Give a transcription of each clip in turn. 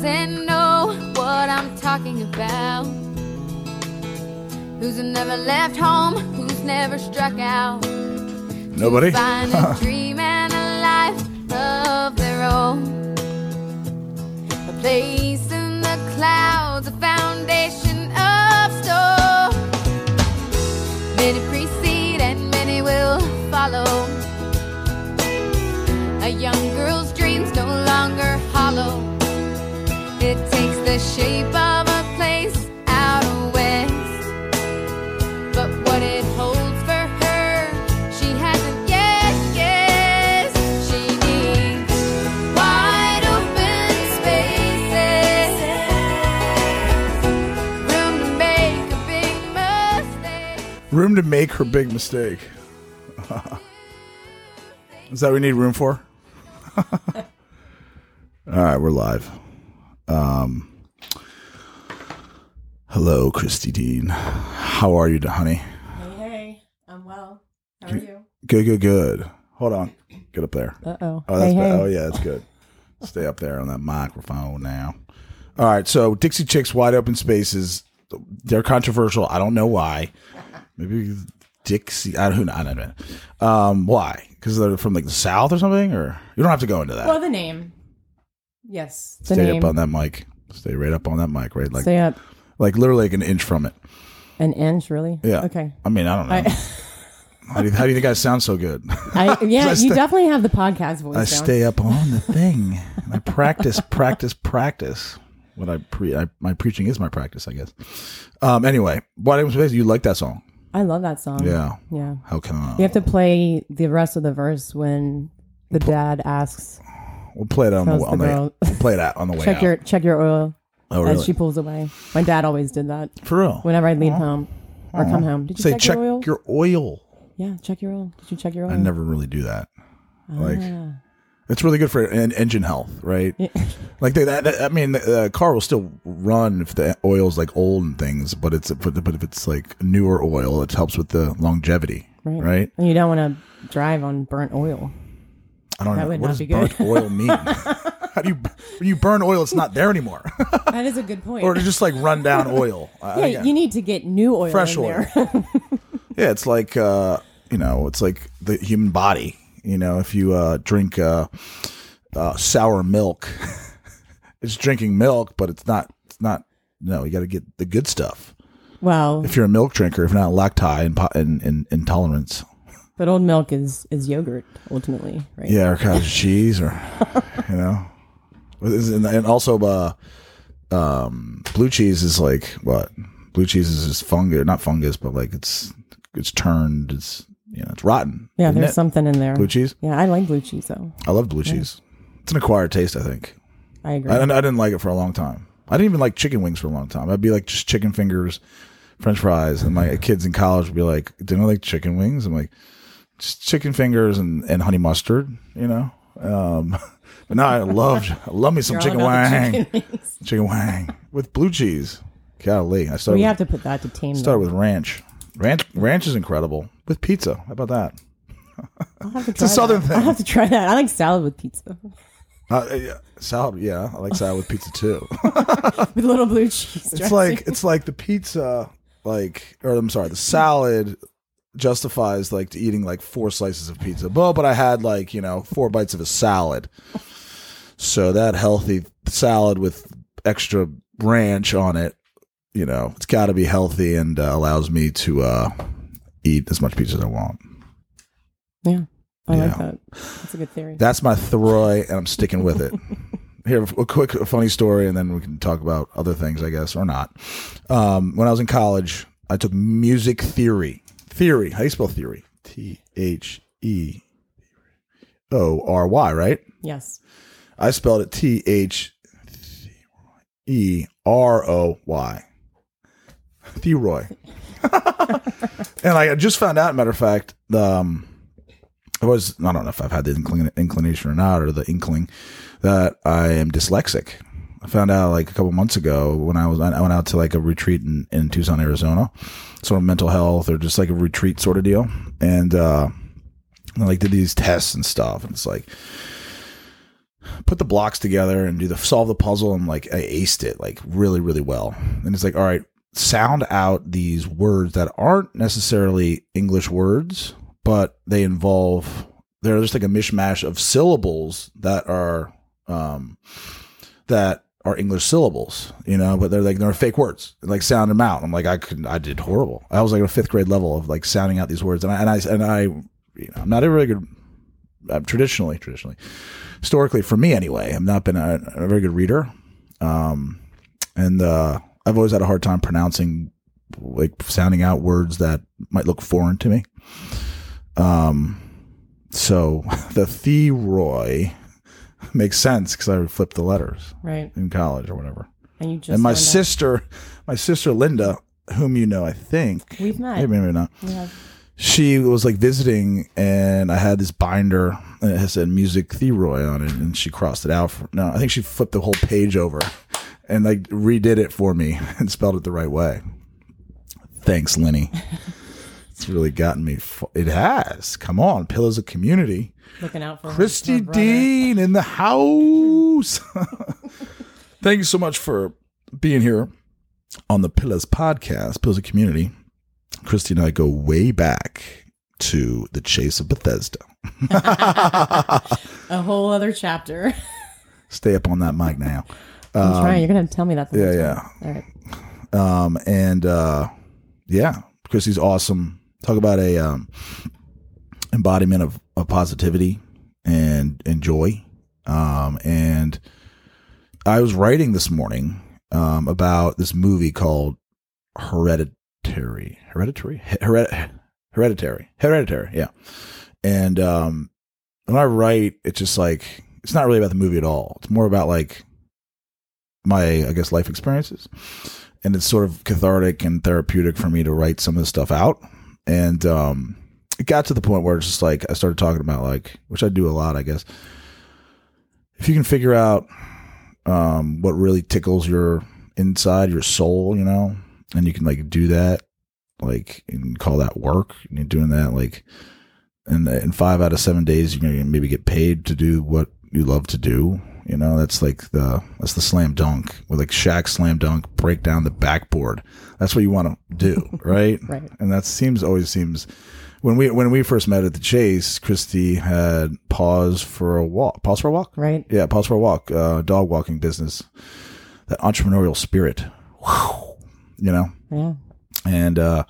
doesn't know what I'm talking about. Who's never left home, who's never struck out. Nobody? the shape of a place out west. But what it holds for her, she hasn't yet guessed. She needs wide open spaces, room to make a big mistake. Room to make her big mistake. Is that what we need room for? All right, we're live. Um, hello, Christy Dean. How are you, honey? Hey, hey, I'm well. How are you? Good, good, good. Hold on. Get up there. Uh oh. Oh, that's bad. Oh, yeah, that's good. Stay up there on that microphone now. All right, so Dixie Chicks Wide Open Spaces. They're controversial. I don't know why. Maybe Dixie. I don't know. I don't know. Um, why? Because they're from like the South or something, or you don't have to go into that. Well, the name. Yes, the Stay name. up on that mic. Stay right up on that mic, right? Like, Stay up like literally like an inch from it. an inch, really? Yeah. Okay. I mean, I don't know. I, how, do you, how do you think I sound so good? I yeah, I you definitely have the podcast voice. I down. stay up on the thing. And I practice, practice, practice. What I pre, I, my preaching is my practice, I guess. Um. Anyway, Wide Open Spaces. You like that song? I love that song. Yeah. Yeah. How come? You have to play the rest of the verse when the dad asks, We'll play it on the, on the the, we'll play it out on the way "Check out. your check your oil." Oh, As she pulls away. My dad always did that For real? whenever I'd leave home or come home. Did you Say check, check your oil? your oil. yeah, check your oil. Did you check your oil? I never really do that. Like Ah. it's really good for en- engine health, right? like they, that, that- I mean, the uh, car will still run if the oil's like old and things, but it's but, but if it's like newer oil, it helps with the longevity, Right. right? And you don't want to drive on burnt oil. I don't That know what does burnt oil mean. How do you when you burn oil? It's not there anymore, That is a good point. or to just like run down oil. Yeah, you need to get new oil Fresh in oil. there. Yeah, it's like uh, you know, it's like the human body. You know, if you uh, drink uh, uh, sour milk, it's drinking milk, but it's not. It's not. No, you got to get the good stuff. well, If you're a milk drinker, if not lacti and, and, and intolerance, but old milk is is yogurt ultimately, right? yeah, or cottage cheese, or you know, and also uh, um, blue cheese is like what? Blue cheese is just fungus, not fungus, but like it's it's turned. It's you know, it's rotten. Yeah, there's it? something in there. blue cheese. Yeah, I like blue cheese though. I love blue cheese. It's an acquired taste, I think. I agree. I, I didn't like it for a long time. I didn't even like chicken wings for a long time. I'd be like just chicken fingers, French fries, and my kids in college would be like, "Didn't I like chicken wings?" I'm like, "Just chicken fingers and, and honey mustard," you know. Um, but now I love I love me some chicken wang, chicken chicken, wang with blue cheese. Golly, I started. we with, have to put that to tame started with ranch. Ranch ranch is incredible with pizza. How about that? I'll have to a try southern that. thing. I'll have to try that. I like salad with pizza Uh, yeah, salad, yeah, I like salad with pizza too. with little blue cheese. It's like it's like the pizza, like or I'm sorry, the salad justifies like eating like four slices of pizza. Well, but I had like you know four bites of a salad, so that healthy salad with extra ranch on it, you know, it's got to be healthy and uh, allows me to uh, eat as much pizza as I want. yeah, I like that. That's a good theory. That's my Throy, and I'm sticking with it. Here, a quick funny story, and then we can talk about other things, I guess, or not. Um, when I was in college, I took music theory. Theory. How do you spell theory? T H E O R Y, right? yes. I spelled it T H E R O Y. Theroy. and I just found out, matter of fact, the, um, I was, I don't know if I've had the inclin- inclination or not, or the inkling that I am dyslexic. I found out like a couple months ago when I was, I went out to like a retreat in, in Tucson, Arizona, sort of mental health or just like a retreat sort of deal. And, uh, I like did these tests and stuff. And it's like, put the blocks together and do the solve the puzzle and like I aced it like really really well. And it's like all right, sound out these words that aren't necessarily English words, but they involve they're just like a mishmash of syllables that are um that are English syllables, you know, but they're like they're fake words. Like sound them out. I'm like I couldn't. I did horrible. I was like a fifth grade level of like sounding out these words, and I and I and I, you know, I'm not a very good. Uh, traditionally, traditionally, historically, for me anyway, I've not been a, a very good reader, um, and uh, I've always had a hard time pronouncing, like sounding out words that might look foreign to me. Um, so the Theroy makes sense because I would flip the letters Right. in college or whatever. And you just and my sister, my sister Linda, whom you know, I think We've met. maybe maybe not. She was like visiting, and I had this binder and it has said "Music Theroy" on it, and she crossed it out. For, no, I think she flipped the whole page over and like redid it for me and spelled it the right way. Thanks, Lenny. it's really gotten me. It has. Come on, Pillars of Community. Looking out for Christy. Dean in the house. Thank you so much for being here on the Pillars podcast, Pillars of Community. Christy and I go way back to the chase of Bethesda. A whole other chapter. Stay up on that mic now. I'm trying. You're gonna tell me that. the Yeah, yeah. All right. Um, and uh, yeah, Christy's awesome. Talk about a um, embodiment of, of positivity and and joy. Um, and I was writing this morning um, about this movie called Hereditary. Hereditary. Hered- Hereditary. Hereditary. Yeah. And um, when I write, it's just like it's not really about the movie at all. It's more about like my I guess life experiences and it's sort of cathartic and therapeutic for me to write some of this stuff out. And um, it got to the point where it's just like I started talking about like, which I do a lot, I guess. If you can figure out um, what really tickles your inside, your soul, you know, and you can like do that, like and call that work, and you're doing that like, and in five out of seven days, you're gonna maybe get paid to do what you love to do. You know, that's like the that's the slam dunk with like Shaq slam dunk, break down the backboard. That's what you want to do, right? Right. And that seems always seems when we when we first met at the Chase, Christy had paws for a walk. Paws for a walk. Right. Yeah, paws for a walk. Uh, dog walking business. That entrepreneurial spirit. Whew, you know, Yeah. and uh,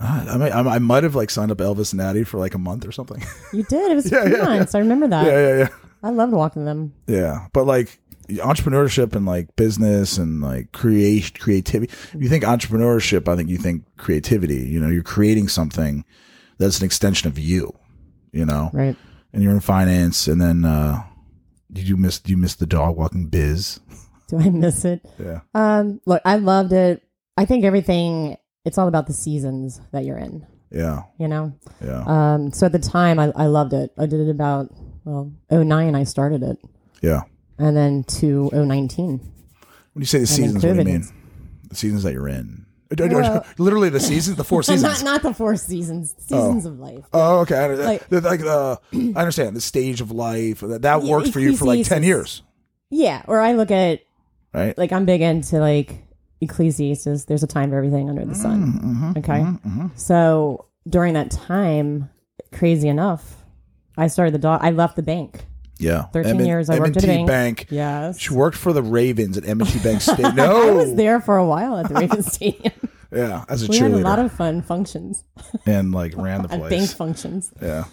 I might, I might have like signed up Elvis and Natty for like a month or something. You did. It was Yeah, a few yeah, yeah. months. I remember that. yeah, yeah, yeah. I loved walking them. Yeah, but like entrepreneurship and like business and like create creativity. You think entrepreneurship, I think you think creativity. You know, you're creating something that's an extension of you. You know, Right. and you're in finance, and then uh did you miss? Do you miss the dog walking biz? Do I miss it? Yeah, Um, look, I loved it. I think everything. It's all about the seasons that you're in. yeah, You know. yeah, Um. So at the time, I, I loved it. I did it about well, 09 I started it, yeah. and then to 019. When you say the seasons, what do you mean? The seasons that you're in. Well- Literally the seasons, the four seasons. not the four seasons. Seasons of life. Oh, okay. I, Like- like, like uh, I understand the stage of life that that works for you for like ten Ecclesiastes. years, Yeah. Or I look at right? like I'm big into like Ecclesiastes. There's a time for everything under the sun. Mm-hmm, Okay. So during that time, crazy enough, I started the dog. I left the bank. Yeah, 13 years I worked at a M&T bank. bank. Yes. She worked for the Ravens at M&T Bank State. No, I was there for a while at the Ravens Stadium. Yeah, as a We had a lot of fun functions and like ran the place. bank functions. Yeah.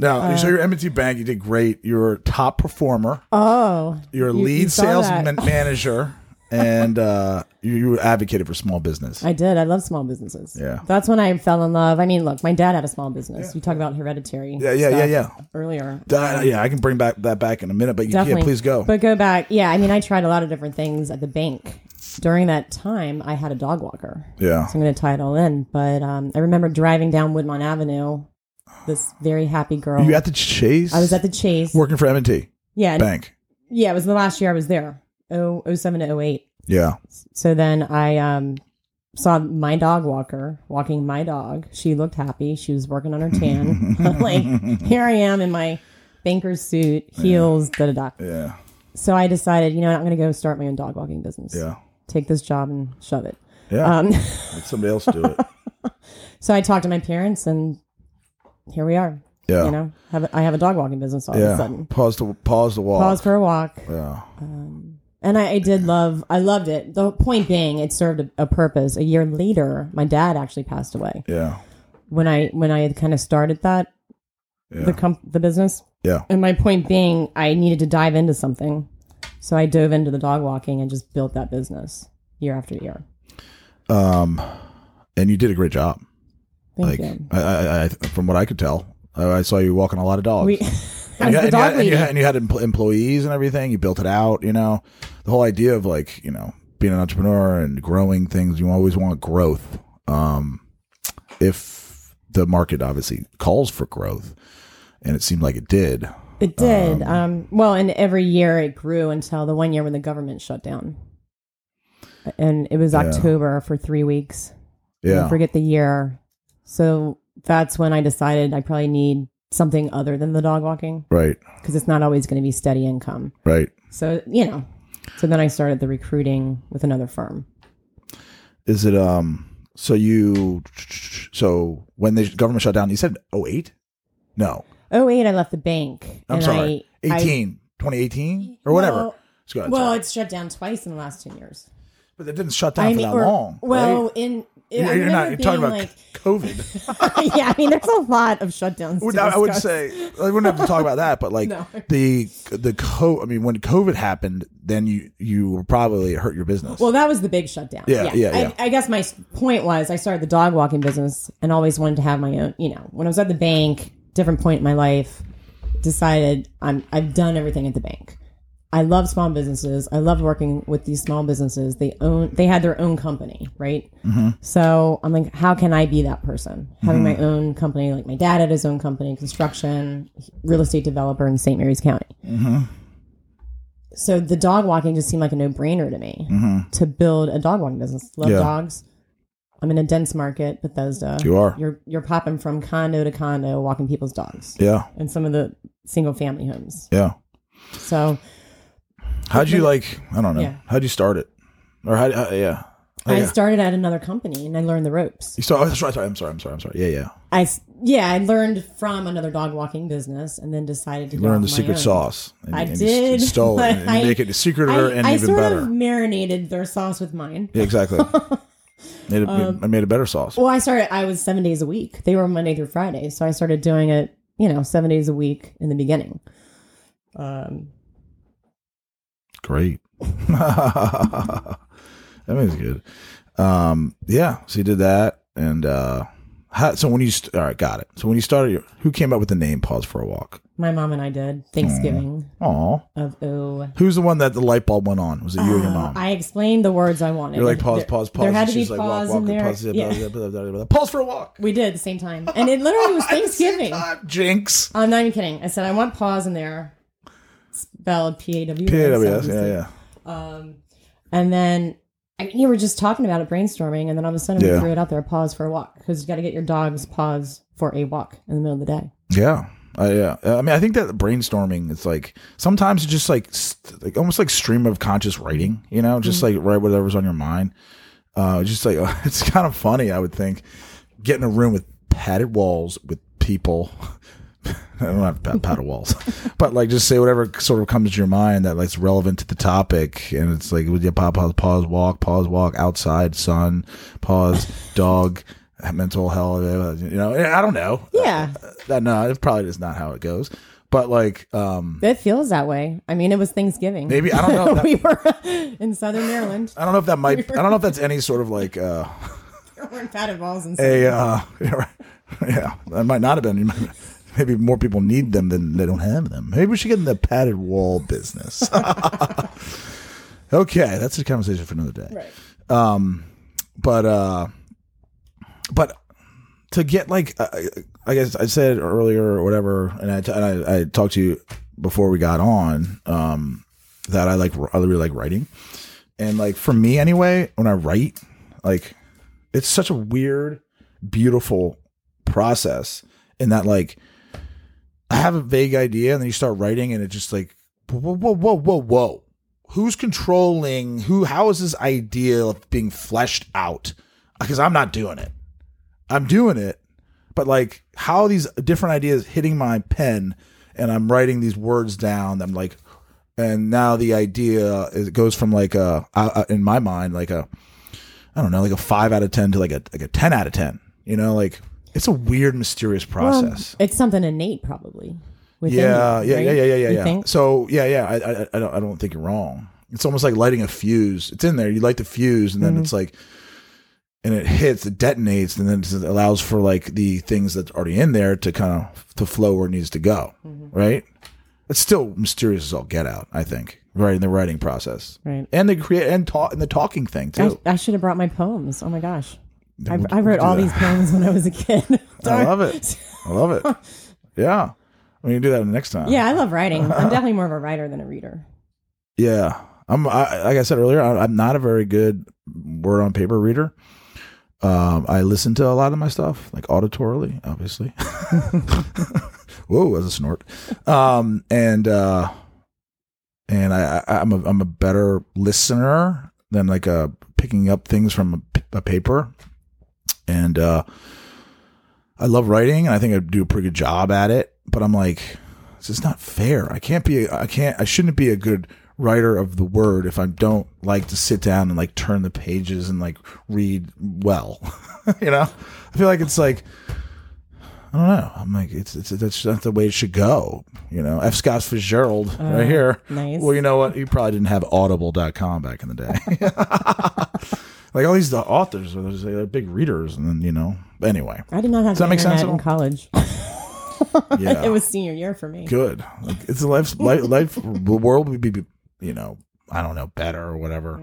Now, so uh, you're M&T Bank. You did great. You're a top performer. Oh, You're a you- you lead saw sales man- manager, and uh, you, you advocated for small business. I did. I love small businesses. Yeah. That's when I fell in love. I mean, look, my dad had a small business. You talk about hereditary. Yeah, yeah, yeah, yeah. Earlier. Uh, yeah, I can bring back that back in a minute, but you, yeah, please go. But go back. Yeah, I mean, I tried a lot of different things at the bank. During that time, I had a dog walker. yeah, So I'm going to tie it all in. But um, I remember driving down Woodmont Avenue, this very happy girl. you at the Chase? I was at the Chase. working for M&T yeah, Bank. yeah, it was the last year I was there. Oh, 07 to 08. Yeah, So then I um, saw my dog walker walking my dog. She looked happy. She was working on her tan. like here I am in my banker's suit, heels, da da da. Yeah. So I decided, you know, what, I'm going to go start my own dog walking business. Yeah. Take this job and shove it. Yeah. Um, Let somebody else do it. so I talked to my parents, and here we are. Yeah. You know, have a, I have a dog walking business all of a sudden. Pause the pause the wall. Paws for a walk. Yeah. And I, I did love, I loved it. The point being, it served a, a purpose. A year later, my dad actually passed away. Yeah. When I when I had kind of started that Yeah. the com- the business, Yeah. and my point being, I needed to dive into something, so I dove into the dog walking and just built that business year after year. Um, and you did a great job. Thank Like you. I, I, I, from what I could tell, I, I saw you walking a lot of dogs. We, and, you, had, and, you had, and, you had, and you had employees and everything. You built it out. You know, the whole idea of like you know being an entrepreneur and growing things. You always want growth. Um, if the market obviously calls for growth, and it seemed like it did. It did. Um, well, and every year it grew until the one year when the government shut down. And it was Yeah. October for three weeks. I Yeah. forget the year. So that's when I decided I probably need something other than the dog walking Right. because it's not always going to be steady income. Right. So, you know, so then I started the recruiting with another firm. Is it um? So you so when the government shut down, you said 08? No, Oh, eight, I left the bank. I'm and sorry, I, I- 18, 2018 or whatever. Well, Let's ahead, well, it's shut down twice in the last 10 years. But it didn't shut down I for that or- long. well, right? in you're, you're not. You're talking about like, COVID. yeah, I mean, there's a lot of shutdowns. I, I would say I wouldn't have to talk about that, but like No. the the co. I mean, when COVID happened, then you you probably hurt your business. Well, that was the big shutdown. Yeah, yeah, yeah. I, I guess my point was I started the dog walking business and always wanted to have my own. You know, when I was at the bank, different point in my life, decided I'm I've done everything at the bank. I love small businesses. I love working with these small businesses. They own they had their own company, right? Mm-hmm. So I'm like, how can I be that person? Having my own company, like my dad had his own company, construction, real estate developer in St. Mary's County. Mm-hmm. So the dog walking just seemed like a no brainer to me Mm-hmm. to build a dog walking business. Love Yeah. dogs. I'm in a dense market, Bethesda. You are. You're you're popping from condo to condo, walking people's dogs, yeah, and some of the single family homes. yeah. So How'd you like? I don't know. Yeah. How'd you start it? Or how? Uh, yeah. Oh, I yeah. started at another company and I learned the ropes. You start. Oh, sorry, sorry. I'm sorry. I'm sorry. I'm sorry. Yeah, yeah. I yeah, I learned from another dog walking business and then decided to You go the secret own. sauce. And, I and did, s- stole it and I- make it secreter I, and I even sort better. of marinated their sauce with mine. yeah, exactly. made it, Um, I made a better sauce. Well, I started. I was seven days a week. They were Monday through Friday, so I started doing it. You know, seven days a week in the beginning. Um, Great. that was good. Um, yeah. So you did that, and uh, how, so when you st- all right, got it. So when you started, your, who came up with the name "Paws for a Walk"? my mom and I did Thanksgiving Aw. of oh. Who's the one that the light bulb went on? Was it you or your Uh, mom? I explained the words I wanted. You're like pause, There- pause, pause. There had to be she's like, pause walk, in there. Pause, yeah. blah, blah, blah, blah, blah. paws for a walk. We did at the same time, and it literally was Thanksgiving. Ah, jinx. I'm not even kidding. I said I want paws in there. Spelled P A W. PAWS. Yeah, yeah. Um, and then I mean, you were just talking about it, brainstorming, and then all of a sudden Yeah. we threw it out there. Paws for a walk because you got to get your dog's paws for a walk in the middle of the day. Yeah. Uh, yeah. Uh, I mean, I think that brainstorming is like sometimes it's just like, st- like almost like stream of conscious writing, you know, just like write whatever's on your mind. Uh, just like it's kind of funny, I would think. Get in a room with padded walls with people. I don't have pa- padded walls, but like just say whatever sort of comes to your mind that like's relevant to the topic, and it's like would you pause, pause, pause, walk, pause, walk, outside, sun, pause, dog, mental health, uh, you know, I don't know. Yeah, That no, it probably is not how it goes. But like, um, it feels that way. I mean, it was Thanksgiving. maybe I don't know. If we that, were in Southern Maryland. I don't know if that might. I don't know if that's any sort of like uh, We're in walls and a uh, yeah, yeah. That might not have been. Maybe more people need them than they don't have them. Maybe we should get in the padded wall business. okay, that's a conversation for another day. Right. Um, but uh, but to get like uh, I guess I said earlier or whatever, and I, t- and I I talked to you before we got on um that I like I really like writing, and like for me anyway, when I write, like it's such a weird, beautiful process in that like I have a vague idea, and then you start writing, and it just like whoa, whoa, whoa, whoa, whoa. Who's controlling? Who? How is this idea being fleshed out? Because I'm not doing it. I'm doing it, but like how these different ideas hitting my pen, and I'm writing these words down. I'm like, and now the idea is, goes from like a in my mind like a I don't know like a five out of ten to like a like a ten out of ten. You know, like it's a weird, mysterious process. Well, it's something innate, probably. within yeah, you, yeah, right? yeah, yeah, yeah, You yeah. think? So yeah, yeah. I, I, I don't, I don't think you're wrong. It's almost like lighting a fuse. It's in there. You light the fuse, and then Mm-hmm. it's like, and it hits, it detonates, and then it allows for like the things that's already in there to kind of to flow where it needs to go. Mm-hmm. Right. It's still mysterious as all get out. I think right in the writing process, Right. and the create and talk and the talking thing too. I, I should have brought my poems. Oh my gosh. I, we'll- I we'll wrote all that. these poems when I was a kid. I love it. I love it. Yeah. We can do that next time. Yeah, I love writing. I'm definitely more of a writer than a reader. Yeah, I'm. I, like I said earlier, I, I'm not a very good word on paper reader. Um, I listen to a lot of my stuff, like auditorily, obviously. Whoa, that's a snort. Um, and uh, and I, I, I'm a I'm a better listener than like a picking up things from a paper. And uh, I love writing, and I think I do a pretty good job at it. But I'm like, this is not fair. I can't be. I can't. I shouldn't be a good writer of the word if I don't like to sit down and like turn the pages and like read well. you know, I feel like it's like I don't know. I'm like it's it's that's not the way it should go. You know, F. Scott Fitzgerald right here. nice. Well, you know what? You probably didn't have Audible.com back in the day. like all these the authors are they're big readers, and then you know. Anyway, I did not have Does that make sense in college. yeah, it was senior year for me. good. Like, it's a life, life, life. The world would be, you know, I don't know, better or whatever.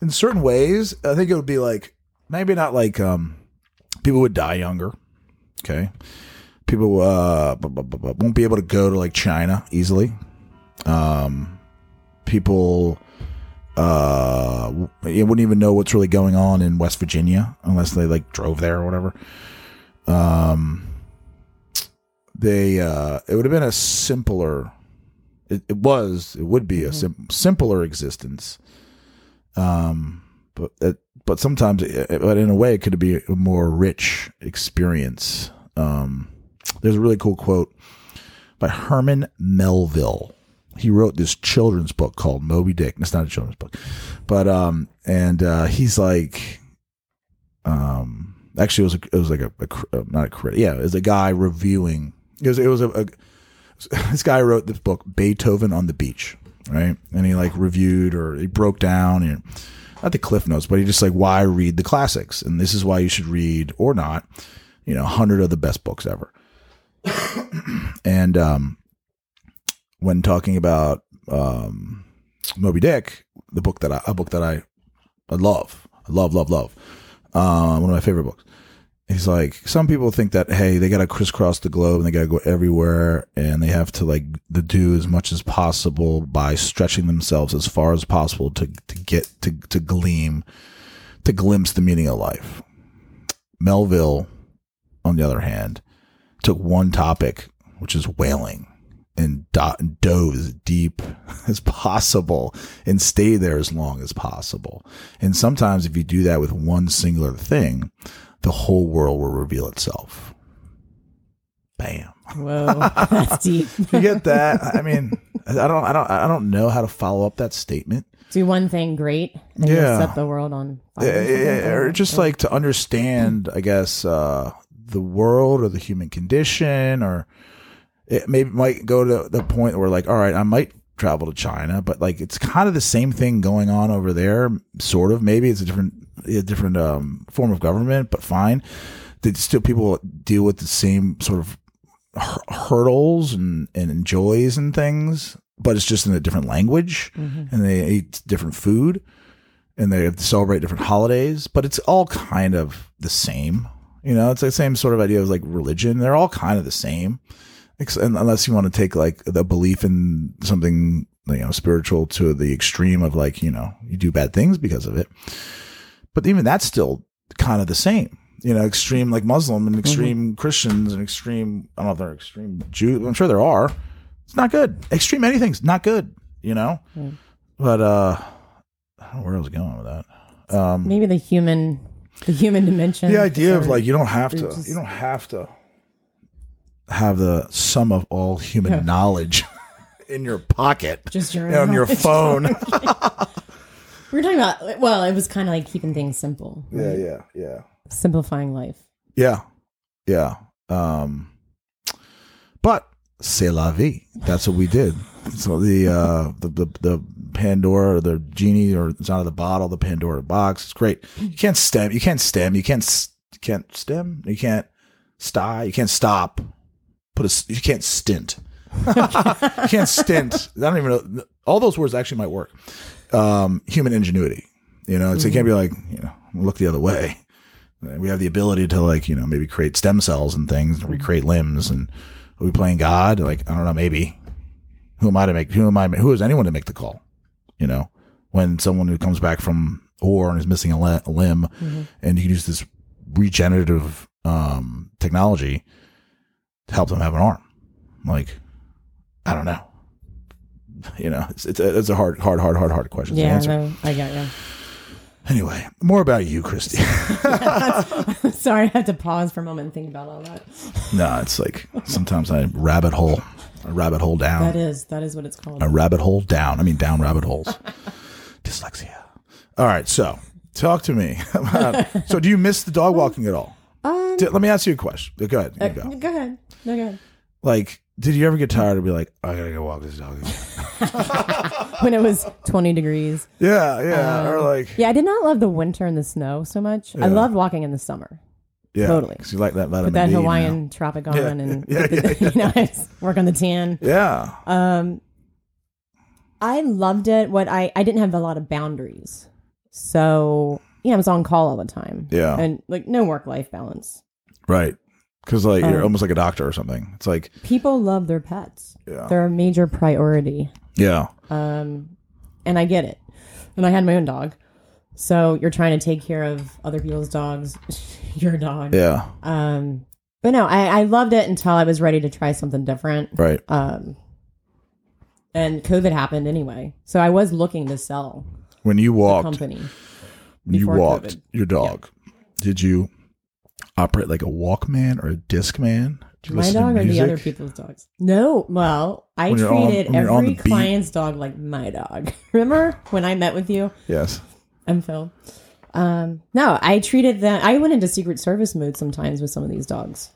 In certain ways, I think it would be like maybe not like um, people would die younger. Okay, people uh won't be able to go to like China easily. Um, people uh w- wouldn't even know what's really going on in West Virginia unless they like drove there or whatever. Um, they uh it would have been a simpler it, it was it would be a sim- simpler existence um but it, but sometimes but in a way it could be a more rich experience. Um there's a really cool quote by Herman Melville. He wrote this children's book called Moby Dick. It's not a children's book but um and uh he's like um actually it was a, it was like a, a uh, not a critic. Yeah it was a guy reviewing it was it was a, a this guy wrote this book Beethoven on the beach right? And he like reviewed or he broke down and not the cliff notes but he just like why read the classics? And this is why you should read or not you know 100 of the best books ever. And um when talking about um Moby Dick the book that I, a book that I I love I love love love uh, one of my favorite books he's like some people think that hey they gotta crisscross the globe and they gotta go everywhere and they have to like to do as much as possible by stretching themselves as far as possible to to get to to gleam to glimpse the meaning of life. Melville on the other hand took one topic which is whaling and do- dove as deep as possible and stay there as long as possible. And sometimes if you do that with one singular thing the whole world will reveal itself. Bam. Whoa, that's deep. You get that? I mean, I don't, I don't, I don't know how to follow up that statement. Do one thing great and Yeah. set the world on fire. Yeah, yeah, yeah, or just like to understand, I guess, uh, the world or the human condition, or it maybe might go to the point where, like, all right, I might travel to China, but like it's kind of the same thing going on over there, sort of. Maybe it's a different, a different um, form of government, but fine. That still people deal with the same sort of hurdles and and joys and things, but it's just in a different language, and they eat different food and they celebrate different holidays, but it's all kind of the same. You know, it's the same sort of idea as like religion. They're all kind of the same, unless you want to take like the belief in something you know spiritual to the extreme of like you know you do bad things because of it. But even that's still kind of the same. you know, extreme like Muslim and extreme Christians and extreme. I don't know if they're extreme Jew. I'm sure there are. It's not good. Extreme anything's not good. You know, but uh, I don't know where I was going with that. Um, Maybe the human, the human dimension. the idea of like you don't have to just- you don't have to have the sum of all human Yeah. knowledge in your pocket just your on your phone We were talking about. Well, it was kind of like keeping things simple, yeah yeah yeah. Simplifying life. yeah yeah um but c'est la vie. That's what we did. So the uh the the, the pandora the genie or it's out of the bottle the pandora box. It's great. You can't stem you can't stem you can't you can't stem you can't sty you can't stop. Put a. you can't stint. You can't stint. I don't even know all those words actually might work um human ingenuity. You know it's, it can't be like you know look the other way. We have the ability to like you know maybe create stem cells and things and recreate limbs and are we playing god? Like i don't know maybe. Who am i to make who am i who is anyone to make the call? You know when someone who comes back from war and is missing a, le- a limb and you can use this regenerative um technology to help them have an arm. Like i don't know you know it's it's a, it's a hard hard hard hard hard question to answer no, I got you. anyway more about you christy Sorry, I had to pause for a moment and think about all that. No, it's like sometimes I rabbit hole, a rabbit hole down, That is that is what it's called. a rabbit hole down. I mean, down rabbit holes. Dyslexia. All right, so talk to me. about- so, do you miss the dog walking at all? Um, Di- let me ask you a question. Go ahead. Uh, go. go ahead. No, go ahead. Like, did you ever get tired of be like, I gotta go walk this dog? again?" When it was 20 degrees. yeah, yeah, or Um, like, Yeah, I did not love the winter and the snow so much. I loved walking in the summer. yeah, totally. 'cause you like that vitamin Put that D now. Hawaiian tropic on Yeah, and yeah, put the, yeah, you know, I just work on the tan. Yeah, Um, I loved it. What I I didn't have a lot of boundaries, so yeah, I was on call all the time. Yeah. and like no work life balance. right. Because like you're Um, almost like a doctor or something. It's like, People love their pets. yeah, They're a major priority. yeah, Um, and I get it. And I had my own dog, so you're trying to take care of other people's dogs, your dog. yeah, Um, but no, I, I loved it until I was ready to try something different. right. Um, and COVID happened anyway, so I was looking to sell When you walked, company. you walked COVID. your dog. Did you operate like a Walkman or a Discman? Did you My listen to dog or the music? other people's dogs? No. Well, I When you're on- treated when you're on every the beat. client's dog like my dog. Remember when I met with you? Yes. I'm Phil. Um, no, I treated them. I went into Secret Service mode sometimes with some of these dogs.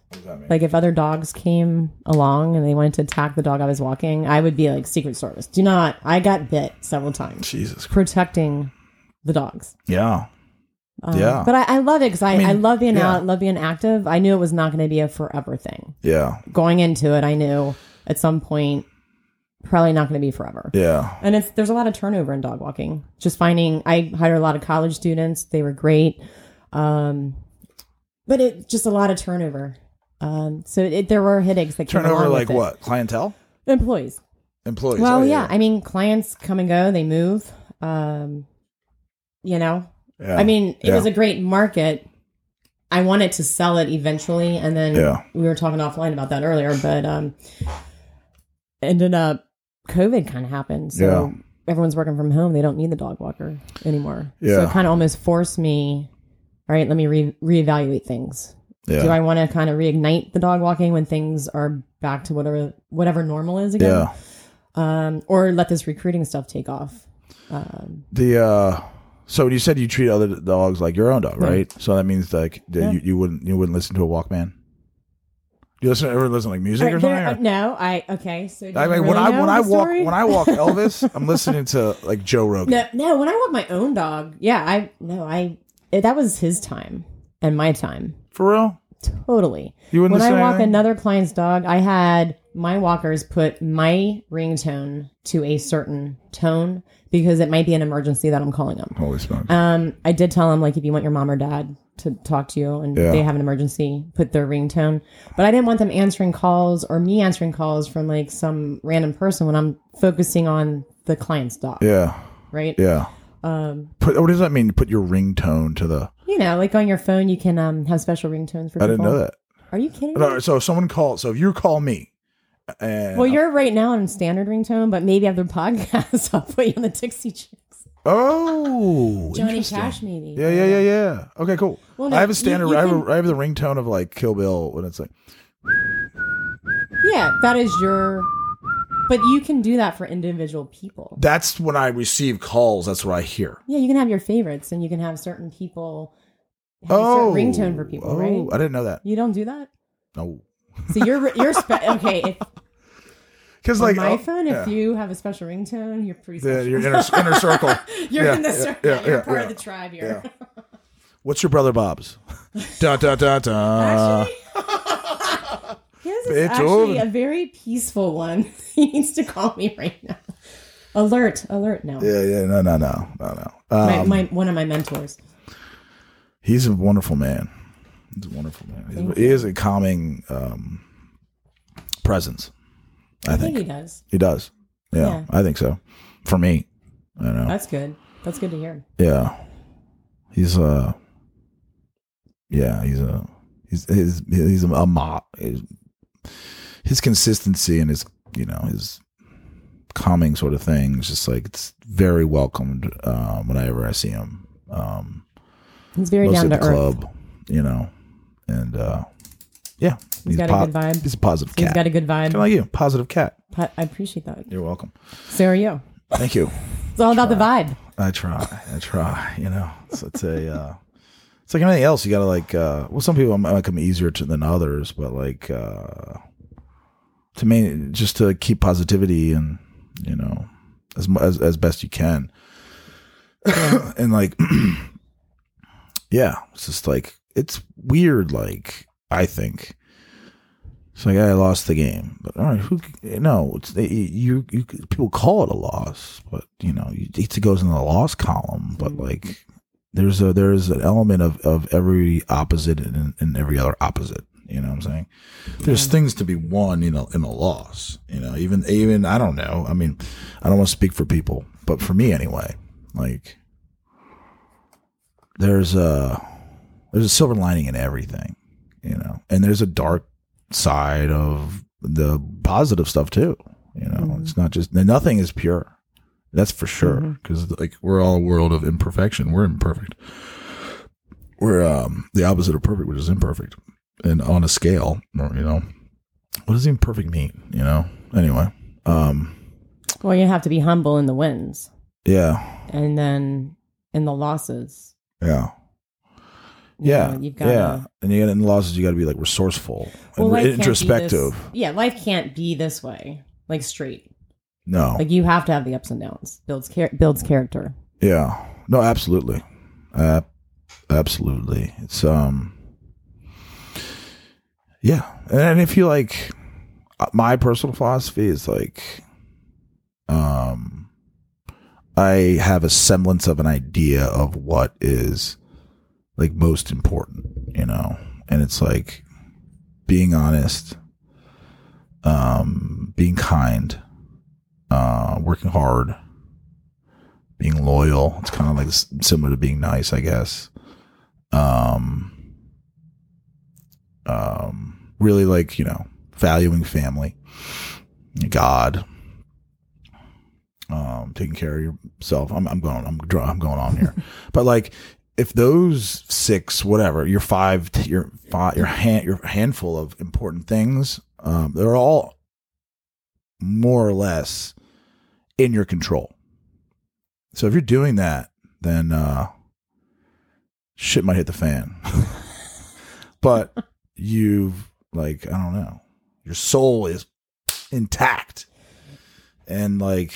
Like if other dogs came along and they wanted to attack the dog I was walking, I would be like Secret Service. Do not. I got bit several times Jesus. Christ. protecting the dogs. Yeah. Um, Yeah. But I, I love it because I, I, mean, love being yeah. out, love being active. I knew it was not going to be a forever thing. Yeah. Going into it, I knew at some point probably not going to be forever. Yeah. And it's there's a lot of turnover in dog walking. Just finding I hired a lot of college students. They were great. Um but it just a lot of turnover. Um so it, there were headaches that came Turnover along like with it. what? Clientele? Employees. Employees. Well, Oh, yeah. I mean clients come and go, they move. Um you know. Yeah. I mean, it Yeah. was a great market. I wanted to sell it eventually and then Yeah. we were talking offline about that earlier, but um ended up COVID kind of happened. So everyone's working from home. They don't need the dog walker anymore. So it kind of almost forced me, all right, let me re- reevaluate things. Do I want to kind of reignite the dog walking when things are back to whatever whatever normal is again? Um, or let this recruiting stuff take off? Um, The uh so when you said you treat other dogs like your own dog, right? So that means like that Yeah. you, you wouldn't you wouldn't listen to a Walkman. Do you listen ever listen to like music all or something? there- uh, or- no, I okay. So I mean, when really I when I the walk story? when I walk Elvis, I'm listening to like Joe Rogan. No, no. When I walk my own dog, yeah, I no, I it, that was his time and my time, For real? Totally. You wouldn't When I walk anything? another client's dog, I had my walkers put my ringtone to a certain tone because it might be an emergency that I'm calling them. Holy smokes. Um, I did tell them like if you want your mom or dad to talk to you and Yeah. they have an emergency, put their ringtone. But I didn't want them answering calls or me answering calls from like some random person when I'm focusing on the client's dog, yeah. right? Yeah. Um, Put what does that mean? Put your ringtone to the You know, like on your phone, you can um have special ringtones for. I didn't know that. Are you kidding? No, me? so if someone call, so if you call me, and Well, you're right now on standard ringtone, but maybe after podcast, I'll put you on the Dixie Chicks. oh Johnny. Cash, maybe. Yeah, yeah, yeah, yeah. Okay, cool. Well, no, I have a you- standard. you I, have can- a, I have the ringtone of like Kill Bill when it's like. Yeah, that is your. But you can do that for individual people. That's when I receive calls. That's what I hear. Yeah, you can have your favorites, and you can have certain people. Have Oh, a certain oh. ringtone for people, oh, right? I didn't know that. You don't do that. No, So you're you're spe- okay. If because like my oh, phone, yeah. if you have a special ringtone, you're pretty the, special. your inner, inner circle. you're yeah, in the yeah, circle. yeah, you're yeah, part yeah. of the tribe here. What's your brother Bob's? da da da da. Actually, is actually a very peaceful one. he needs to call me right now. Alert! Alert! No, Yeah, yeah, no, no, no, no, no. my, Um, my one of my mentors. he's a wonderful man. He's a wonderful man. He's, he is a calming um, presence. I, I think. think he does. he does. Yeah, Yeah. I think so. For me, I know. That's good. That's good to hear. Yeah, he's uh, yeah, he's a he's he's he's a, a mo- his, his consistency and his you know his calming sort of thing is just like it's very welcomed um, whenever I see him. Um, He's very down to the earth. club, you know, and uh, yeah, He's got a good vibe. He's a positive He's cat. got a good kind vibe. of like you, positive cat. Po- I appreciate that. You're welcome. So are you. Thank you. It's all about the vibe. I try. I try. You know, so it's a. Uh, it's like anything else. You gotta like. Uh, well, some people might come easier to than others, but like uh, to me, just to keep positivity and you know as as as best you can, and like, yeah, it's just like it's weird. Like I think. It's like I lost the game, but all right, who? No, it's you. You people call it a loss, but you know, it goes in the loss column. But like, there's a there's an element of of every opposite and, and every other opposite. You know what I'm saying? There's things to be won, you know, in a loss. You know, even even I don't know. I mean, I don't want to speak for people, but for me anyway, like there's a there's a silver lining in everything, you know, and there's a dark side of the positive stuff too. You know, mm-hmm. it's not just nothing is pure. That's for sure. Because like we're all a world of imperfection. We're imperfect. We're um the opposite of perfect, which is imperfect. And on a scale, or, you know, what does imperfect mean? You know. Anyway, um, Well, you have to be humble in the wins, yeah, and then in the losses. yeah. you Yeah, know, you've got yeah, and you get in the losses. You got to be like resourceful Well, life re- can't be introspective. this- yeah, life can't be this way, like straight. No, Like you have to have the ups and downs. Builds char- builds character. Yeah. No, absolutely. Uh, absolutely. It's um Yeah. And if you like uh, my personal philosophy is like um I have a semblance of an idea of what is like most important, you know. And it's like being honest, um being kind, uh working hard, being loyal. It's kind of like similar to being nice, I guess. Um, um, really like you know valuing family, God, um, taking care of yourself. I'm, I'm going, I'm, I'm going on here, but like if those six, whatever, your five, your five, your hand, your handful of important things, um, they're all more or less in your control. So if you're doing that, then uh shit might hit the fan. but you've like I don't know. Your soul is intact. And like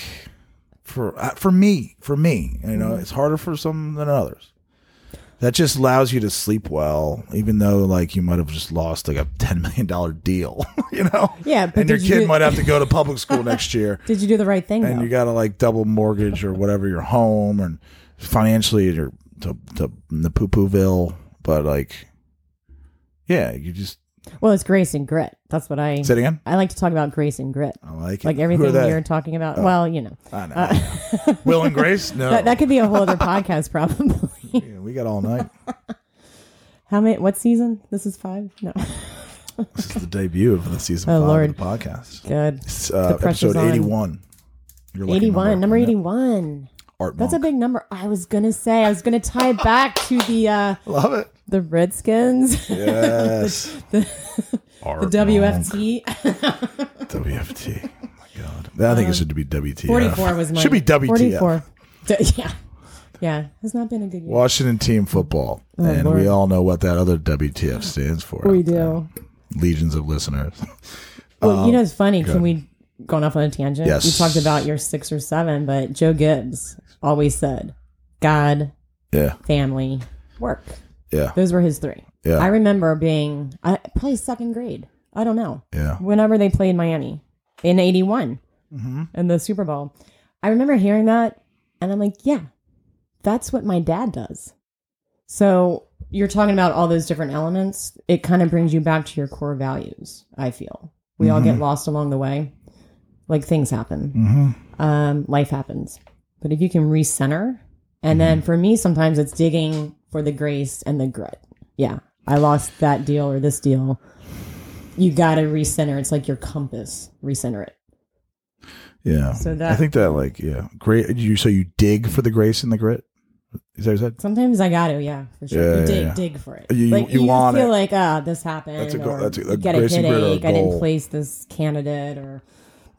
for uh, for me, for me, you know, it's harder for some than others. That just allows you to sleep well, even though like you might have just lost like a ten million dollar deal, you know. Yeah, but and your you kid do- might have to go to public school next year Did you do the right thing and though? you got to like double mortgage or whatever your home and financially you're to to the poo pooville but like yeah you just well, it's grace and grit. That's what I. say it again I like to talk about grace and grit. I like it Like everything you're talking about. Oh. Well, you know, I know. Uh, Will and Grace no that, that could be a whole other podcast, probably. Yeah, we got all night How many? What season? This is five. No, This is the debut of the season Oh, five Lord. of the podcast. good. It's uh, The episode 81. Your lucky Eighty-one. Number Yeah. eighty-one. Art That's a big number. I was gonna say. I was gonna tie it back to the uh Love it. the Redskins, Yes. the Art the WFT. WFT. Oh my God. I think it should be WTF. Forty-four was my Should be WTF. Forty-four. D- yeah, yeah. Has not been a good year. Washington team football. and Oh, Lord. we all know what that other WTF stands for. we do. Legions of listeners. Well, you know, it's funny. good. Can we going off on a tangent? Yes. We talked about your six or seven, but Joe Gibbs always said, "God, Yeah. family, work." Yeah. Those were his three. Yeah. I remember being I probably second grade. I don't know. Yeah. Whenever they played Miami in '81 Mm-hmm. in the Super Bowl, I remember hearing that, and I'm like, "Yeah, that's what my dad does." So you're talking about all those different elements. It kind of brings you back to your core values. I feel we all get lost along the way. Like things happen, Mm-hmm. um, life happens. But if you can recenter, and then for me, sometimes it's digging for the grace and the grit. Yeah, I lost that deal or this deal. You got to recenter. It's like your compass. Recenter it. Yeah. So that I think that like yeah, great. You so you dig for the grace and the grit. Is that what you said? Sometimes I got to, yeah, for sure. Yeah, you dig, yeah. dig for it. You- like you you, want feel it. like, ah, this happened. That's a go- or that's a- a get a grace and grit or a headache. I didn't place this candidate, or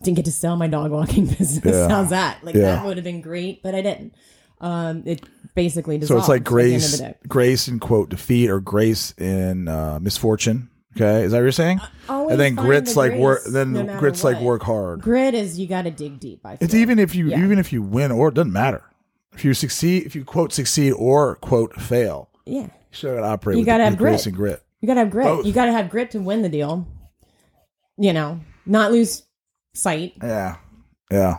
didn't get to sell my dog walking business. How's that? Like that would have been great, but I didn't. Um, it basically So it's like at the end of grace, grace in quote defeat or grace in uh, misfortune. Okay, is that what you're saying? Always and then grit's the like work. Then no grit's like work hard. Grit is you got to dig deep. I feel. It's even if you Yeah. even if you win or it doesn't matter. If you succeed, if you quote succeed or quote fail, yeah. you still got to operate. You gotta have grace grit. and grit. You got to have grit. Both. You got to have grit to win the deal. You know, not lose sight. Yeah, yeah.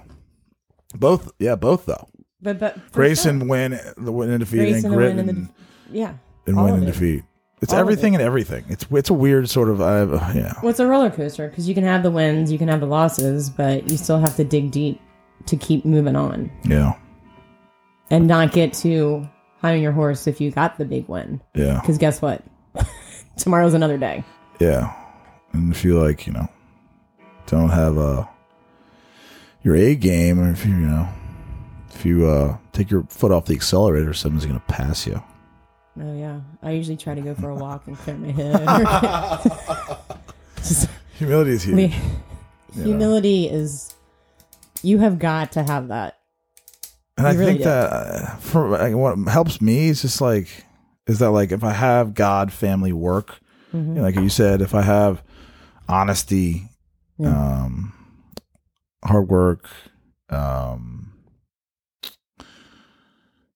Both, yeah, both though. But but Grace sure. and win, the win and defeat, Grace and and grit and and, the- yeah. and win and it. defeat. It's All everything and everything. It's it's a weird sort of I yeah Well, it's a roller coaster because you can have the wins, you can have the losses, but you still have to dig deep to keep moving on yeah and not get to high on your horse if you got the big win. yeah Because guess what? Tomorrow's another day. yeah. And if you like you know don't have a your A game, or if you you know if you uh take your foot off the accelerator, someone's gonna pass you. Oh yeah, I usually try to go for a walk and clear my head. Just- Humility is huge. the- humility is you have got to have that. And I really think that uh, for like, what helps me is just like is that like if I have God, family, work, Mm-hmm. you know, like you said, if I have honesty, Yeah. um, hard work, um,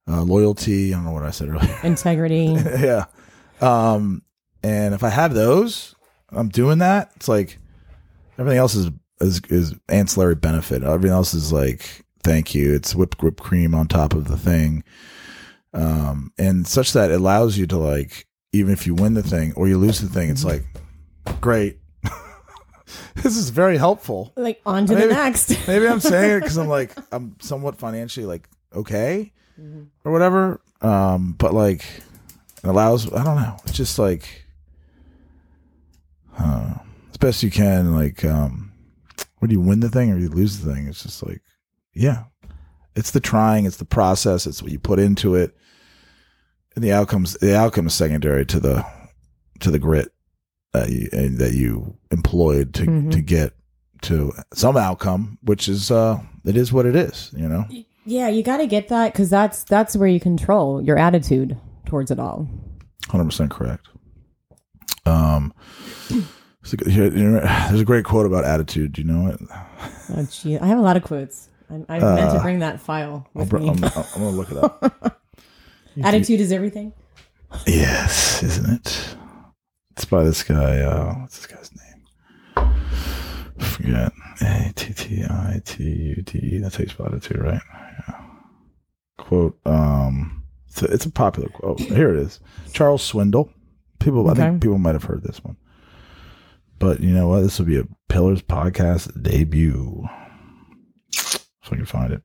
uh, loyalty. I don't know what I said earlier. Integrity. yeah. Um, and if I have those, I'm doing that. It's like everything else is is is ancillary benefit. Everything else is like thank you. It's whipped whipped cream on top of the thing. Um, and such that it allows you to like even if you win the thing or you lose the thing, it's like great. this is very helpful. like on to the Maybe- next. Maybe I'm saying it because I'm like I'm somewhat financially like okay or whatever. Um, but like it allows I don't know. It's just like uh, as best you can. Like um, whether you win the thing or you lose the thing, it's just like yeah, it's the trying, it's the process, it's what you put into it, and the outcomes. The outcome is secondary to the to the grit that you and that you employed to Mhm. to get to some outcome, which is uh, it is what it is. You know. yeah, you got to get that because that's that's where you control your attitude towards it all. Hundred percent correct. Um, there's a, here- here- there's a great quote about attitude. Do you know it? Oh, gee, I have a lot of quotes. I, I meant to bring that file Uh, with br- me. I'm, I'm gonna look it up. Attitude is everything. yes, isn't it? It's by this guy. Uh, what's this guy's name? I forget. A T T I T U D E. That's how you spell attitude, right? Yeah. Quote. Um, it's a, it's a popular quote. Here it is. Charles Swindoll. People, I think people might have heard this one. But you know what? This will be a Pillars podcast debut. If I can find it.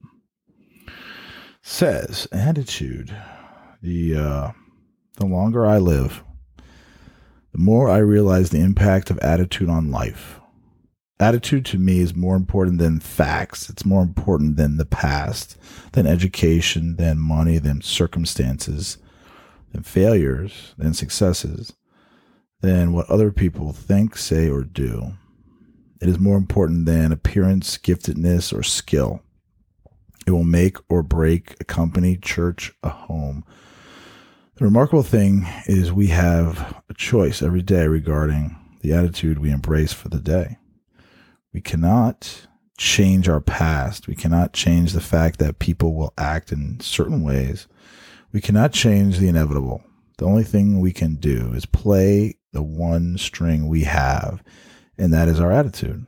Says attitude. The uh, the longer I live, the more I realize the impact of attitude on life. Attitude to me is more important than facts. It's more important than the past, than education, than money, than circumstances, than failures, than successes, than what other people think, say, or do. It is more important than appearance, giftedness, or skill. It will make or break a company, church, a home. The remarkable thing is we have a choice every day regarding the attitude we embrace for the day. We cannot change our past. We cannot change the fact that people will act in certain ways. We cannot change the inevitable. The only thing we can do is play the one string we have, and that is our attitude.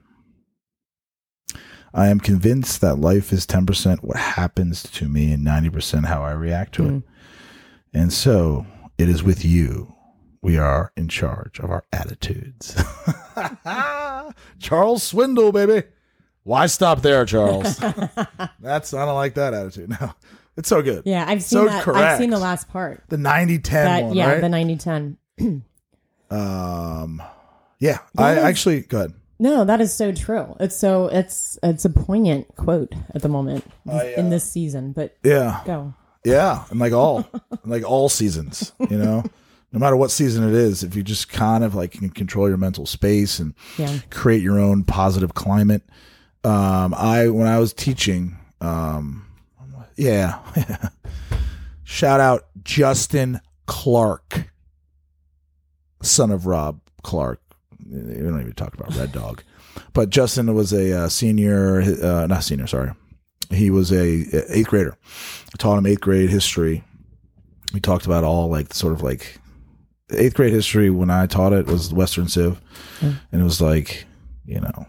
I am convinced that life is 10% what happens to me and 90% how I react to it. And so it is with you. We are in charge of our attitudes. Charles Swindoll, baby. Why stop there, Charles? That's, I don't like that attitude. No, it's so good. Yeah, I've seen So that. I've seen the last part. The 90 10 one, yeah, right? the 90-10. um, yeah, I That is- actually, go ahead. No, that is so true. It's so it's it's a poignant quote at the moment I, in uh, this season. But Yeah. go. Yeah, and like all, like all seasons, you know, no matter what season it is, if you just kind of like can control your mental space and Yeah. create your own positive climate. Um, I when I was teaching, um, yeah, shout out Justin Clark, son of Rob Clark. We don't even talk about Red Dog, but Justin was a uh, senior, uh, not senior, sorry. He was a eighth grader. I taught him eighth grade history. We talked about all like sort of like eighth grade history when I taught it was Western Civ, and it was like you know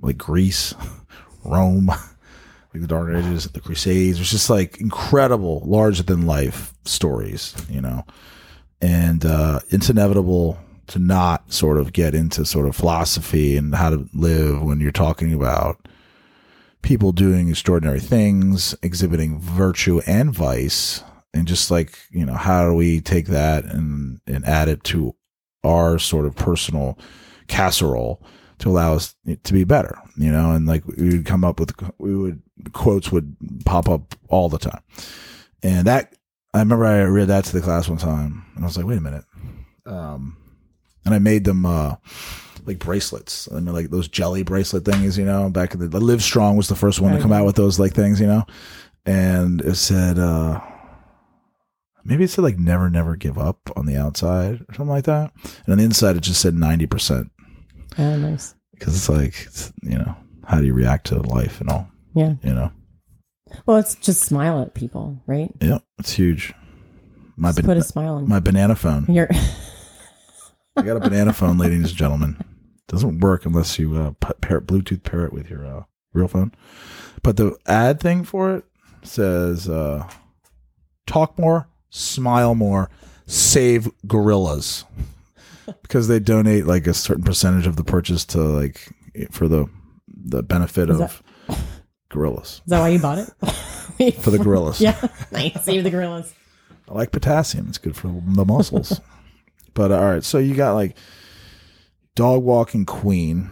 like Greece, Rome, like the Dark Ages, the Crusades. It was just like incredible, larger than life stories, you know. And uh, it's inevitable to not sort of get into sort of philosophy and how to live when you're talking about people doing extraordinary things, exhibiting virtue and vice, and just like you know, how do we take that and and add it to our sort of personal casserole to allow us to be better, you know, and like we would come up with we would quotes would pop up all the time, and that I remember I read that to the class one time, and I was like, wait a minute, um, and I made them uh like bracelets, I mean like those jelly bracelet things, you know, back in the Live Strong was the first one to come out with those like things, you know, and it said uh maybe it said like never never give up on the outside or something like that, and on the inside it just said ninety percent Oh, nice. because it's like it's, you know how do you react to life and all Yeah. you know Well, it's just smile at people, right? yeah it's huge my Just ban- put a smile on my banana phone your. i got a banana phone ladies and gentlemen doesn't work unless you uh, put pair, bluetooth pair it with your uh, real phone but the ad thing for it says uh, talk more smile more save gorillas because they donate like a certain percentage of the purchase to like for the the benefit Is of gorillas Is that why you bought it? for the gorillas yeah. Nice. Save the gorillas. I like potassium. It's good for the muscles. But uh, all right, so you got like dog walking queen.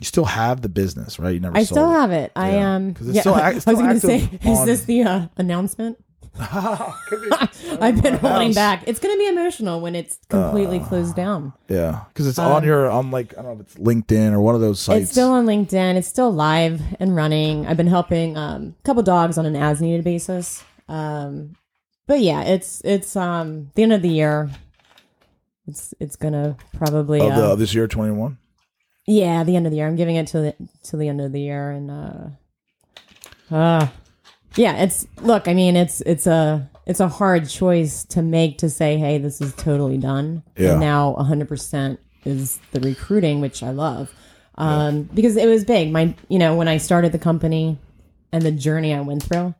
You still have the business, right? You never. I still it. have it. I am. um. Yeah, still ac- I was going to say, active is this the uh, announcement? I've been holding house. back. It's going to be emotional when it's completely Uh, closed down. Yeah, because it's on your on like I don't know if it's LinkedIn or one of those sites. It's still on LinkedIn. It's still live and running. I've been helping um, a couple dogs on an as needed basis. Um, but yeah, it's it's um the end of the year. It's it's gonna probably of, the, uh, of this year twenty one. yeah the end of the year. I'm giving it to the to the end of the year and uh, uh yeah. It's look. I mean, it's it's a it's a hard choice to make to say, hey, this is totally done. Yeah. And now 100 percent is the recruiting, which I love. Um, because it was big. My, you know, when I started the company and the journey I went through,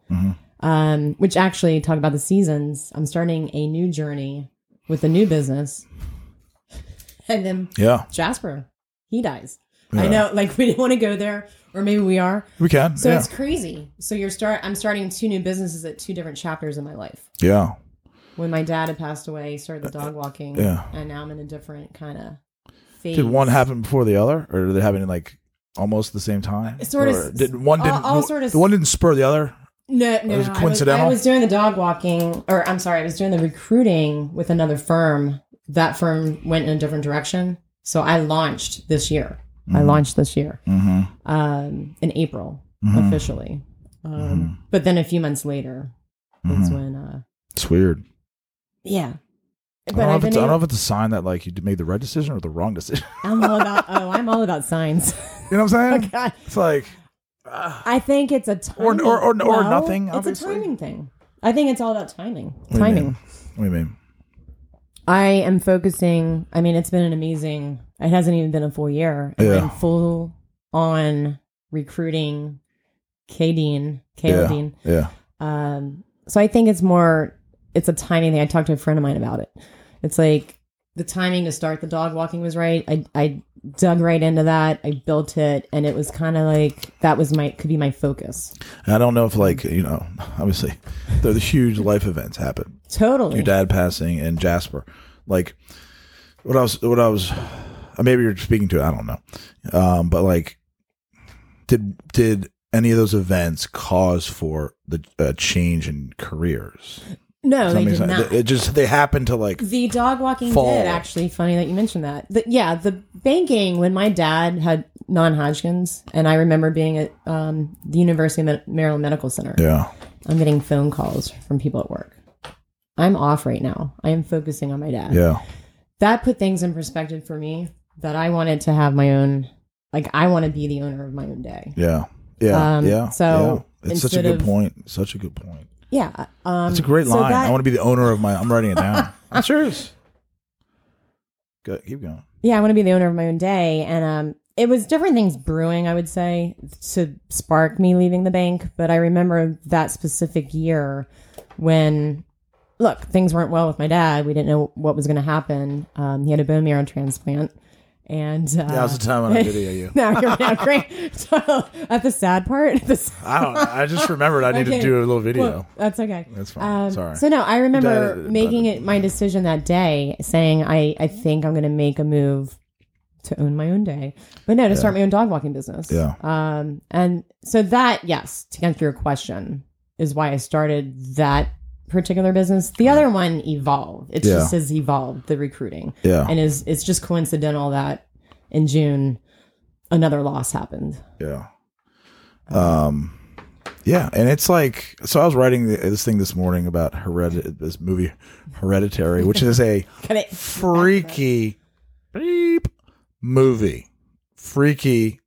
um, which actually talk about the seasons. I'm starting a new journey with a new business, and then Yeah, Jasper, he dies. I know, like we didn't want to go there, or maybe we are. we can. So yeah, it's crazy. So you're start. I'm starting two new businesses at two different chapters in my life. yeah. when my dad had passed away, started the dog uh, walking. Yeah. And now I'm in a different kind of phase. Did one happen before the other, or did they happen in like almost the same time? Sort of Or Did one didn't? all sort of the one didn't spur the other. No, no, was I coincidental? I was doing the dog walking, or I'm sorry, I was doing the recruiting with another firm. That firm went in a different direction, so I launched this year. I launched this year Mm-hmm. um, in April Mhm. officially, um, Mm-hmm. but then a few months later, that's when, uh, It's weird. yeah. I But don't, know I've if been it's, I don't know if it's a sign that like you made the right decision or the wrong decision. I'm all about. Oh, I'm all about signs. you know what I'm saying? God. It's like I think it's a Or- timing. or- or- or well, nothing, It's a timing thing. I think it's all about timing. What Timing. What do you mean? I am focusing. I mean, it's been an amazing. It hasn't even been a full year. Yeah. I'm full on recruiting K Dean, Kayla Yeah. Yeah. Um, so I think it's more. It's a timing thing. I talked to a friend of mine about it. It's like the timing to start the dog walking was right. I I dug right into that. I built it, and it was kind of like that was my could be my focus. And I don't know if like you know, obviously, the, huge life events happen. Totally. Your dad passing and Jasper, like what I was, what I was, uh, maybe you're speaking to. it, I don't know, um, but like, did did any of those events cause for the uh, change in careers? No, they did not. It just they happened to like The dog walking Fall. did actually. Funny that you mentioned that. The, yeah, the banking when my dad had non-Hodgkin's, and I remember being at um, the University of Maryland Medical Center. yeah I'm getting phone calls from people at work. I'm off right now. I am focusing on my dad. yeah That put things in perspective for me. That I wanted to have my own. Like I want to be the owner of my own day. yeah yeah Um, yeah. so yeah. it's such a good of- point. Such a good point. Yeah, um, It's a great so line. that- I want to be the owner of my. I'm writing it down. I'm serious. Good. Keep going. yeah, I want to be the owner of my own day. And um, it was different things brewing, I would say, to spark me leaving the bank. But I remember that specific year when, look, things weren't well with my dad. We didn't know what was going to happen. Um, he had a bone marrow transplant. And uh, That was the time when I video you. now you're not great. So, at the sad part, the sad I don't. I just remembered I needed Okay. to do a little video. Well, that's okay. That's fine. Um, Sorry. So no, I remember making it my decision that day, saying I I think I'm going to make a move to own my own day, but no, to start my own dog walking business. Yeah. Um, and so that yes, to answer your question, is why I started that particular business. The other one evolved. It Yeah. just has evolved the recruiting, yeah. and is it's just coincidental that in June another loss happened. Yeah. Um. Yeah, and it's like so. I was writing this thing this morning about heredit this movie Hereditary, which is a freaky beep movie, freaky,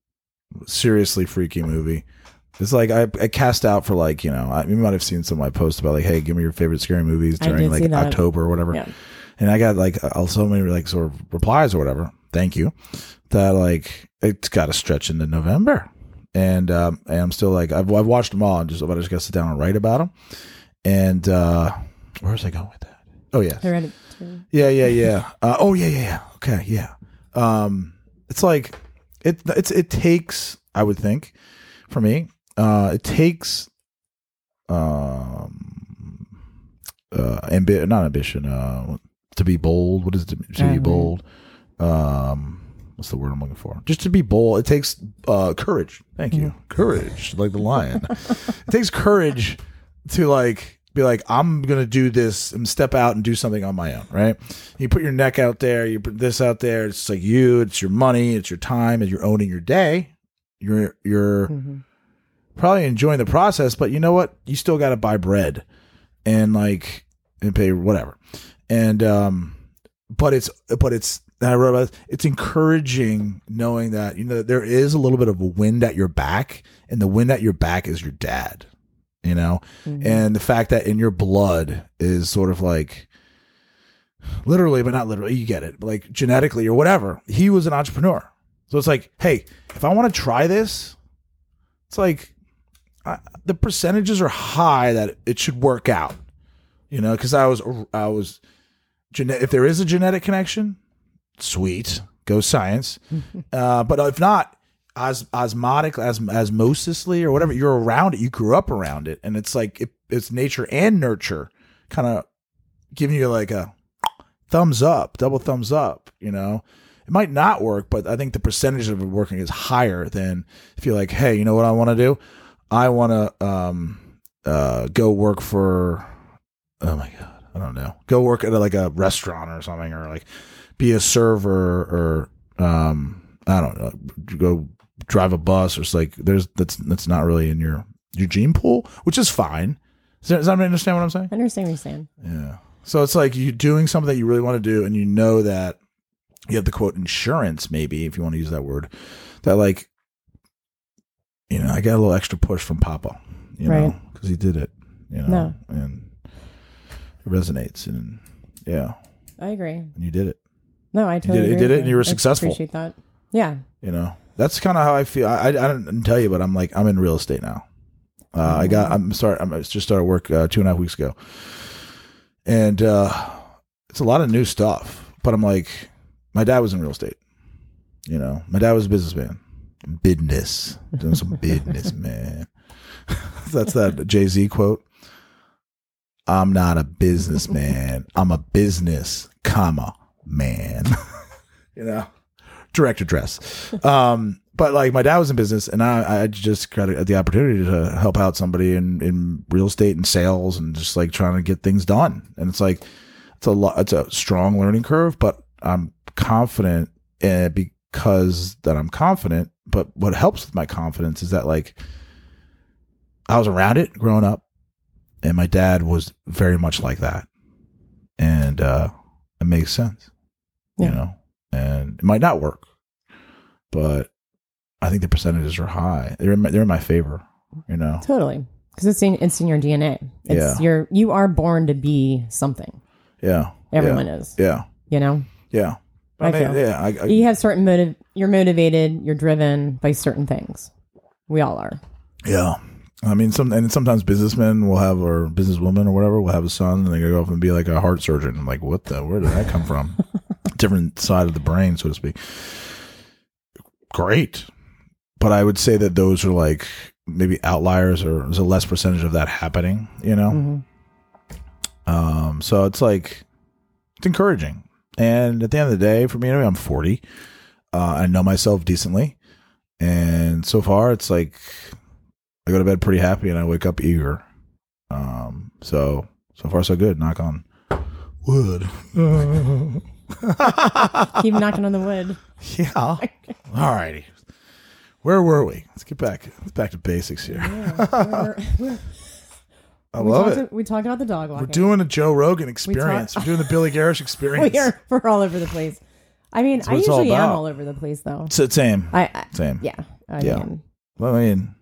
seriously freaky movie. It's like I, I cast out for like you know I, you might have seen some of my posts about like hey give me your favorite scary movies during like. October or whatever, Yeah. and I got like so many like sort of replies or whatever. Thank you. That like it's got to stretch into November, and um and I'm still like I've I've watched them all and just but I just got to sit down and write about them. And uh where was I going with that? Oh yeah, Hereditary. yeah, yeah, yeah. Uh, oh yeah, yeah, yeah. Okay, yeah. Um, it's like it. It's it takes. I would think, for me, uh, it takes, um, uh, ambi- not ambition. Uh, to be bold. What is it to, to be Mhm. bold? Um, what's the word I'm looking for? Just to be bold. It takes uh courage. Thank you. Courage, like the lion. it takes courage to like be like i'm gonna do this and step out and do something on my own right you put your neck out there you put this out there it's like you it's your money it's your time and you're owning your day you're you're Mhm. Probably enjoying the process but you know what? You still got to buy bread and like and pay whatever. And um but it's but it's I wrote about this, it's encouraging knowing that you know there is a little bit of a wind at your back and the wind at your back is your dad you know? Mhm. and the fact that in your blood is sort of like literally but not literally you get it like genetically or whatever he was an entrepreneur. So it's like hey if i want to try this it's like I, the percentages are high that it should work out you know because i was i was if there is a genetic connection sweet go science uh, but if not os- osmotic as osmosisly or whatever you're around it you grew up around it and it's like it, it's nature and nurture kind of giving you like a thumbs up, double thumbs up, you know. It might not work, but I think the percentage of it working is higher than if you're like, hey, you know what I want to do? I want to um uh go work for oh my god, I don't know. Go work at like a restaurant or something or like be a server or um I don't know, go drive a bus or it's like there's that's that's not really in your your gene pool, which is fine. Does, does anybody understand what I'm saying? I understand what you're saying. Yeah. So it's like you're doing something that you really want to do, and you know that you have the quote insurance, maybe if you want to use that word, that like, you know, I got a little extra push from Papa, you know, because he did it, you know, No. and it resonates, and yeah, I agree. and you did it, No, I totally did it- you did it and you were I successful. Appreciate that. Yeah. you know. That's kind of how I feel. I, I I didn't tell you, but I'm like I'm in real estate now. Uh, I got I'm start I'm I just started work uh, two and a half weeks ago, and uh, it's a lot of new stuff. But I'm like, my dad was in real estate. You know, my dad was a businessman, business, doing some business, man. That's that Jay Z quote. I'm not a businessman. I'm a business, comma man. you know, direct address. Um, but like my dad was in business, and I, I just got the opportunity to help out somebody in in real estate and sales, and just like trying to get things done. And it's like it's a lot. It's a strong learning curve, but I'm confident in it because that I'm confident. But what helps with my confidence is that like I was around it growing up, and my dad was very much like that, and uh, it makes sense, you know. And it might not work, but I think the percentages are high. They're in my, they're in my favor, you know. Totally. Because it's in it's in your DNA. It's Yeah. you're you are born to be something. Yeah, Everyone yeah, is. Yeah, You know? yeah. I, I mean, feel. yeah. I, I, You have certain motive you're motivated, you're driven by certain things. We all are. Yeah. I mean, some and sometimes businessmen will have or businesswomen or whatever will have a son and they go off and be like a heart surgeon. I'm like, what the? Where did that come from? Different side of the brain, so to speak. Great, but I would say that those are like maybe outliers, or there's a less percentage of that happening. You know, Mhm. um, so it's like it's encouraging. And at the end of the day, for me, anyway, I'm 40. Uh, I know myself decently, and so far, it's like I go to bed pretty happy, and I wake up eager. Um, so so far, so good. Knock on wood. Keep knocking on the wood. yeah. All righty. Where were we? Let's get back. Let's back to basics here. We're- I we love talked, it. We talked about the dog walking. We're doing a Joe Rogan experience. We're doing the Billy Garish experience. we are we're all over the place. I mean, I it's all usually am all over the place though. So, same. I, I Same. yeah. I Yeah. mean, I mean,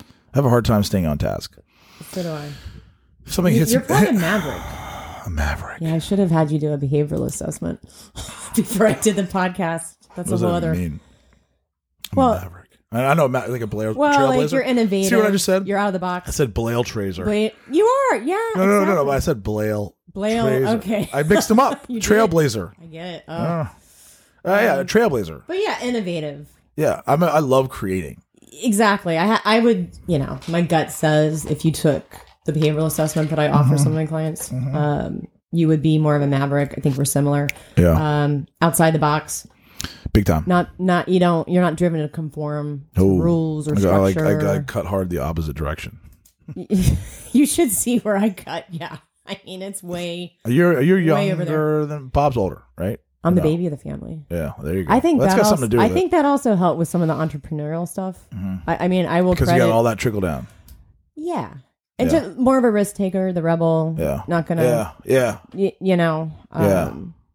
I have a hard time staying on task. so do I. If something You- hits You're probably a maverick. a maverick. Yeah, I should have had you do a behavioral assessment before I did the podcast. That's What a whole that other. mean? Well-. I, I know, ma- like a Blair Well, like you're innovative. See what I just said? You're out of the box. I said Blail Trazer. Wait, you are. Yeah. no, no, no, no, no. But I said Blail. Blail, Trazer. okay. I mixed them up. You did. Trailblazer. I get it. Oh. Uh, yeah, Trailblazer. But yeah, innovative. Yeah, I'm. A, I love creating. Exactly. I ha- I would, you know, my gut says if you took the behavioral assessment that I offer Mm-hmm. some of my clients, um, you would be more of a maverick. I think we're similar. Yeah, Um, outside the box, big time. not not you don't you're not driven to conform to Oh, rules or got- I like. structure. I, I cut hard the opposite direction. you should see where I cut. Yeah, I mean it's way. You're you're younger than Bob's older, right? I'm the No. baby of the family. Yeah, there you go. I think Well, that's that got also, something to do I think that also helped with some of the entrepreneurial stuff. I, I mean, I will because you got all that trickle down. yeah, and Yeah. just more of a risk taker, the rebel. Yeah, not gonna. Yeah, yeah. y- you know, um, Yeah.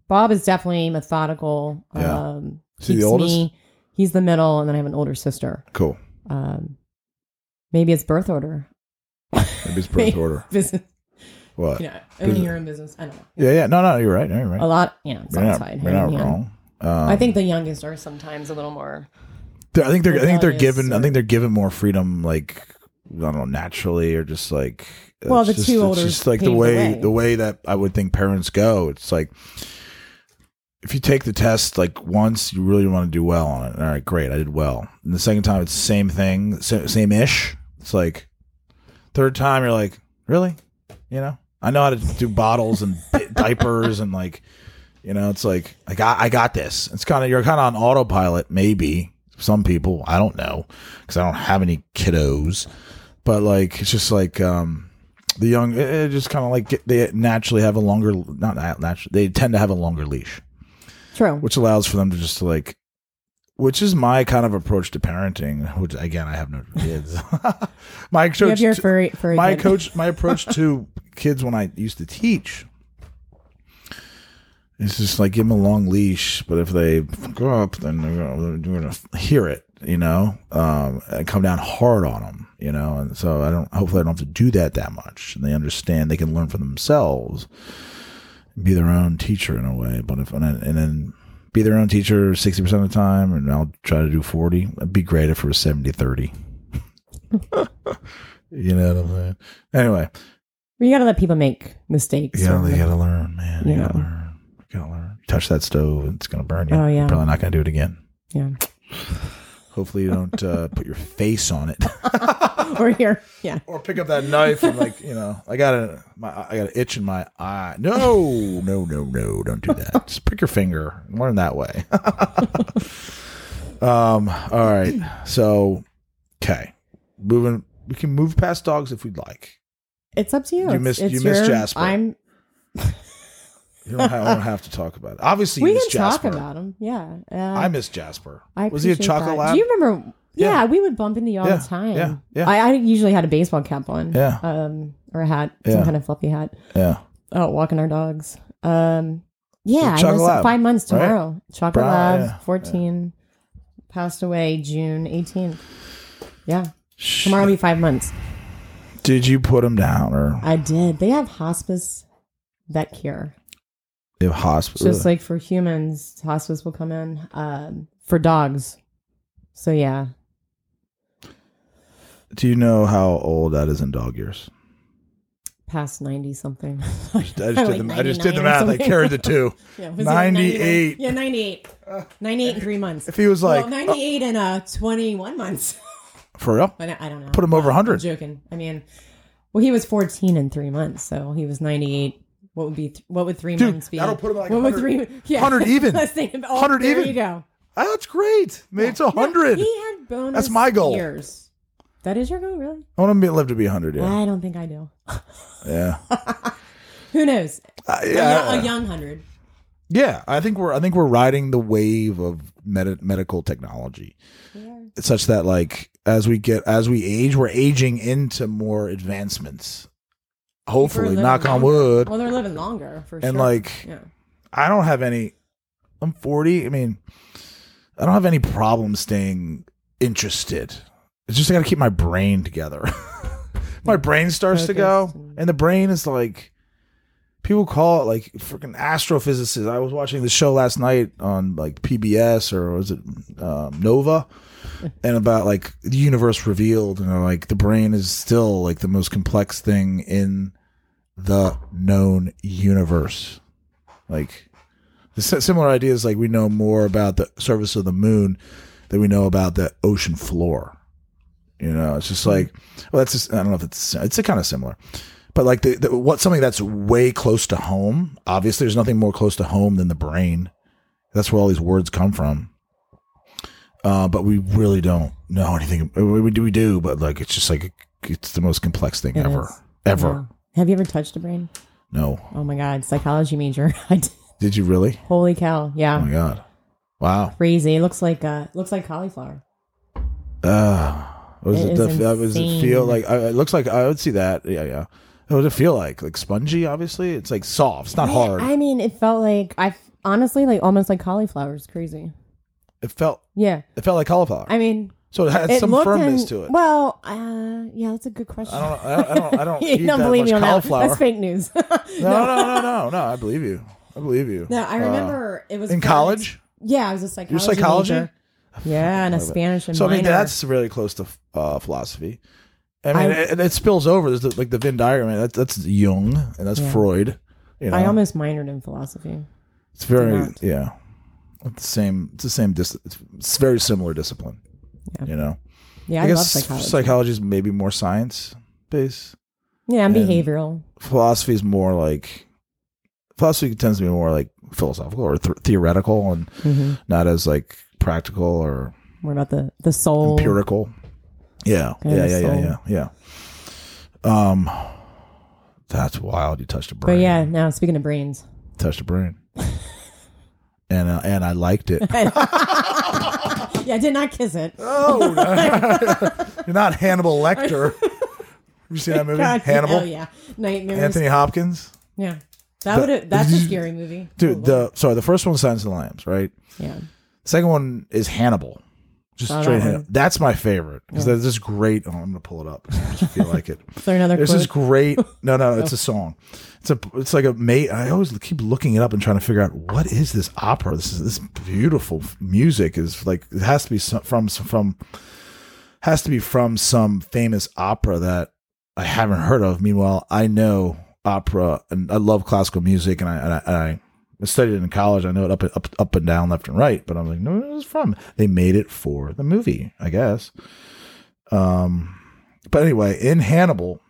Bob is definitely methodical. Yeah. Um, Is he the oldest? me- he's the middle, and then I have an older sister. Cool. Um, maybe it's birth order. Maybe it's birth order. business. What? You know, owning your own business. I don't know. Yeah, yeah. No, no, you're right. No, you're right. A lot, you know, it's You're not, you're not hand in hand. wrong. Um, I think the youngest are sometimes a little more. I think they're. I think they're given. I think they're given more freedom, like I don't know, naturally, or just like. Well, the just, two it's olders just like the paved the way way. the way that I would think parents go. It's like if you take the test like once, you really want to do well on it. All right, great, I did well. And the second time, it's the same thing, same ish. It's like third time, you're like, really, you know. I know how to do bottles and diapers and like, you know, it's like I got I got this. It's kind of you're kind of on autopilot, maybe some people. I don't know because I don't have any kiddos, but like it's just like um the young, it, it just kind of like get, they naturally have a longer not nat- naturally they tend to have a longer leash, True. which allows for them to just like. Which is my kind of approach to parenting. Which again, I have no kids. my you your to- furry, furry my kid. coach my approach to kids when I used to teach is just like give them a long leash, but if they grow up, then they're gonna, they're gonna hear it, you know, um, and come down hard on them, you know, and so I don't. Hopefully, I don't have to do that that much, and they understand they can learn for themselves, be their own teacher in a way. But if and then, and then be their own teacher sixty percent of the time, and I'll try to do forty. It'd be great if it was 70-30. you know what I'm saying? Anyway, You gotta let people make mistakes. you gotta, you gotta learn, man. You Yeah. gotta learn. You gotta learn. Touch that stove, it's gonna burn you. Oh, yeah. You're probably not gonna do it again. yeah. Hopefully, you don't uh, put your face on it, or here. Yeah. or pick up that knife and like you know, I got a my I got an itch in my eye. No, no, no, no, don't do that. Just pick your finger. Learn that way. um. All right. So, okay, moving. We can move past dogs if we'd like. It's up to you. You It's- miss- it's you miss your- Jasper. I'm. You don't have, I don't have to talk about it. Obviously, We you can miss Jasper. talk about him. Yeah. Uh, I miss Jasper. I was he a appreciate chocolate that. lab? Do you remember? Yeah, Yeah. we would bump into you all Yeah, the time. yeah, yeah. I, I usually had a baseball cap on. Yeah. Um, or a hat, Yeah. some kind of fluffy hat. yeah. Out walking our dogs. Um, yeah, I Chocolate was Lab, five months right? tomorrow. Chocolate Lab, yeah, fourteen, passed away June eighteenth. Yeah, tomorrow will be five months. Did you put him down or I did. They have hospice vet care. If hospital? Just like for humans, hospice will come in um, for dogs. So yeah, Do you know how old that is in dog years? past ninety something. I just did Like the, I just did the math. I carried the two. Yeah, 98. Yeah, 98. 98 in three months. If he was like well, 98 in uh, 21 months. for real, I, I don't know. put him over I'm 100. joking. I mean, well, he was 14 in three months, so he was 98. What would be th- what would three Dude, months be? that'll put him at like what would 100 three? Yeah, 100 even. Let's think about, oh, 100 there even. you go. Ah, that's great. Maybe it's a hundred. He had bonus. That's my goal. Years. That is your goal, really? I want to live to be hundred. Yeah, I don't think I do. yeah, Who knows? Uh, yeah. young, a young hundred. Yeah, I think we're I think we're riding the wave of med- medical technology, such that like as we get as we age, we're aging into more advancements. Hopefully, knock on longer. wood. Well, they're living longer for sure. and like, yeah. I don't have any. I'm 40. I mean, I don't have any problem staying interested. It's just I got to keep my brain together. my brain starts to go, and- and the brain is like people call it like freaking astrophysicists. I was watching the show last night on like PBS or was it um, Nova, and about like the universe revealed, and they're like the brain is still like the most complex thing in the known universe. Like the si- similar ideas, like we know more about the surface of the moon than we know about the ocean floor. You know, it's just like, well, that's just, I don't know if it's it's kind of similar, but like the, the what something that's way close to home. Obviously, there's nothing more close to home than the brain. That's where all these words come from. Uh, but we really don't know anything. We, do, we do, but like it's just like it's the most complex thing It ever, is. ever. Yeah. Have you ever touched a brain? No, Oh my god, psychology major. I did. did you really? Holy cow! Yeah, Oh my god! Wow. crazy. It looks like uh, looks like cauliflower. Uh, what does It it, the, does it feel like? Uh, it looks like I would see that. Yeah, yeah. What does it feel like? Like spongy? Obviously, it's like soft. It's not hard. I mean, it felt like I honestly like almost like cauliflower. It's crazy. It felt. Yeah, It felt like cauliflower. I mean, so it had it some looked firmness and- to it. Well, uh, yeah, that's a good question. I don't. I don't. I don't. I don't you eat don't that believe much me on that? cauliflower. That's fake news. No, no, no, no, no. I believe you. I believe you. No, I Uh, remember it was in college. Yeah, I was a psychology. You're psychology. Yeah, and a Spanish and So I mean, minor. that's really close to uh, philosophy. I mean, I- it, it spills over. There's the, like the Venn diagram. That's that's Jung and that's. Freud. You know, I almost minored in philosophy. It's very not. yeah. It's the same. It's the same. Dis- it's, very similar discipline. Yeah. You know, Yeah, I, I, love guess psychology. psychology is maybe more science based. Yeah, and And- behavioral. philosophy is more like philosophy tends to be more like philosophical or th- theoretical and hmm not as like practical or More about the the soul. empirical. Yeah, Kind yeah, of yeah, yeah, yeah, yeah. Um, that's wild. You touched a brain. But yeah, now speaking of brains, touched a brain, and uh, and I liked it. yeah, I did not kiss it. oh, you're not Hannibal Lecter. You seen that movie, God, Hannibal? Oh yeah, nightmares. Anthony Hopkins, Yeah, that would have. That's a scary movie. dude. The sorry, the first one, Silence of the Lambs, right? Yeah. Second one is Hannibal. Just straight. Hannibal. That's my favorite because there's this great. Oh, I'm gonna pull it up. I just feel like it. Is there another There's quote? this is great. No, no, it's a song. It's a. It's like a mate. I always keep looking it up and trying to figure out what is this opera. This is this beautiful music. Is like it has to be some, from from has to be from some famous opera that I haven't heard of. Meanwhile, I know opera and I love classical music, and I and I, and I studied it in college. I know it up up up and down, left and right. But I'm like, no, where is it from? They made it for the movie, I guess. Um, but anyway, in Hannibal,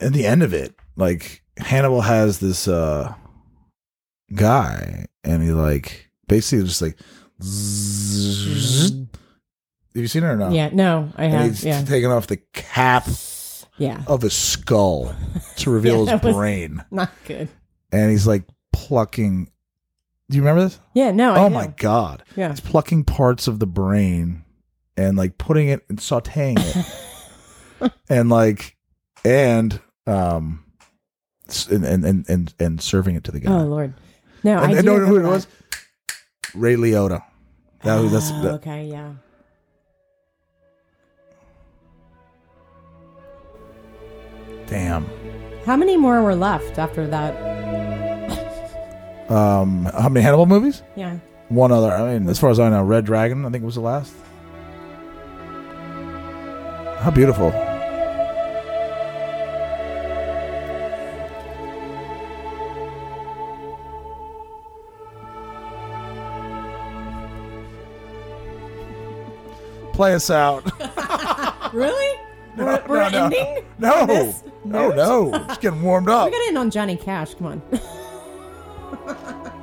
in the end of it, like Hannibal has this uh guy, and he like basically just like. zzz. Have you seen it or not? yeah. No, I And have. he's Yeah. taking off the cap Yeah. of his skull to reveal Yeah, his that was- brain, Not good. and he's like plucking. Do you remember this? Yeah. No. I oh do. my god! Yeah. He's plucking parts of the brain and like putting it and sautéing it, and like and um s- and and and and, and serving it to the guy. Oh Lord. No. and, I and do know who it remember was? Ray Liotta. That was that's Oh, that, okay. Yeah. Damn. How many more were left after that? Um, how many Hannibal movies? Yeah. One other. I mean, as far as I know, Red Dragon. I think was the last. How beautiful. Play us out. Really? we're we're no, no. ending. No, no, note? no. It's getting warmed up. We got end on Johnny Cash. Come on.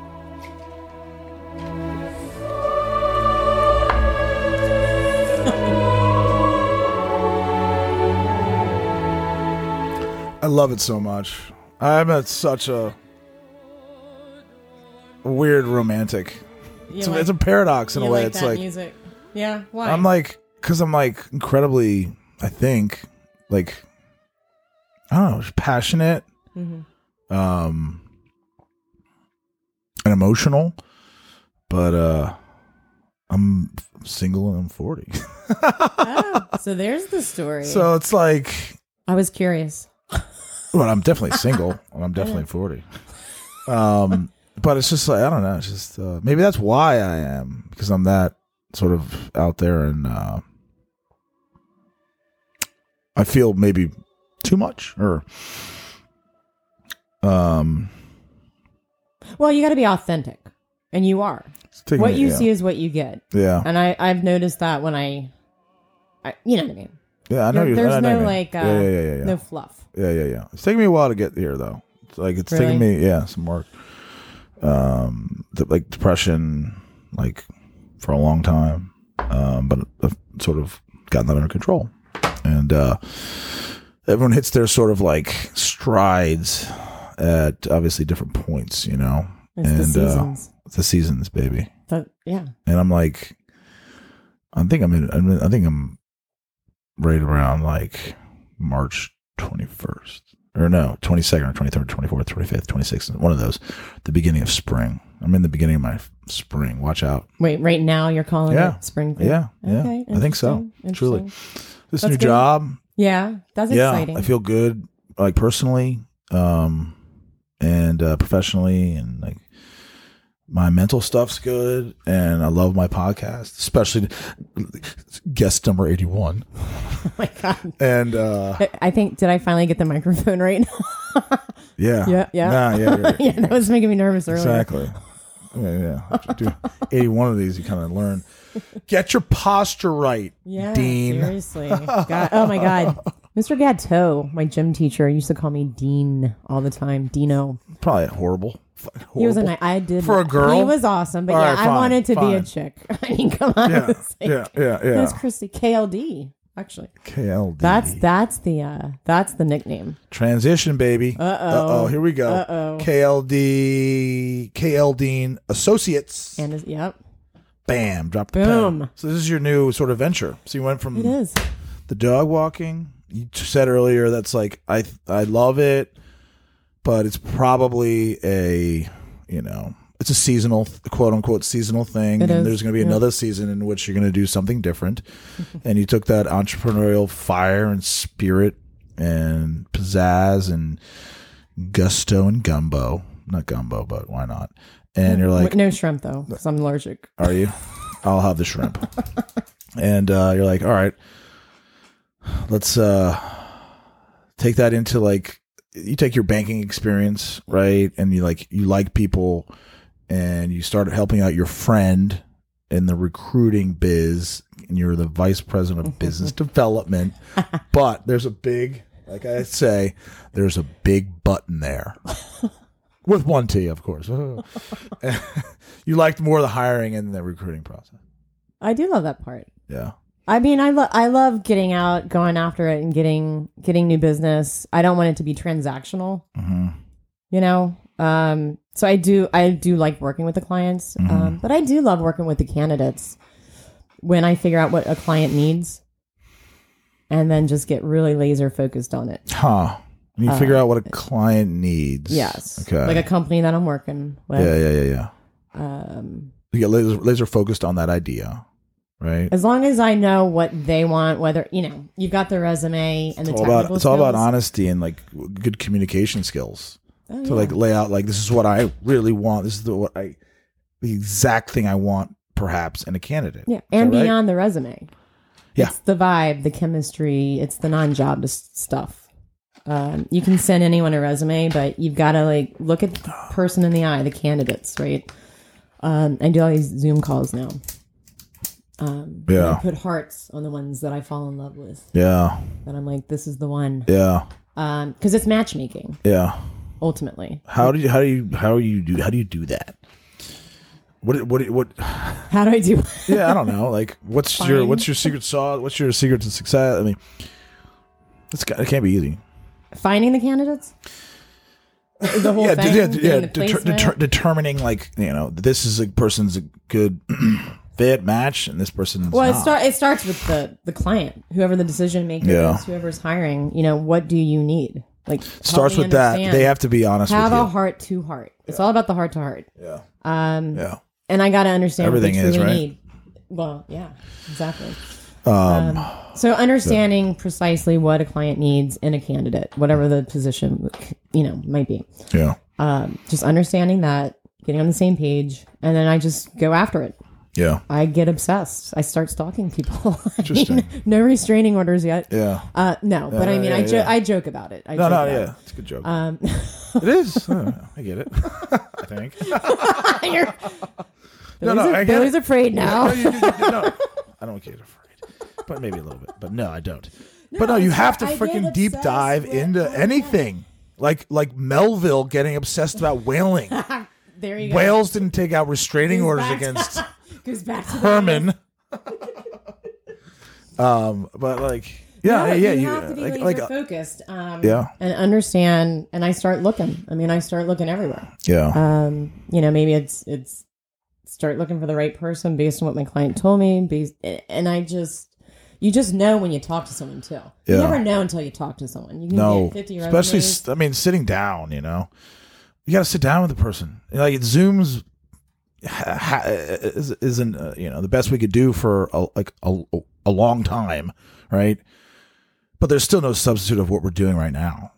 I love it so much. I'm at such a weird romantic. It's, a, like- it's a paradox in a way. like it's like music. Yeah. Why? I'm like, because I'm like incredibly, I think, like, I don't know, just passionate, Mhm. um, and emotional, but uh, I'm single and I'm 40. oh, so there's the story. so it's like, I was curious. well, I'm definitely single and I'm definitely 40. Um, but it's just like, I don't know, it's just, uh, maybe that's why I am, because I'm that sort of out there and, uh, I feel maybe too much or, um, Well, you got to be authentic, and you are. What me- you yeah. see is what you get, Yeah. and I I've noticed that when I, I you know what I mean. Yeah, I know you. there's I know no like uh, yeah, yeah, yeah, no fluff. yeah, yeah, yeah. It's taking me a while to get here, though. It's like it's taking me, yeah, some work. Um, th- like depression, like for a long time, um, but I've sort of gotten that under control, and uh, everyone hits their sort of like strides at obviously different points, you know. It's and the uh, seasons. the seasons, baby. But yeah, and I'm like, I think I'm in. I'm in I think I'm right around like March 21st, or no, 22nd, or 23rd, 24th, 25th, 26th, one of those. The beginning of spring. I'm in the beginning of my spring. Watch out. wait, right now you're calling Yeah. it spring. thing? Yeah, yeah. I think so. Truly. This That's new good. job. Yeah, that's yeah, exciting. I feel good, like personally, um, and uh, professionally, and like my mental stuff's good, and I love my podcast, especially guest number eighty-one. oh my god. And uh, I- think did I finally get the microphone right? yeah, Yeah, yeah. nah, yeah, yeah, yeah, that was making me nervous earlier. exactly. Yeah, yeah. After do eighty-one of these, you kind of learn. Get your posture right, Yeah, Dean. seriously. God, oh my god. Mr. Gatto, my gym teacher, used to call me Dean all the time. Dino. Probably horrible. Fucking He was a nice. I did For a girl? He was awesome, but All yeah, right, I fine, wanted to be a fine. chick. I mean, come on. Yeah, It's like- yeah, yeah, yeah. That's Christy KLD. Actually, KLD. that's that's the uh that's the nickname. transition, baby. Uh oh. Uh oh. Here we go. Uh-oh. KLD. KL Dean Associates. And is, yep, Bam. Drop the Boom. pen. So this is your new sort of venture. So you went from it is. the dog walking. You t- said earlier that's like I I love it, but it's probably a you know it's a seasonal quote unquote seasonal thing, It and is, there's going to be yeah. another season in which you're going to do something different, and you took that entrepreneurial fire and spirit and pizzazz and gusto and gumbo, not gumbo, but why not? And you're like, no shrimp though, because I'm allergic. are you? I'll have the shrimp. and uh, you're like, all right, let's uh, take that into like you take your banking experience, right? And you like you like people, and you start helping out your friend in the recruiting biz, and you're the vice president of business development. But there's a big, like I say, there's a big button there. With one T, of course. you liked more the hiring and the recruiting process. I do love that part. Yeah. I mean, I love I love getting out, going after it, and getting getting new business. I don't want it to be transactional. hmm You know, um, so I do I do like working with the clients, Mm-hmm. um, but I do love working with the candidates when I figure out what a client needs, and then just get really laser focused on it. Huh. You figure out what a client needs. Uh, Yes, Okay. like a company that I'm working with. yeah, yeah, yeah, yeah. Um, You get laser, laser focused on that idea, right? as long as I know what they want, whether you know you've got their resume and the It's all technical about it's all about honesty and like good communication skills Oh, to yeah. like lay out like this is what I really want. This is the what I the exact thing I want perhaps in a candidate. Yeah, and that right? beyond the resume. Yeah. It's the vibe, the chemistry, it's the non-job stuff. Um, you can send anyone a resume, but you've got to like look at the person in the eye, the candidates, right? Um, I do all these Zoom calls now. Um, Yeah. I put hearts on the ones that I fall in love with. Yeah. That I'm like, this is the one. Yeah. Um, because it's matchmaking Yeah. ultimately. How do you how do you how do you do how do you do that? What what what How do I do? yeah, I don't know. Like, what's your what's your secret sauce? What's your secret to success? I mean, it's it can't be easy. Finding the candidates. The whole yeah, thing. yeah, yeah. the deter- deter- determining like you know this is a person's a good fit match, and this person's Well, it start it starts with the the client, whoever the decision maker Yeah. is, whoever's hiring. You know, what do you need? Like starts with that. They have to be honest have with a heart to heart. It's all about the heart to heart. yeah, Um, yeah. and I got to understand Everything what is, right? need. Well, yeah, exactly. Um, So understanding precisely what a client needs in a candidate, whatever the position you know might be. yeah, Um, just understanding that, getting on the same page, and then I just go after it. yeah, I get obsessed. I start stalking people. I Interesting. mean, no restraining orders yet. yeah. Uh, no, but I Yeah, mean, I, jo- yeah. I joke about it. I No, joke no, about yeah. It's a good joke. Um, it is. Uh, I get it. I think. you're, No, Billy's, no, a- I get Billy's it. afraid now. No, you- you- you- no. I don't get afraid, but maybe a little bit. But no, I don't. but no, you have to I freaking deep dive into yeah. anything. Like like Melville getting obsessed about whaling. there you go. Whales didn't take out restraining Goes orders against to Herman. um, but like, yeah, No, yeah, you, you, have to be like, like, uh, focused. Um, Yeah. and understand. And I start looking. I mean, I start looking everywhere. yeah, Um, you know, maybe it's it's start looking for the right person based on what my client told me. Based, and I just. You just know when you talk to someone too. You Yeah. never know until you talk to someone. You can no, get fifty especially, resumes. s- I mean, sitting down. You know, you got to sit down with the person. Like it zooms. Ha, ha, is, isn't uh, you know the best we could do for a, like a, a long time, right? But there's still no substitute of what we're doing right now.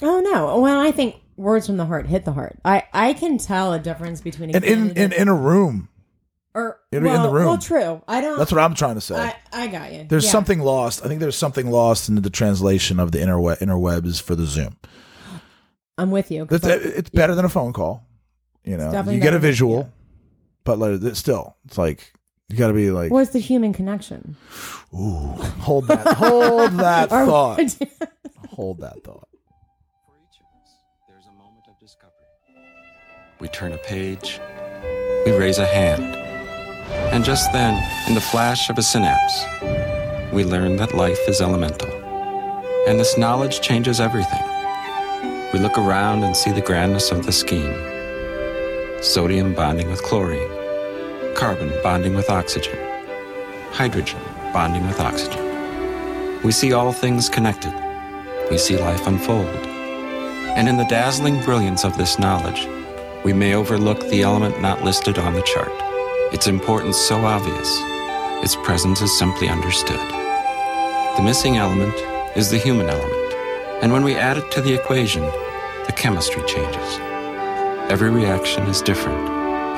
Oh no! Well, I think words from the heart hit the heart. I I can tell a difference between a And in, candidate in in a room, or in- in the room. Well, true. I don't. that's what I'm trying to say. I I got you. There's Yeah. something lost. I think there's something lost in the translation of the interweb interwebs for the Zoom. I'm with you. It's, I- it's better than a phone call. You know, you get a visual, yeah. but like, it's still, it's like You got to be like, Where's the human connection? ooh, hold that, hold that thought, hold that thought. For each of us, there's a moment of discovery. We turn a page, we raise a hand, and just then, in the flash of a synapse, we learn that life is elemental. And this knowledge changes everything. We look around and see the grandness of the scheme sodium bonding with chlorine, carbon bonding with oxygen, hydrogen bonding with oxygen. We see all things connected. We see life unfold. And in the dazzling brilliance of this knowledge, we may overlook the element not listed on the chart. Its importance so obvious, its presence is simply understood. The missing element is the human element, and when we add it to the equation, the chemistry changes. Every reaction is different.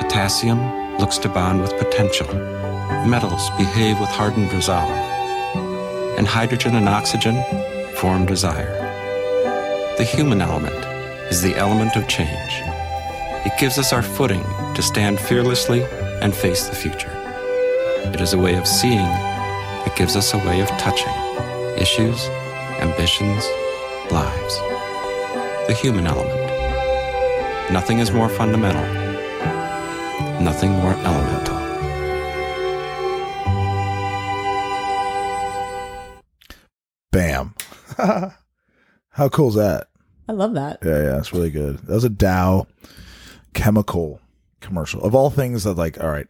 Potassium looks to bond with potential. Metals behave with hardened resolve. And hydrogen and oxygen form desire. The human element is the element of change. It gives us our footing to stand fearlessly and face the future. It is a way of seeing that gives us a way of touching issues, ambitions, lives. The human element. Nothing is more fundamental, nothing more elemental. Bam. How cool is that? I love that. Yeah, yeah, it's really good. That was a Dow chemical commercial. Of all things that like, all right.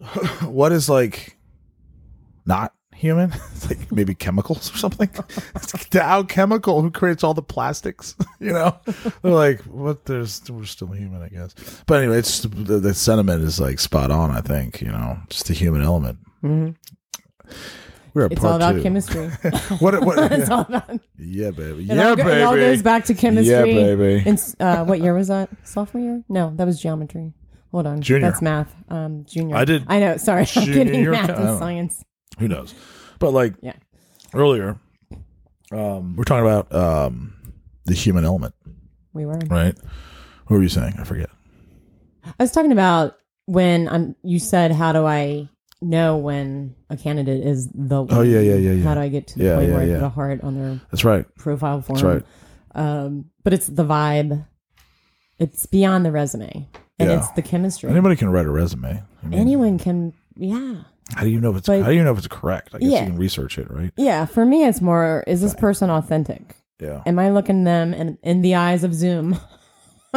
what is like not human? It's like maybe chemicals or something. It's Dow Chemical who creates all the plastics, you know? They're like, what there's we're still human, I guess. But anyway, it's the, the sentiment is like spot on, I think, you know, just the human element. Mm-hmm. We're It's all about two. chemistry. What what it's yeah, all about. yeah, baby. It Yeah, all, baby. It all goes back to chemistry. Yeah, baby. In, uh, what year was that? Sophomore year? No, that was geometry. Hold on. Junior. That's math. Um, junior. I did I know. Sorry, I'm getting math and science. who knows but like Yeah. earlier um we're talking about um the human element We were. right what were you saying i forget I was talking about when I'm. You said, "How do I know when a candidate is the?" Oh, yeah, yeah, yeah, yeah. How do I get to the Yeah, point yeah, where I yeah. put a heart on their that's right profile form? that's right Um, but it's the vibe. It's beyond the resume, and Yeah. it's the chemistry. anybody can write a resume I mean, Anyone can. Yeah. how do you know if it's But- how do you know if it's correct i guess Yeah. you can research it right Yeah, for me, it's more: is this person authentic? yeah Am I looking them in, in the eyes of Zoom?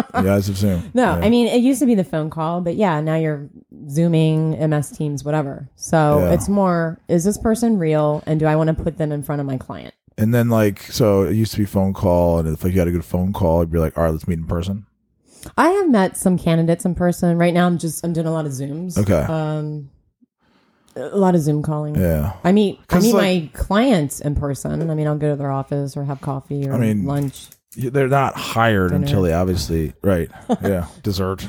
the eyes of zoom No, Yeah. I mean it used to be the phone call, but yeah, now you're zooming, MS Teams, whatever. So Yeah. it's more: is this person real, and do I want to put them in front of my client? and then like so it used to be phone call and if like you had a good phone call you'd be like all right let's meet in person I have met some candidates in person. Right now, I'm just I'm doing a lot of Zooms. Okay. Um, a lot of Zoom calling. yeah I meet I meet like- my clients in person. I mean, I'll go to their office or have coffee or I mean, lunch. They're not hired Dinner. until they obviously right yeah dessert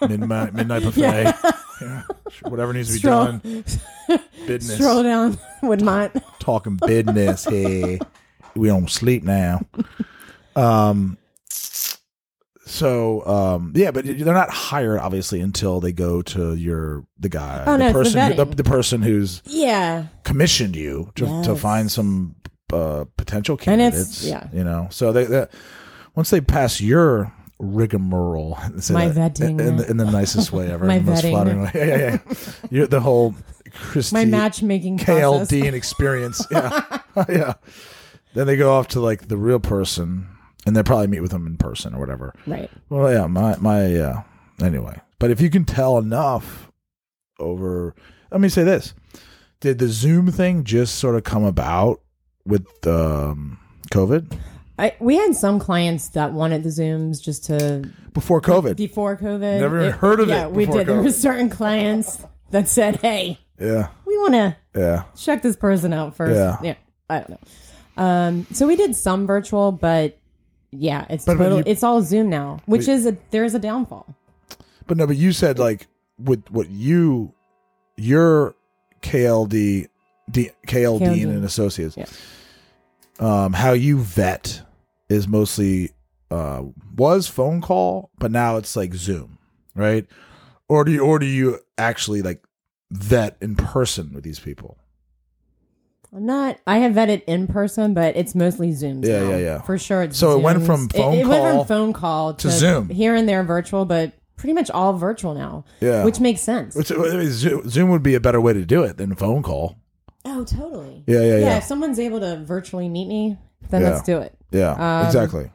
midnight midnight buffet yeah. whatever needs to be Stroll- done business Stroll down Woodmont. talking business here. We don't sleep now. Um. So, um, yeah, but they're not hired obviously until they go to your the guy, Oh, the no, it's the person, the, the person who's Yeah, commissioned you to, to find some uh, potential And it's- candidates. yeah. you know, so they, they once they pass your rigmarole, My that vetting. in, the, in the nicest way ever, My in the most vetting. flattering way. Yeah, yeah, yeah. You're the whole Christy, my matchmaking. KLD and experience. Yeah. yeah. Then they go off to like the real person and they'll probably meet with them in person or whatever. Right. Well, yeah, my, my, yeah. Anyway, but if you can tell enough over, let me say this. Did the Zoom thing just sort of come about with um, COVID? I, we had some clients that wanted the Zooms just to Before COVID? before COVID. Never even heard of it Yeah, we did. There were certain clients that said, "Hey, Yeah. we want to Yeah. check this person out first. Yeah. yeah I don't know. Um, so we did some virtual, but yeah, it's But- but you- it's all Zoom now, which But- is a there is a downfall. But no, but you said like with what you, your KLD, D, KL KL Dean and Associates, Yeah. um, how you vet is mostly uh, was phone call, but now it's like Zoom, right? Or do you, or do you actually like vet in person with these people? I'm not. I have vetted in person, but it's mostly Zoom. Yeah, now. yeah, yeah. For sure. It's So it went from phone it, it went call from phone call to, Zoom. here and there virtual, but pretty much all virtual now. Yeah. which makes sense. Which, I mean, Zoom would be a better way to do it than phone call. Oh, totally. Yeah, yeah, yeah. If someone's able to virtually meet me, then Yeah. let's do it Yeah, Um, exactly.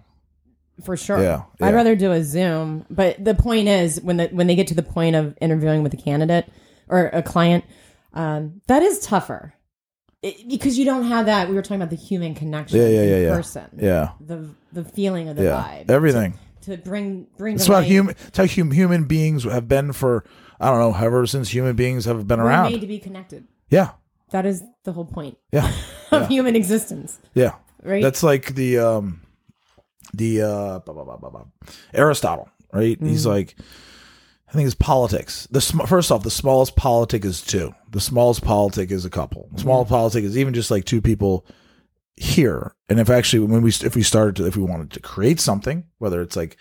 for sure. Yeah, I'd rather do a Zoom. But the point is, when the when they get to the point of interviewing with a candidate or a client, um, that is tougher. It, because you don't have that. We were talking about the human connection. Yeah, yeah, yeah, in yeah. person. Yeah, the the feeling of the yeah. vibe. Everything. to bring bring It's to about human. It's how hum, human beings have been for I don't know, however since human beings have been We're around. made to be connected. yeah, That is the whole point yeah, of Yeah. human existence, yeah. right? That's like the um, the uh, blah, blah, blah. Aristotle, right? He's Mm-hmm. like, I think it's politics. The sm- first off, the smallest politic is two. The smallest politic is a couple. The smallest Mm-hmm. politic is even just like two people here. And if actually, when we if we started to if we wanted to create something, whether it's like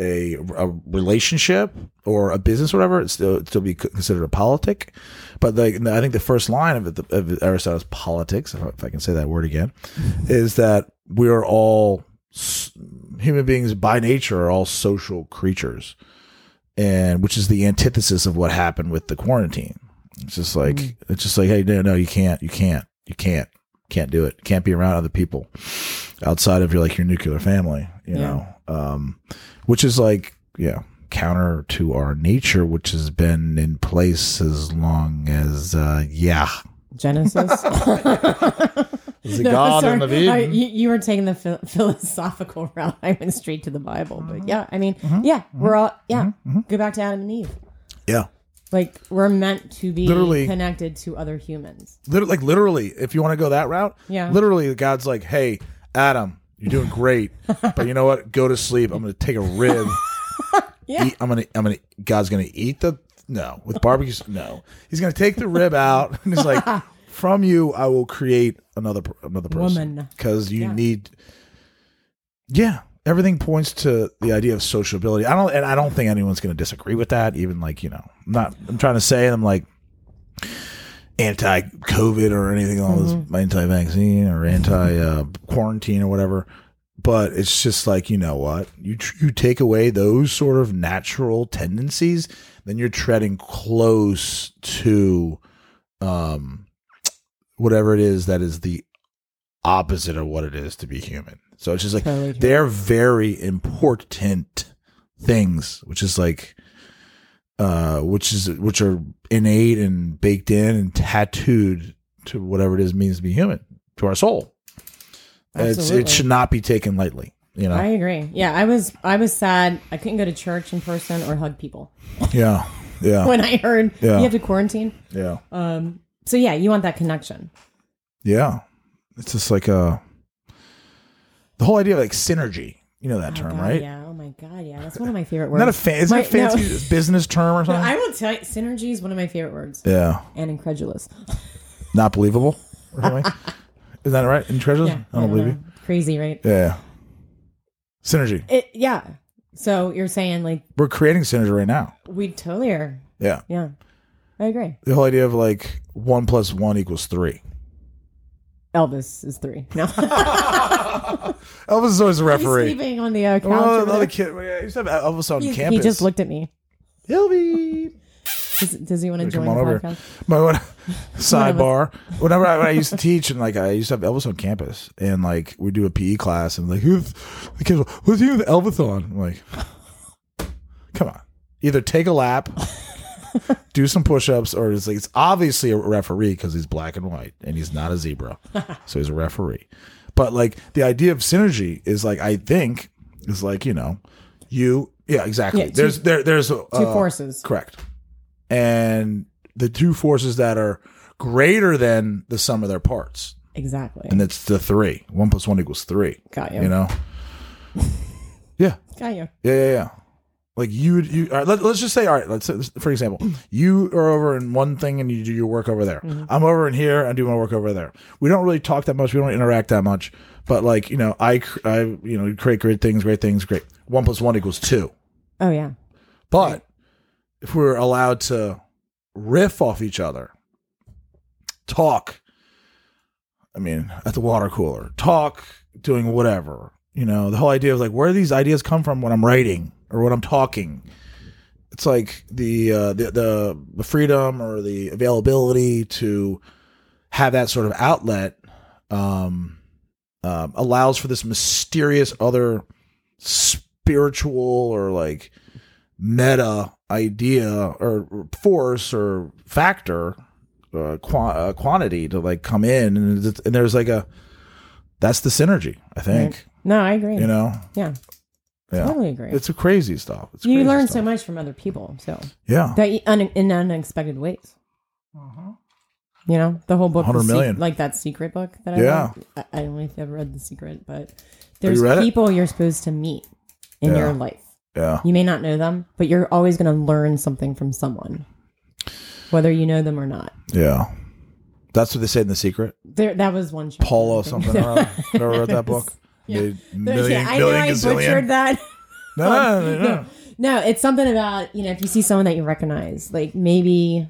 a, a relationship or a business, or whatever, it's still still be considered a politic. But like I think the first line of, it, of Aristotle's politics, if I- can say that word again, is that we are all human beings by nature are all social creatures, and which is the antithesis of what happened with the quarantine. It's just like mm-hmm. it's just like hey no no you can't you can't you can't can't do it can't be around other people outside of your like your nuclear family you Yeah. know um which is like yeah counter to our nature which has been in place as long as uh yeah Genesis. the God in the sorry. I- you, you were taking the phil- philosophical route. I went straight to the Bible, Mm-hmm. but yeah, I mean, yeah, we're all yeah. Go back to Adam and Eve. yeah Like we're meant to be Literally. connected to other humans. literally, like literally, if you want to go that route, Yeah. literally, God's like, "Hey, Adam, you're doing great, but you know what? Go to sleep. I'm going to take a rib. Yeah. eat, I'm going to, I'm going to. God's going to eat the no with barbecue. No, he's going to take the rib out, and he's like, from you, I will create another another person because you Yeah. need. Yeah, everything points to the idea of sociability. I don't, and I don't think anyone's going to disagree with that. Even like you know, I'm not. I'm trying to say I'm like anti COVID or anything, all this anti vaccine or anti uh, quarantine or whatever. But it's just like you know what you tr- you take away those sort of natural tendencies, then you're treading close to um whatever it is that is the opposite of what it is to be human. So it's just like Totally they're very important things, which is like uh which is which are innate and baked in and tattooed to whatever it is means to be human, to our soul. It should not be taken lightly, you know. I agree. Yeah, I was I was sad. I couldn't go to church in person or hug people yeah. Yeah. when I heard Yeah. you have to quarantine. Yeah. Um. So yeah, you want that connection. Yeah. It's just like a the whole idea of like synergy. You know that term, God, right? Yeah. My god. Yeah, that's one of my favorite words. a fan, isn't My- a fancy no. business term or No, something? I will tell you, synergy is one of my favorite words, yeah. and incredulous. Not believable. something? Is that right? Incredulous? Yeah, I don't believe know. you. Crazy, right? Yeah, yeah. Synergy. It. Yeah. So you're saying like We're creating synergy right now. we totally are. Yeah. Yeah, I agree. The whole idea of like one plus one equals three. Elvis is three. No, Elvis is always a he's referee. sleeping on the uh, couch. Another kid. I used to have Elvis on He- campus. He just looked at me. He'll be. Does, does he want to Come join on the over. podcast? My when, sidebar. Whenever I, when I used to teach and like I used to have Elvis on campus and like we do a PE class and like who's the kids? Who's you with Elvis on? I'm like, come on, either take a lap, do some push-ups, or it's like it's obviously a referee because he's black and white and he's not a zebra, so he's a referee. But like the idea of synergy is like I think is like you know you yeah exactly. Yeah, two- there's there there's uh, Two forces. Correct. And the two forces that are greater than the sum of their parts. Exactly. And it's the three. One plus one equals three. Got you. You know? Yeah. Got you. Yeah, yeah, yeah. Like you, you. All right, let, let's just say, all right. Let's say, for example, you are over in one thing and you do your work over there. Mm-hmm. I'm over in here. and do my work over there. We don't really talk that much. We don't interact that much. But like you know, I, I, you know, create great things. Great things. Great. One plus one equals two. Oh yeah. But if we're allowed to riff off each other, talk. I mean, at the water cooler, talk, doing whatever. You know, the whole idea of like where do these ideas come from when I'm writing or when I'm talking. It's like the uh, the, the freedom or the availability to have that sort of outlet um, um, allows for this mysterious other spiritual or like meta idea or force or factor uh, qua- uh, quantity to like come in. And, and there's like a that's the synergy i think No, I agree. you know yeah, yeah totally agree. it's a crazy stuff it's you crazy learn stuff. so much from other people, so yeah that un, in unexpected ways. Mm-hmm. You know, the whole book, The 100 Se- like that secret book that I Yeah. read. I, I don't know if you ever read The Secret, but oh, there's read it? people you're supposed to meet in Yeah. your life. yeah You may not know them, but you're always going to learn something from someone, whether you know them or not. yeah that's what they said in the secret There, that was one. chapter, paulo something or never read that book Yeah. There- million, yeah, I know million I gazillion. butchered that. no, no, no, no. No, it's something about, you know, if you see someone that you recognize, like maybe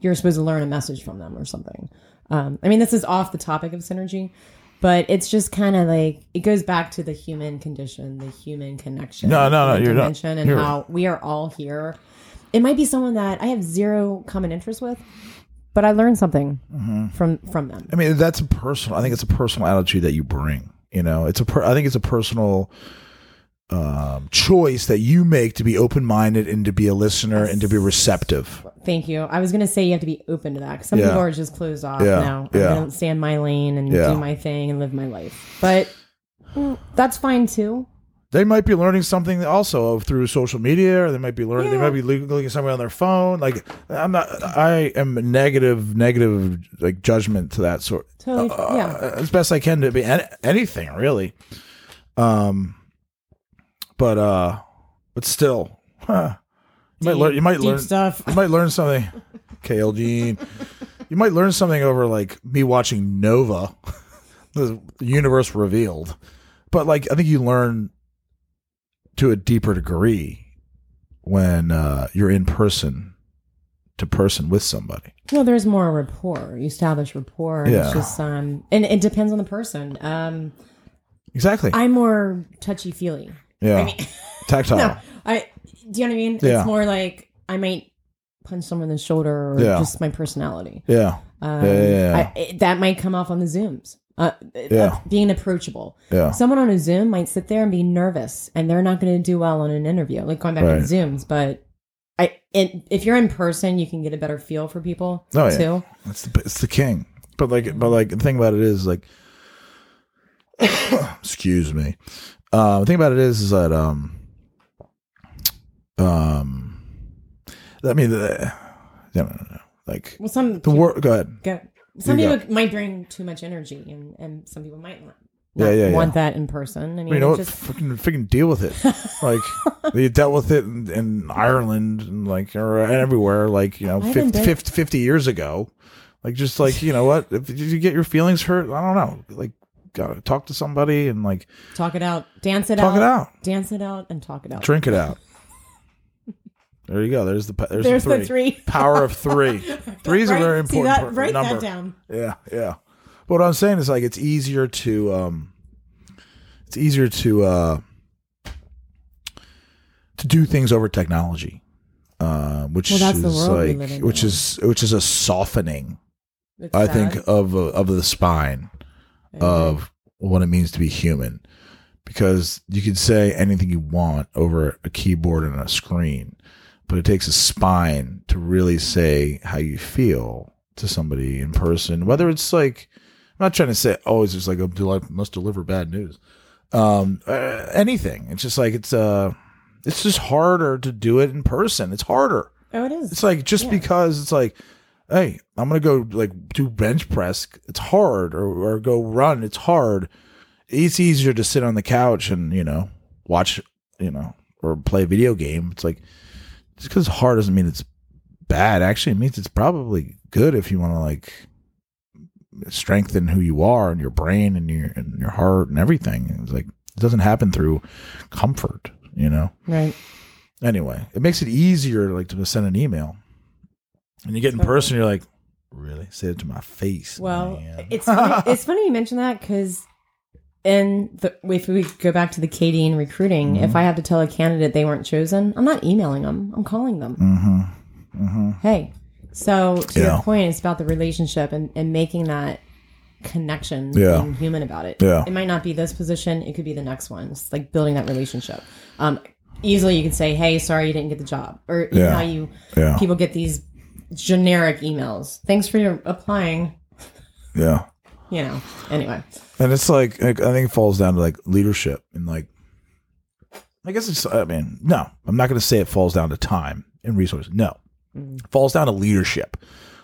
you're supposed to learn a message from them or something. Um, I mean, this is off the topic of synergy, but it's just kind of like it goes back to the human condition, the human connection. No, no, no, you're not- and you're- how we are all here. It might be someone that I have zero common interest with, but I learned something Mm-hmm. from from them. I mean, that's a personal. I think it's a personal attitude that you bring. You know, it's a. Per, I think it's a personal um, choice that you make to be open minded and to be a listener and to be receptive. Thank you. I was going to say you have to be open to that because some Yeah. people are just closed off Yeah. now. Yeah. going to stay in my lane and Yeah. do my thing and live my life. But mm, that's fine too. They might be learning something also through social media, or they might be learning. They might be looking at something on their phone. Like I'm not. I am negative, negative like judgment to that sort. Totally. uh, yeah. as best I can to be any, anything really. Um, but uh, but still, huh, you might learn. You might learn stuff. You might learn something. KL Dean. You might learn something over like me watching Nova, the universe revealed. But like I think you learn to a deeper degree when uh, you're in person to person with somebody. Well, there's more rapport. You establish rapport. Yeah. It's just um, and it depends on the person. Um, Exactly. I'm more touchy feely. yeah. I mean, Tactile. no, I. Do you know what I mean? Yeah. It's more like I might punch someone in the shoulder or Yeah. just my personality. Yeah. Um, Yeah, yeah, yeah. I, it, that might come off on the Zooms. Uh, Yeah. uh, being approachable. Yeah. Someone on a Zoom might sit there and be nervous, and they're not going to do well on an interview. Like going back Right. to Zooms, but I, it, if you're in person, you can get a better feel for people Oh, yeah. too. It's the it's the king. But like but like the thing about it is like excuse me. Uh the thing about it is is that um um I mean the no, no, no, no. like Well, some the word go ahead. go, some You people might bring too much energy, and, and some people might not Yeah, yeah, yeah. want that in person. I mean, you know it what? just Fucking, fucking deal with it. Like you dealt with it in, in Ireland and like or everywhere. Like you know, 50, been- 50, 50 years ago. Like just like you know what? If, if you get your feelings hurt, I don't know. Like gotta talk to somebody and like talk it out, dance it talk out, it out, dance it out, and talk it out. drink it out. There you go. There's the there's, There's the the three. three. Power of three. Three is a very see important that, write number. that down. Yeah, yeah. But what I'm saying is like it's easier to um it's easier to uh to do things over technology. Uh, which Well, is the world we like which now. is which is a softening It's I sad. think of uh, of the spine agree. of what it means to be human because you can say anything you want over a keyboard and a screen but it takes a spine to really say how you feel to somebody in person whether it's like i'm not trying to say always just like oh, I must deliver bad news um uh, anything it's just like it's uh it's just harder to do it in person it's harder oh, it is. it's like just Yeah. because it's like, hey, I'm gonna go like do bench press. It's hard, or or go run. It's hard. It's easier to sit on the couch and you know watch, you know, or play a video game. It's like just because it's hard doesn't mean it's bad. Actually, it means it's probably good if you want to like strengthen who you are and your brain and your and your heart and everything. It's like it doesn't happen through comfort, you know right. anyway it makes it easier like to send an email And you get in person, you're like, really? Say it to my face. Well, man." it's funny, it's funny you mention that because in the if we go back to the KD and recruiting, Mm-hmm. if I have to tell a candidate they weren't chosen, I'm not emailing them. I'm calling them. Hey, so to Mm-hmm. Yeah. your point, it's about the relationship and, and making that connection Yeah. and human about it. Yeah. It might not be this position; it could be the next one. It's like building that relationship. Um, easily, you can say, "Hey, sorry, you didn't get the job," or you know Yeah. how you Yeah. people get these generic emails. Thanks for your applying. yeah. You know. Anyway. And it's like, like I think it falls down to like leadership and like I guess it's I mean, no, I'm not gonna say it falls down to time and resources. No. Mm. It falls down to leadership.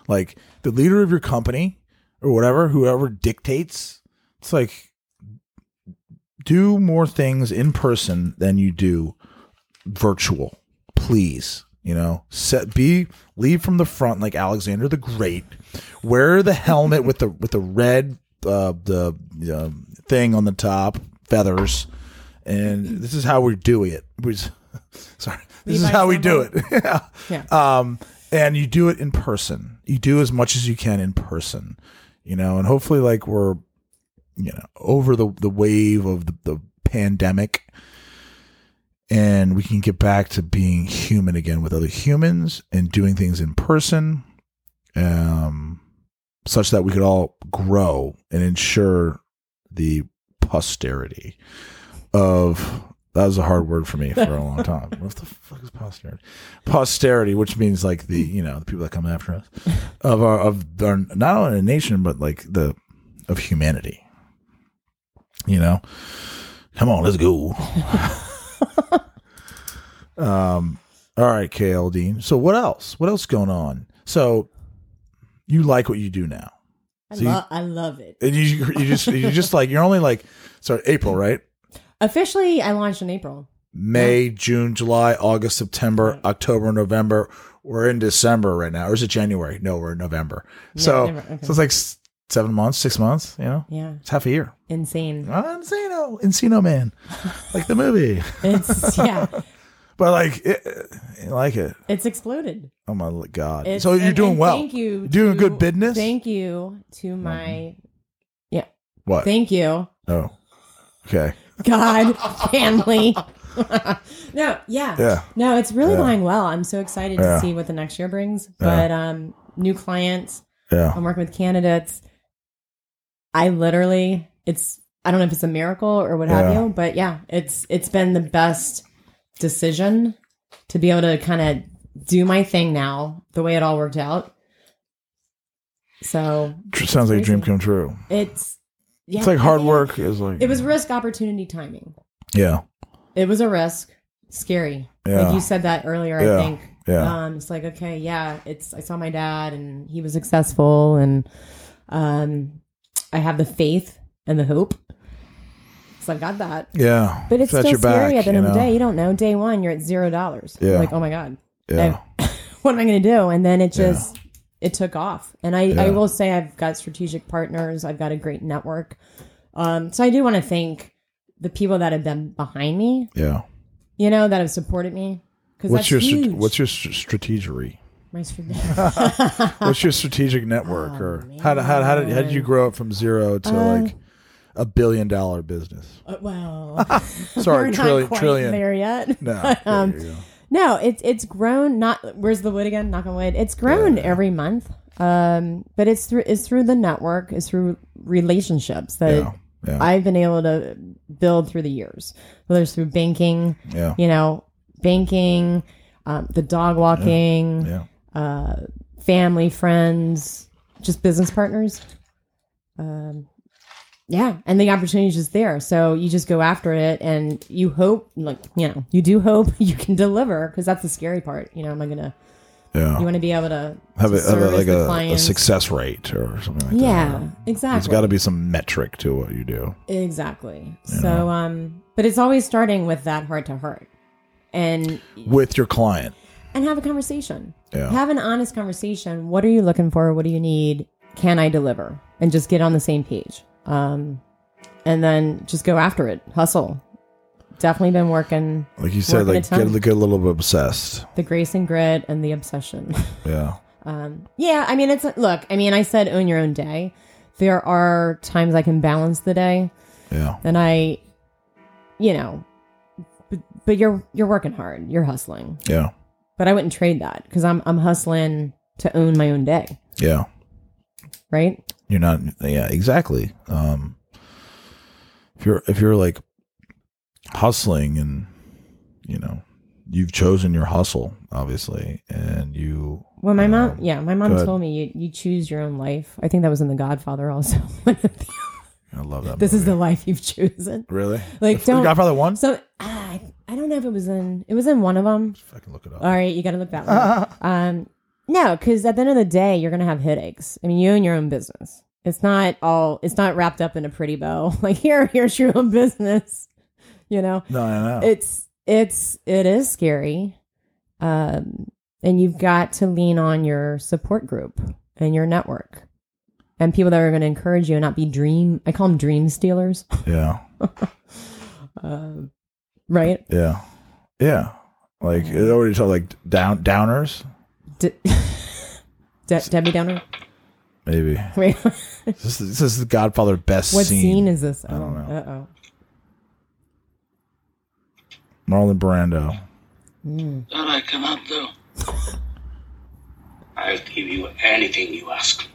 Like the leader of your company or whatever, whoever dictates, it's like do more things in person than you do virtual. Please. You know, set be lead from the front like Alexander the Great. Wear the helmet with the with the red uh, the uh, thing on the top, feathers, and this is how we do it. We s- sorry, this is how we do it. yeah. Yeah. Um, and you do it in person. You do as much as you can in person. You know, and hopefully, like we're, you know, over the the wave of the, the pandemic, and we can get back to being human again with other humans and doing things in person. Um, such that we could all grow and ensure the posterity of that was a hard word for me for a long time. What the fuck is posterity? Posterity, which means like the you know the people that come after us of our of our not only a nation but like the of humanity. You know, come on, let's go. um. All right, KL Dean. So what else? What else going on? So you like what you do now? I, So you- I love it. And you, you just you just like you're only like sorry April right Officially, I launched in April. May June July August September October November we're in December right now or is it January no we're in November so okay. so it's like seven months six months you know Yeah, it's half a year insane. Encino Encino Man like the movie It's yeah, but like it, I like it it's exploded. oh my god It's, so you're and- doing and well Thank you. You're doing to- good business Thank you to my. Yeah. What Thank you, oh okay God, family. no, yeah, Yeah. no, it's really Yeah. going well. I'm so excited Yeah. to see what the next year brings. But um, new clients. yeah I'm working with candidates. I literally, it's I don't know if it's a miracle or what have Yeah. you, but yeah, it's it's been the best decision to be able to kind of do my thing now the way it all worked out. So sounds like a dream come true it's yeah, it's like hard work is like It was risk opportunity timing. yeah It was a risk, scary. Yeah. Like you said that earlier, Yeah. I think. Yeah. Um, it's like okay, yeah. It's I saw my dad and he was successful, and um, I have the faith and the hope. So I've got that, yeah but it's still scary back, at the end of the day. You don't know. Day one, you're at zero dollars. Yeah. Like oh my god, yeah I- what am I going to do? And then it just it took off. And I, I will say I've got strategic partners. I've got a great network. Um, so I do want to thank the people that have been behind me. yeah You know that have supported me. Because What's that's your huge. what's your st- strategery? My strate- What's your strategic network, Oh, or how, did- how, how did how did you grow up from zero to like a billion dollar business? Uh, well, Sorry, we're trillion trillion. there yet. No, But, um, there no, it's it's grown. Not where's the wood again? Knock on wood. It's grown every month. Um, but it's through it's through the network. It's through relationships that Yeah, yeah. I've been able to build through the years. Whether it's through banking, yeah, you know, banking, um, the dog walking, yeah. Uh, family, friends, just business partners. Um, yeah, and the opportunity is just there. So you just go after it, and you hope, like you know, you do hope you can deliver because that's the scary part. You know, am I gonna? yeah. You want to be able to have have like a, a success rate or something like that. Yeah, exactly. There's got to be some metric to what you do. exactly. So, um, but it's always starting with that heart to heart, and with your client. and have a conversation. Yeah. Have an honest conversation. What are you looking for? What do you need? Can I deliver? And just get on the same page. Um, and then just go after it. Hustle. Definitely been working Like you said, like get, get a little bit obsessed. the grace and grit and the obsession. Yeah. Um, yeah, I mean, it's look. I mean, I said own your own day. There are times I can balance the day, Yeah. and I, you know, but, but you're you're working hard. You're hustling, Yeah. But I wouldn't trade that because I'm I'm hustling to own my own day, Yeah. right? You're not. Yeah. Exactly. Um. If you're if you're like hustling and you know you've chosen your hustle obviously and you Well, my mom, Um, yeah, my mom told me you you choose your own life. I think that was in The Godfather also. I love that. this is the life you've chosen. really Like, The don't- Godfather one. So ah, I I don't know if it was in it was in one of them. I can look it up. All right, you got to look that one. um, no, because at the end of the day, you're gonna have headaches. I mean, you own your own business. It's not all. It's not wrapped up in a pretty bow. Like here, here's your own business. You know, no, no, no. it's it's it is scary, um, and you've got to lean on your support group and your network, and people that are going to encourage you and not be dream. I call them dream stealers, yeah, um, right? yeah, yeah. Like it already told like down downers De- De- Debbie Downer. maybe. Wait, This is, this is the Godfather best what scene. scene is this? I don't know. Uh oh. Marlon Brando. That I cannot do. I'll give you anything you ask.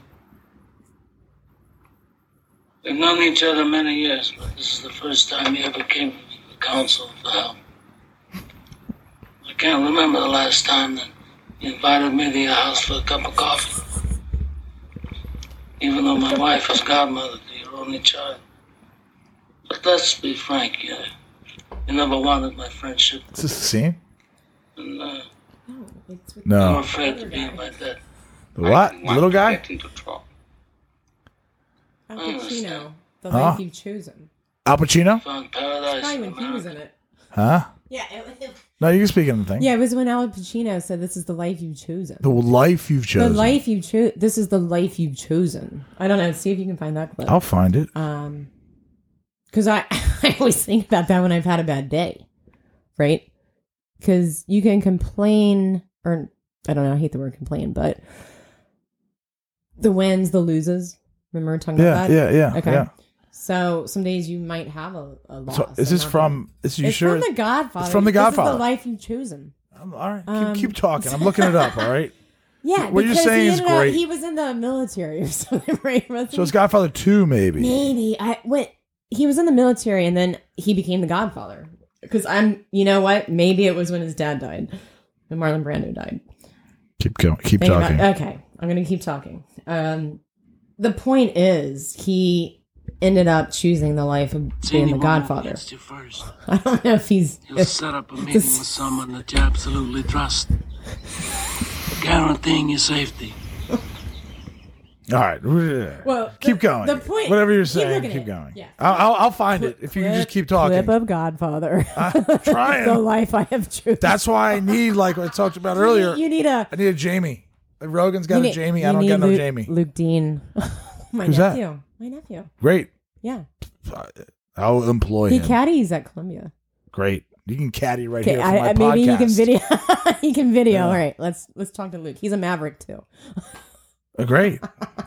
We've known each other many years, but this is the first time you ever came to the counsel for help. I can't remember the last time that you invited me to your house for a cup of coffee. Even though my wife is godmother to your only child. But let's be frank, you, you never wanted my friendship, Is this the same? and uh, I'm No. afraid to be in my debt. The what? The little guy? into trouble. Al understand. Pacino, the Huh? life you've chosen. Al Pacino? Found paradise. Probably when he was in it. Huh? Yeah, it, No, you can speak in the thing. yeah, it was when Al Pacino said, "This is the life you've chosen." The life you've chosen. The life you chose. This is the life you've chosen. I don't know. See if you can find that clip. I'll find it. Um, because I I always think about that when I've had a bad day, right? Because you can complain, or I don't know. I hate the word complain, but the wins, the loses. Remember were talking Yeah, about that? yeah, yeah, Okay. yeah. So some days you might have a, a loss. So is this from? Is you It's sure? from The Godfather. It's from The Godfather. the life you've chosen. I'm- all right, keep, Um, keep talking. I'm looking it up. All right. Yeah, What you're because saying is up- great. he was in the military or something, right? Wasn't So it's? Godfather two, maybe. maybe I went. He was in the military and then he became the Godfather. Because I'm, you know what? Maybe it was when his dad died, when Marlon Brando died. Keep going. Keep Think talking. about- okay, I'm going to keep talking. Um, the point is, he ended up choosing the life of being the Godfather. Gets you first. I don't know if he's. You'll set up a meeting with someone that you absolutely trust, guaranteeing your safety. All right. Uh, well, keep the- going. the point- Whatever you're saying, looking keep going. Yeah. I'll, I'll, I'll find it if you can just keep talking. Clip of Godfather. I'm trying. the life I have chosen. That's why I need, like I talked about earlier, You need a. I need a Jamie. Rogan's got you a Jamie. I don't need get no Jamie. Luke Dean. My Who's that? nephew. My nephew. Great. Yeah. I'll employ him. He him. caddies at Columbia. Great. You can caddy right here for I, my maybe he can video. he can video. Yeah. All right, let's let's talk to Luke. He's a maverick too. Uh, Great.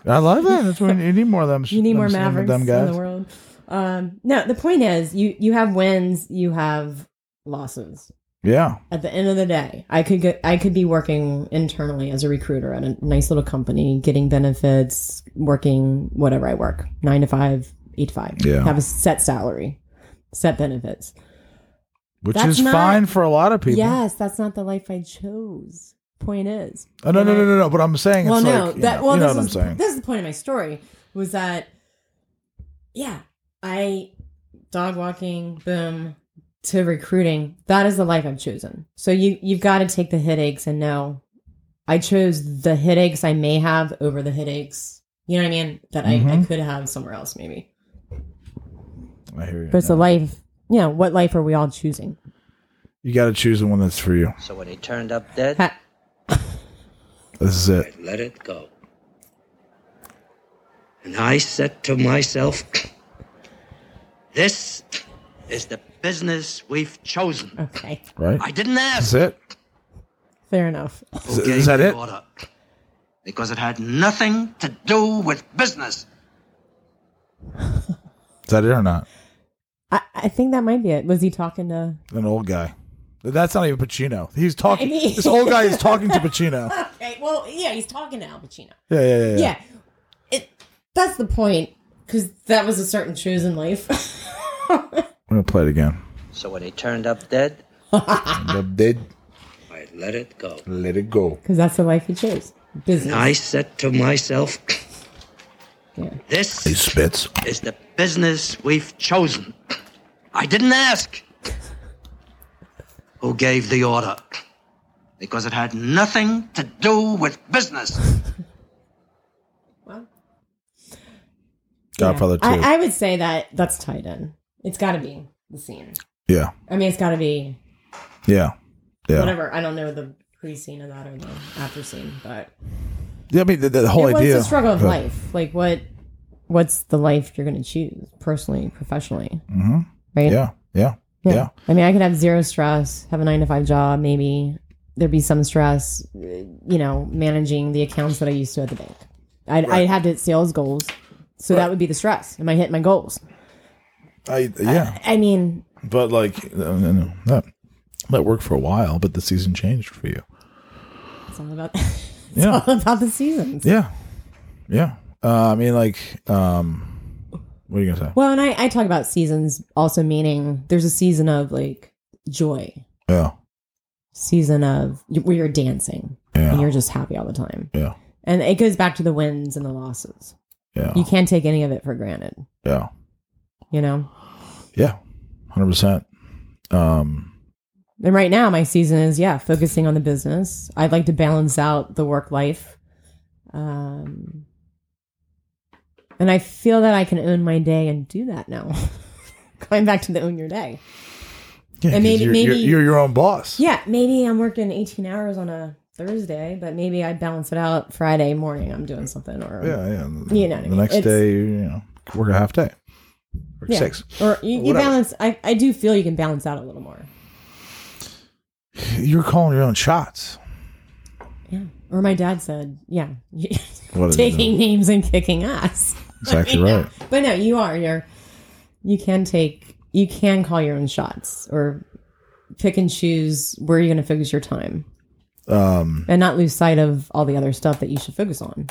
I love that. That's what you need more of them. You need them, more mavericks them in the world. Um, no, the point is, you you have wins, you have losses. Yeah. At the end of the day, I could get I could be working internally as a recruiter at a nice little company, getting benefits, working whatever I work, nine to five, eight to five. Yeah. Have a set salary, set benefits. Which That's is not- fine for a lot of people. Yes, that's not the life I chose. Point is. Oh, no, no, no, no, no. But I'm saying it's well, no, like, you that know, well, you know I'm is saying. this is the point of my story was that, yeah, I dog walking, boom, to recruiting. That is the life I've chosen. So you you've got to take the headaches and know, I chose the headaches I may have over the headaches. You know what I mean? That I, I Mhm. could have somewhere else maybe. I hear you. But it's the No. life. You know what life are we all choosing? You got to choose the one that's for you. So when he turned up dead, Ha- This is it. I let it go. And I said to myself, this is the business we've chosen. okay, Right? I didn't ask. is it. fair enough. Is, Who is that it? order? because it had nothing to do with business. Is that it or not? I, I think that might be it. Was he talking to? An old guy. That's not even Pacino. He's talking. I mean- this old guy is talking to Pacino. Okay, well, yeah, he's talking to Al Pacino. Yeah, yeah, yeah. yeah. Yeah, it. That's the point because that was a certain chosen life. I'm gonna play it again. So when he turned up dead, The dead. I let it go. Let it go. Because that's the life he chose. Business. I said to myself, Yeah. this He spits. is the business we've chosen. I didn't ask who gave the order because it had nothing to do with business. Well, Godfather two. I, I would say that that's tied in. It's got to be the scene. yeah, I mean, it's got to be yeah, yeah. whatever. I don't know the pre scene of that or the after scene, but Yeah, I mean the, the whole it idea. the struggle of Good. life. Like what? What's the life you're going to choose personally, professionally? Mhm. Right. Yeah, yeah, yeah. I mean, I could have zero stress, have a nine to five job, maybe there'd be some stress, you know, managing the accounts that I used to at the bank. I'd, I'd have to hit sales goals. So that would be the stress. Am I hitting my goals? I yeah, I mean, but like uh, no, that that worked for a while, but the season changed for you. it's all about, it's Yeah. all about the seasons. Yeah, yeah. Uh, I mean, like, um, what are you gonna say? Well, and I, I talk about seasons also meaning there's a season of like joy, Yeah, season of where you're dancing Yeah. and you're just happy all the time. yeah, And it goes back to the wins and the losses. yeah, You can't take any of it for granted, yeah, you know? yeah. Hundred percent. Um, And right now, my season is yeah, focusing on the business. I'd like to balance out the work life, um, and I feel that I can own my day and do that now. Going back to the own your day. yeah, And maybe- you're, maybe- you're, you're your own boss. Yeah, maybe I'm working 18 hours on a Thursday, but maybe I balance it out Friday morning. I'm doing something, or yeah, yeah. You know what I the mean? next It's- day, you know, work a half day, work yeah. six. or you, you balance. I I do feel you can balance out a little more. You're calling your own shots. Yeah. Or my dad said, yeah, taking names and kicking ass. Exactly I mean, right. But no, you are. You're. You can take. You can call your own shots or pick and choose where you're going to focus your time, Um, and not lose sight of all the other stuff that you should focus on,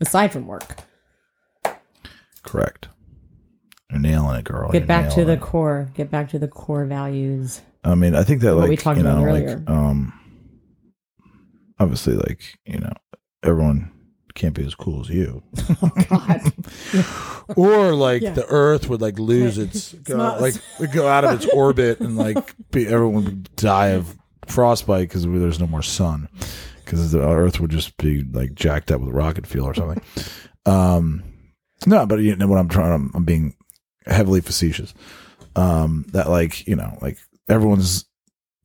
aside from work. correct. You're nailing it, girl. Get You're back to nailing the it. core. Get back to the core values. I mean, I think that What like we talked you know, about like earlier. um, obviously, like you know, everyone can't be as cool as you, God. or like Yeah. the Earth would like lose its go, not- like would go out of its orbit and like be everyone would die of frostbite because there's no more sun because the Earth would just be like jacked up with rocket fuel or something. um, no, but you know what I'm trying. I'm, I'm being heavily facetious. Um, that like you know, like everyone's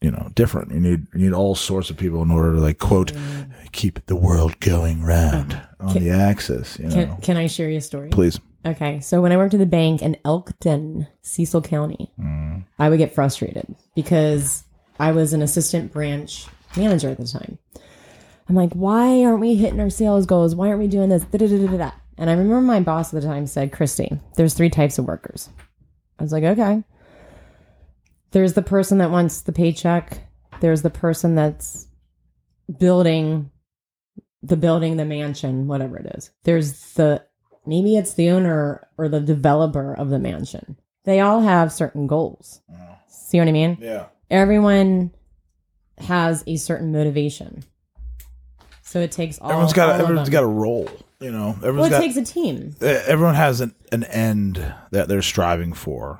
you know different. You need you need all sorts of people in order to like quote keep the world going round on Can- the axis. You know, Can, can I share you a story? please. Okay, so when I worked at the bank in Elkton, Cecil County, I would get frustrated because I was an assistant branch manager at the time. I'm like, why aren't we hitting our sales goals? Why aren't we doing this? Da-da-da-da-da. And I remember my boss at the time said, Christy, there's three types of workers. I was like, okay. There's the person that wants the paycheck. There's the person that's building the building, the mansion, whatever it is. There's the maybe it's the owner or the developer of the mansion. They all have certain goals. Mm-hmm. See what I mean? Yeah. Everyone has a certain motivation. So it takes all. Everyone's got all everyone's got a role. You know, everyone Well, it got takes a team. everyone has an, an end that they're striving for.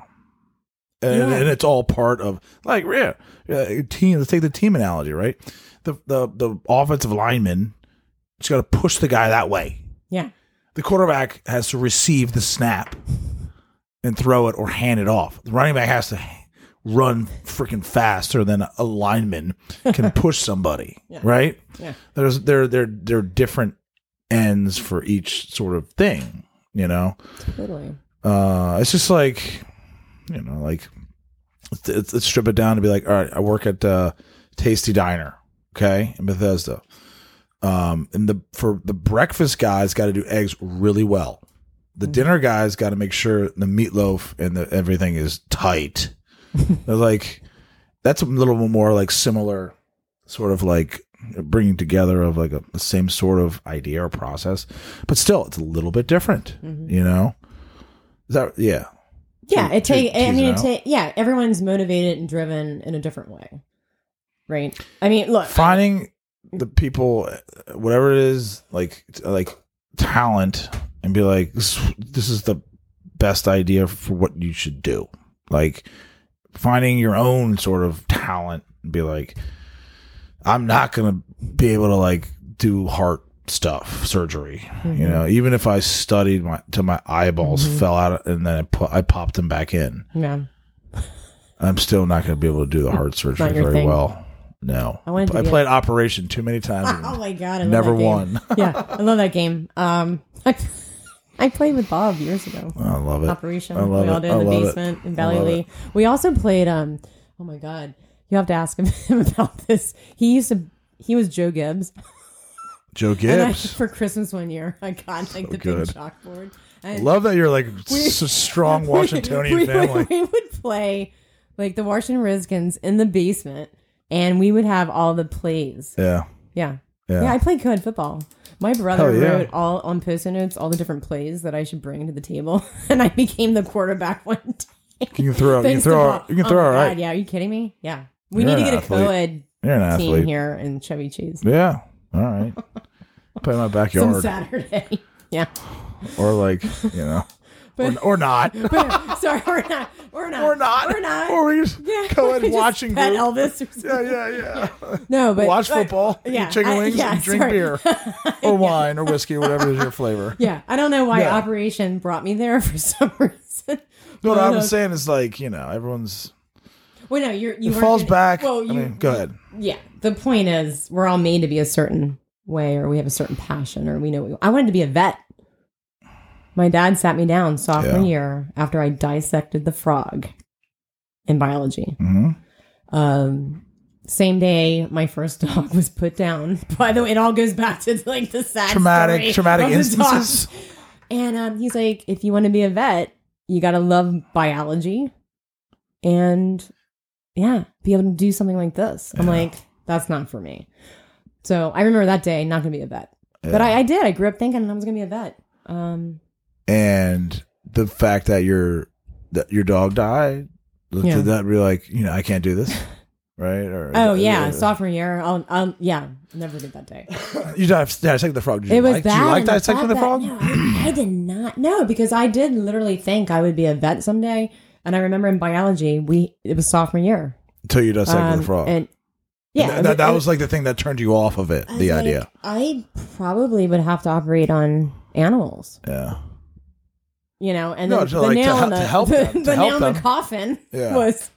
And, Yeah. and it's all part of like yeah, yeah, team. Let's take the team analogy, right? The the the offensive lineman just got to push the guy that way. Yeah. The quarterback has to receive the snap and throw it or hand it off. The running back has to run freaking faster than a lineman can push somebody, right? Yeah. There's there there there are different ends for each sort of thing, you know. Totally. Uh, it's just like, you know, like let's, let's strip it down to be like, all right, I work at uh, Tasty Diner, okay, in Bethesda. Um, and the for the breakfast guys got to do eggs really well. The dinner guys got to make sure the meatloaf and the everything is tight. They're like that's a little more like similar, sort of like bringing together of like a, the same sort of idea or process, but still it's a little bit different. Mm-hmm. You know, is that yeah? Yeah, it take. I mean, it it take. Yeah, everyone's motivated and driven in a different way, right? I mean, look, finding the people whatever it is like like talent and be like this, this is the best idea for what you should do like finding your own sort of talent and be like i'm not gonna be able to like do heart stuff surgery you know even if i studied my till my eyeballs fell out and then I, pu- I popped them back in yeah, I'm still not going to be able to do the heart surgery very thing. well. No, I to I a- played Operation too many times. oh my god, I never won. yeah, I love that game. Um, I, I played with Bob years ago. I love it. Operation. I love we all it. did I in the love it. basement in Valley Lee. We also played. Um, oh my god, you have to ask him about this. He used to. He was Joe Gibbs. Joe And I, Gibbs. for Christmas one year, I got like the good. big chalkboard. And love that you're like s- a strong Washingtonian we, family. We, would play like the Washington Redskins in the basement, and we would have all the plays. yeah, Yeah, Yeah. yeah. I played co-ed football. My brother yeah. wrote all on post-it notes all the different plays that I should bring to the table, and I became the quarterback one day. you can throw. You can throw. You can Oh throw. my All right. God, yeah, are you kidding me? Yeah, we You're need to get a athlete. co-ed You're an team athlete. here in Chevy Chase. Yeah. All right. Play in my Some backyard, Saturday. yeah. or like you know, or, or not, Sorry, we're not. We're not. or not, We're not. or we just Yeah, go we ahead just watching pet group. Elvis. or Yeah, something. yeah, yeah. No, but Watch but- football, yeah, eat chicken I- wings, yeah, and drink sorry. beer, or wine, or whiskey, or whatever is your flavor. Yeah, I don't know why Yeah. Operation brought me there for some reason. No, what I'm saying is like you know everyone's Well, no, you're you it falls gonna- back. Well, I you, mean, go ahead. Yeah, the point is, we're all made to be a certain way, or we have a certain passion, or we know. I wanted to be a vet. My dad sat me down sophomore Yeah. year after I dissected the frog in biology. hmm Um, same day my first dog was put down. By the way, it all goes back to like the sad Traumatic, traumatic instances. dogs. And um, he's like, if you want to be a vet, you got to love biology, and yeah, be able to do something like this. I'm Yeah. like, that's not for me. So I remember that day, not gonna be a vet, but I, I did. I grew up thinking I was gonna be a vet. Um, and the fact that your that your dog died Yeah. did that be like you know I can't do this, right? Or oh yeah, sophomore year. I'll, I'll yeah, never did that day. you died dissecting the frog. Did you It was like, that. Did you like dissecting the frog? that- no, I, I did not. No, because I did literally think I would be a vet someday. And I remember in biology, we it was sophomore year. Until you dissected Um, the frog. and yeah, And that, that was like the thing that turned you off of it, I the like, idea. I probably would have to operate on animals, Yeah. you know, and No, then the like, nail help- in the, to help the, them, the to help nail in the coffin Yeah. was,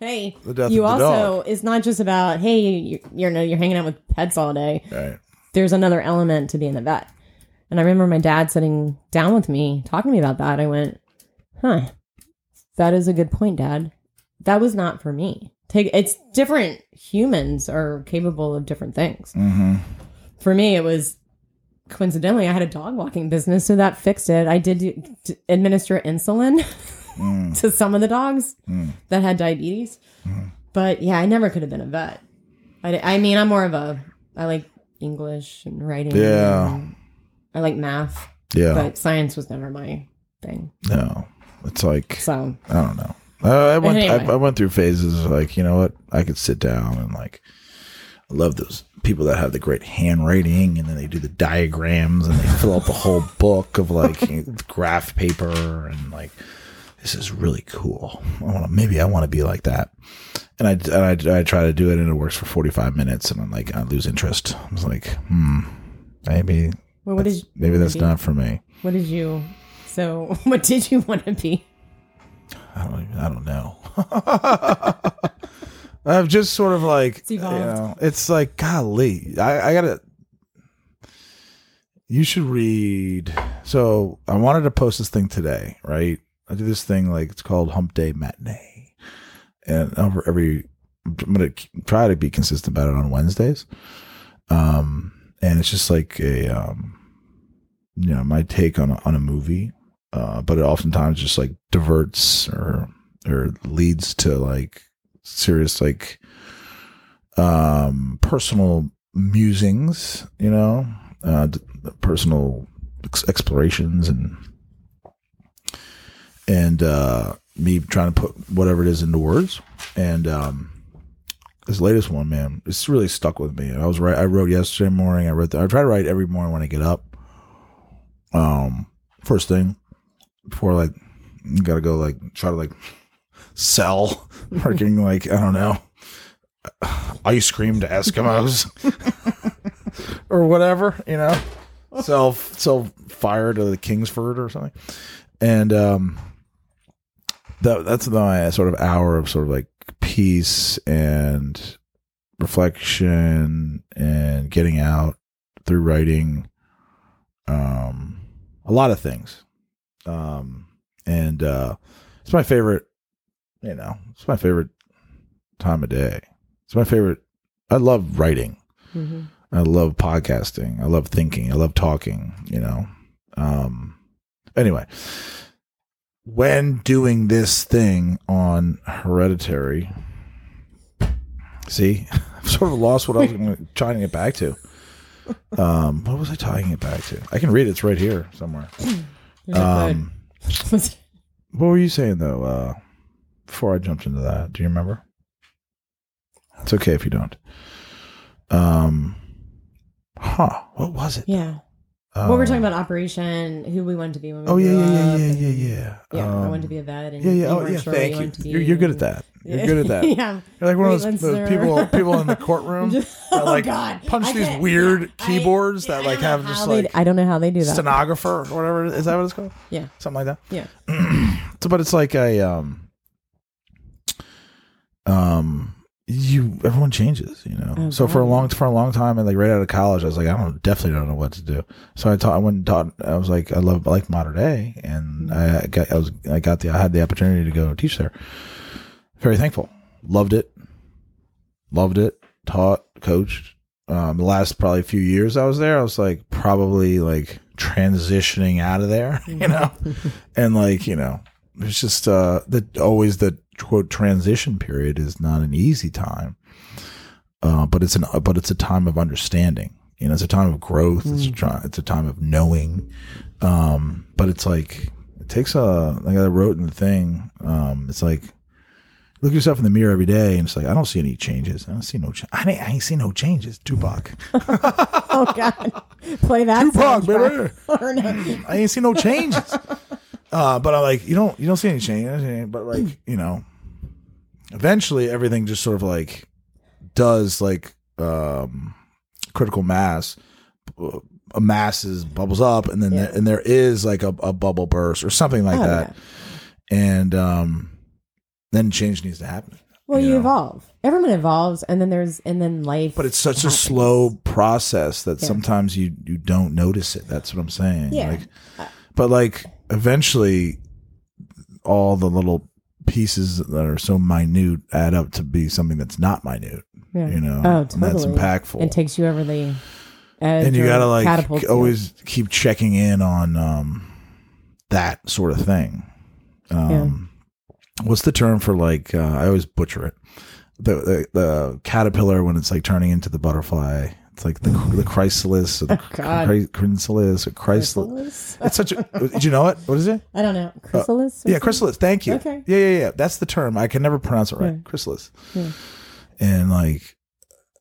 hey, The death you of the also dog. it's not just about hey, you, you know, you're hanging out with pets all day. Right. there's another element to being a vet. And I remember my dad sitting down with me, talking to me about that. I went, huh, that is a good point, dad. That was not for me. Take it's different humans are capable of different things. Mm-hmm. For me, it was coincidentally I had a dog walking business, so that fixed it. I did do, d- administer insulin Mm. to some of the dogs that had diabetes, but yeah, I never could have been a vet. I, I mean, I'm more of a I like English and writing. Yeah. and I like math, Yeah. but science was never my thing. no. It's like So I don't know. Uh, I went. Anyway. I, I went through phases like you know what I could sit down and like. I love those people that have the great handwriting and then they do the diagrams and they fill out the whole book of like graph paper and like this is really cool. I want to maybe I want to be like that. And I, and I I try to do it and it works for 45 minutes and I'm like I lose interest. I was like, hmm, maybe well, what did maybe that's maybe- not for me. what did you? So what did you want to be? I don't even, I don't know. I've just sort of like It's you know, it's like golly, I, I gotta. You should read. So I wanted to post this thing today, right? I do this thing like it's called Hump Day Matinee, and over every, I'm gonna try to be consistent about it on Wednesdays. Um, and it's just like a um, you know my take on a, on a movie, uh, but it oftentimes just like diverts or or leads to like serious like um personal musings, you know, uh, d- personal ex- explorations and and uh me trying to put whatever it is into words. And um this latest one man it's really stuck with me. I was right i wrote yesterday morning. I wrote the, i try to write every morning when i get up. Um first thing before like you gotta go like try to like sell working like i don't know ice cream to eskimos or whatever you know? Sell sell fire to the kingsford or something. And um that that's my sort of hour of sort of like peace and reflection and getting out through writing um a lot of things um and uh it's my favorite you know it's my favorite time of day it's my favorite i love writing Mm-hmm. I love podcasting. I love thinking. I love talking, you know. Um anyway, when doing this thing on hereditary, see, I've sort of lost what I was trying to get back to. Um, what was I tying it back to? I can read it. It's right here somewhere. Um, what were you saying though? Uh, before I jumped into that, do you remember? It's okay if you don't. Um, huh? What was it? yeah. Um, Well, we're talking about Operation, who we wanted to be when we Oh yeah, grew yeah, yeah, up, yeah, yeah, yeah. Yeah, I Um, wanted to be a vet. And Yeah, yeah. Oh, yeah. sure Thank you you. be. You're, you're good at that. You're good at that. yeah. You're like one of those, those people people in the courtroom that oh like God! punch I these weird yeah, I- keyboards I that like have how just they- like I don't know how they do that. stenographer or whatever. Is that what it's called? Yeah, Something like that. yeah. So, but it's like a um um you everyone changes, you know. Oh, so for a long for a long time and like right out of college, I was like, I don't definitely don't know what to do. So I taught. I went and taught. I was like, I love I like modern day, and I got I was I got the I had the opportunity to go teach there. Very thankful. Loved it. Loved it. Taught, coached. Um, the last probably few years I was there, I was like probably like transitioning out of there, you know, and like you know, it's just uh the always the quote transition period is not an easy time, uh, but it's an but it's a time of understanding. You know, it's a time of growth. It's a try, it's a time of knowing. Um, but it's like it takes a like I wrote in the thing. Um, it's like look yourself in the mirror every day, and it's like I don't see any changes. I don't see no. Ch- I ain't, I ain't see no changes. Tupac. Oh God! Play that. Tupac, baby. I ain't see no changes. Uh, but I'm like, you don't, you don't see any changes. But like, you know, eventually everything just sort of like does like um critical mass, uh, masses bubbles up, and then Yeah. there, and there is like a, a bubble burst or something like Oh, that, and um, then change needs to happen. Well, you you, know. evolve. Everyone evolves, and then there's and then life. But it's such a slow process that Yeah. sometimes you you don't notice it. That's what I'm saying. Yeah. Like, but like eventually, all the little pieces that are so minute add up to be something that's not minute. Yeah. You know, Oh, and that's impactful. It takes you over the and you gotta like catapults you. always keep checking in on um that sort of thing. Um, what's the term for like? Uh, I always butcher it. The, the the caterpillar when it's like turning into the butterfly. It's like the the chrysalis or the Oh, chrysalis or chrysalis. Chrysalis? It's such a. Did you know it? What is it? I don't know. Chrysalis. or Yeah, chrysalis. Thank you. Okay. Yeah, yeah, yeah. That's the term. I can never pronounce it right. Yeah. Chrysalis. Yeah. And like,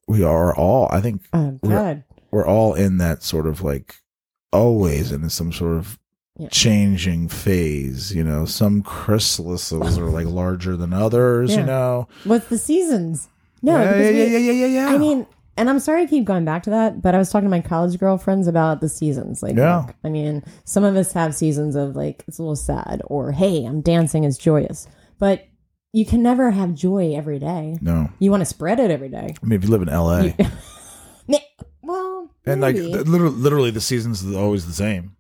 we are all. I think Oh We're- God. we're all in that sort of like always in some sort of Yeah. changing phase. You know, some chrysalises are like larger than others. Yeah. You know. What's the seasons? No, yeah, yeah, we- yeah, yeah, yeah, yeah. I mean, and I'm sorry I keep going back to that, but I was talking to my college girlfriends about the seasons. Like, Yeah. look, I mean, some of us have seasons of like it's a little sad, or hey, I'm dancing is joyous, but you can never have joy every day. no. You want to spread it every day. I mean, if you live in L.A. Meh, Well, and like maybe. th- literally, literally, the seasons are always the same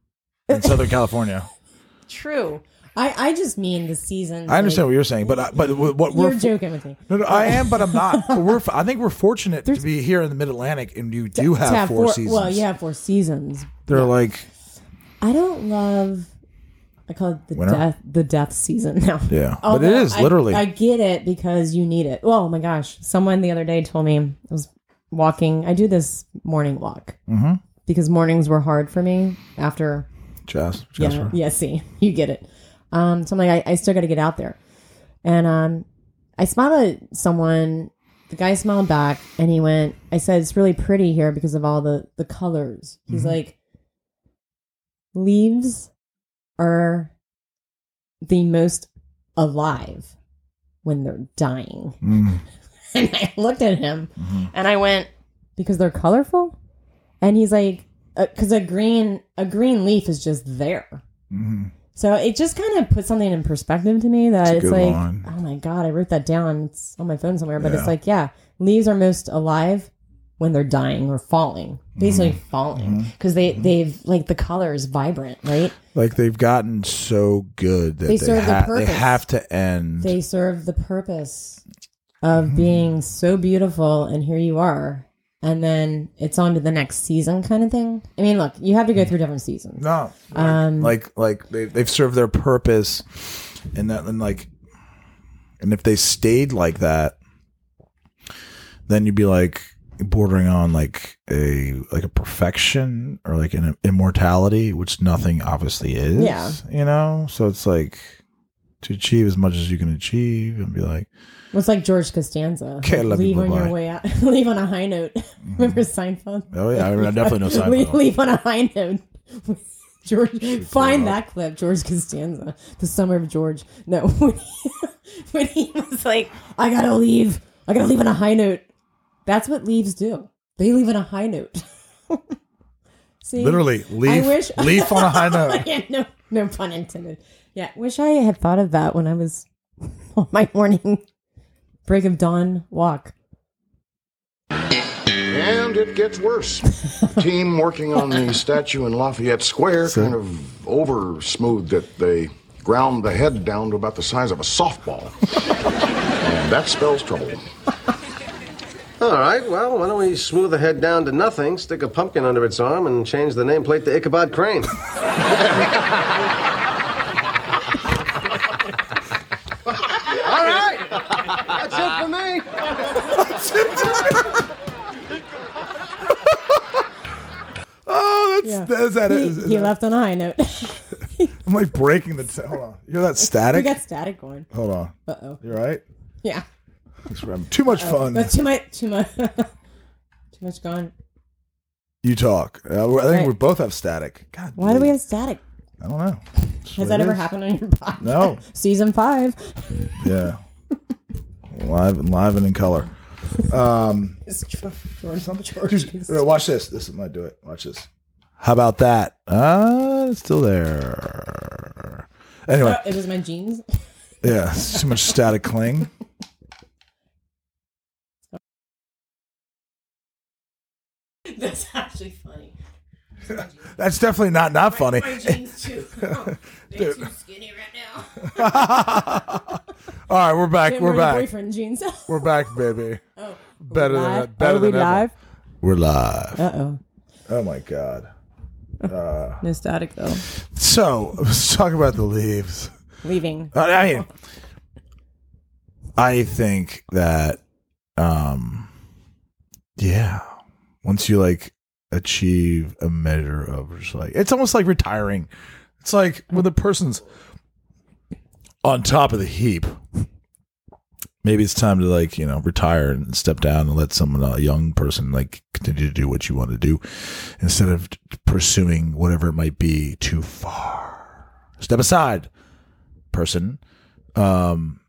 in Southern California. true. I, I just mean the season. I understand what you're saying, but I, but what we're You're joking with me. No, no, I am, but I'm not. But we're. I think we're fortunate to be here in the Mid Atlantic, and you do To have, four, seasons. Well, you have four seasons. They're like, I don't love. I call it the Winter? death the death season now. Yeah, but it Although is, I- literally. I, get it because you need it. Well, Oh my gosh! Someone the other day told me I was walking. I do this morning walk mm-hmm. because mornings were hard for me after Jazz, Yeah, Jasper. yeah. See, you get it. Um, so I'm like, I, I still got to get out there, and um, I smiled at someone. The guy smiled back, and he went. I said, "It's really pretty here because of all the the colors." He's like, "Leaves are the most alive when they're dying." Mm. And I looked at him, Mm-hmm. and I went, "Because they're colorful." And he's like, "Because a green a green leaf is just there." hmm So it just kind of put something in perspective to me that It's it's, like, line. oh my god, I wrote that down. It's on my phone somewhere, but Yeah. it's like, yeah, leaves are most alive when they're dying or falling, basically Mm-hmm. falling, because they they've like the color is vibrant, right? Like they've gotten so good that They they, serve the ha- they purpose. have to end. They serve the purpose of Mm-hmm. being so beautiful, and here you are, and then it's on to the next season, kind of thing. I mean, look, you have to go through different seasons. no, like, Um, like like they they've served their purpose, and that and like, and if they stayed like that, then you'd be like bordering on like a like a perfection or like an immortality, which nothing obviously is. Yeah. you know. So it's like to achieve as much as you can achieve, and be like, It's like George Costanza. Okay, I you, leave on your way out. leave on a high note. Remember mm-hmm. Seinfeld? oh yeah, I definitely know leave, Seinfeld. leave on a high note. George, find that clip. George Costanza, the summer of George. No, when he, when he was like, "I gotta leave. I gotta leave on a high note." That's what leaves do. They leave on a high note. See, Literally, leaf, wish- leaf on a high note. yeah, no, no pun intended. Yeah, wish I had thought of that when I was on my morning break of dawn walk. And it gets worse. Team working on the statue in Lafayette Square kind of over smoothed it. They ground the head down to about the size of a softball. and that spells trouble. All right, well, why don't we smooth the head down to nothing, stick a pumpkin under its arm, and change the nameplate to Ichabod Crane? All right, that's it for me. Oh, that's Yeah. that's that. He, Is, is he that- left on a high note. I'm like breaking the. T- hold on, You're that static? we got static going. hold on, Uh oh. You right? Yeah. Thanks for having too much fun. But too much, too much, too much gone. You talk. Uh, I think Right. we both have static. God, Why do we have static? I don't know. That's Has that ever is. happened on your podcast? No. Season five. Yeah. live, and live and in color. Um, It's George, George, dude, George. uh, watch this. This might do it. Watch this. How about that? Uh, it's still there. Anyway, It was my jeans. yeah, it's too much static cling. That's actually funny. That's definitely not not funny. My jeans too. They're too skinny right now. All right, we're back. Can't We're wear the back. boyfriend jeans. We're back, baby. oh, Better than live? Better Are we than ever. live? We're live. Uh oh. Oh my god. No static though. So let's talk about the leaves. Leaving. I I mean, I think that, um, yeah, once you like achieve a measure of just like it's almost like retiring. It's like when the person's on top of the heap. Maybe it's time to like you know retire and step down and let someone a young person like continue to do what you want to do instead of pursuing whatever it might be too far. Step aside, person, um,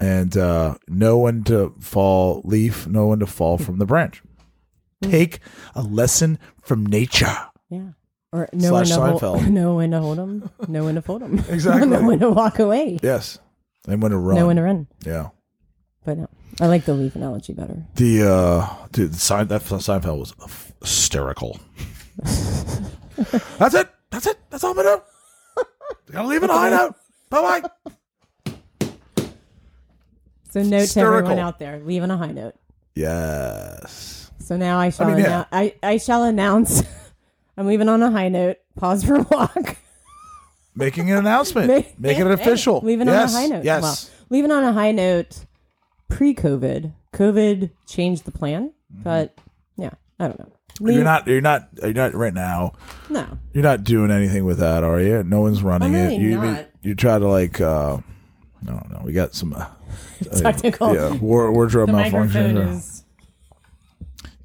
and uh, know when to fall leaf, no one to fall from the branch. Take a lesson from nature. Yeah. Or know when, Slash to hold, Seinfeld. know when to hold them. Know when to fold them. Exactly. know when to walk away. Yes, and when to run. Know when to run. Yeah. But no, I like the leaf analogy better. The uh, dude, the Sein- that Seinfeld was hysterical. That's it. That's it. That's all I'm gonna do. Gotta leave it a high note. Bye bye. So note to Hysterical. everyone out there, leave on a high note. Yes. So now I shall mean, yeah. annou- I, I shall announce I'm leaving on a high note. Paws for a walk. Making an announcement. Make- Make it hey, official. leaving yes. on a high note. Yes. Well, leaving on a high note pre-COVID. COVID changed the plan, but yeah, I don't know. Leave- you're not. You're not. You're not right now. No. You're not doing anything with that, are you? No one's running I'm it. You not. you try to like. uh I don't know. We got some uh, Technical. Yeah, war, wardrobe malfunction.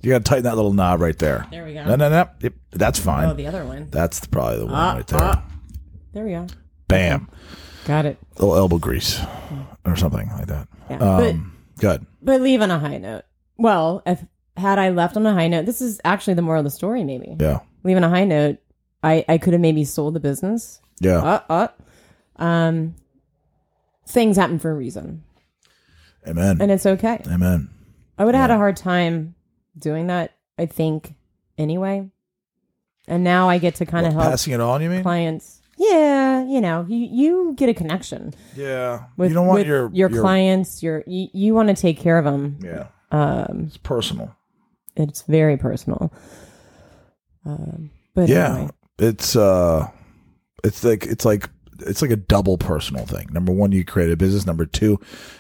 You got to tighten that little knob right there. There we go. No, no, no. Yep, that's fine. Oh, the other one. That's probably the one Ah, right there. ah. There we go. Bam. Got it. little elbow grease or something like that. Yeah. Um, good. But leave on a high note. Well, if had I left on a high note, this is actually the moral of the story. Maybe Yeah. leave on a high note. I I could have maybe sold the business. Yeah. Uh, uh. Um, things happen for a reason, Amen. and it's okay. Amen. I would have had a hard time doing that. I think anyway. And now I get to kind of help passing it on, you mean? clients. Yeah, you know, you you get a connection Yeah. with you don't want with your your clients. Your you, you want to take care of them. Yeah. Um, It's personal. it's very personal. Um, but Yeah. anyway. It's uh it's like it's like it's like a double personal thing. Number one, you create a business. Number two,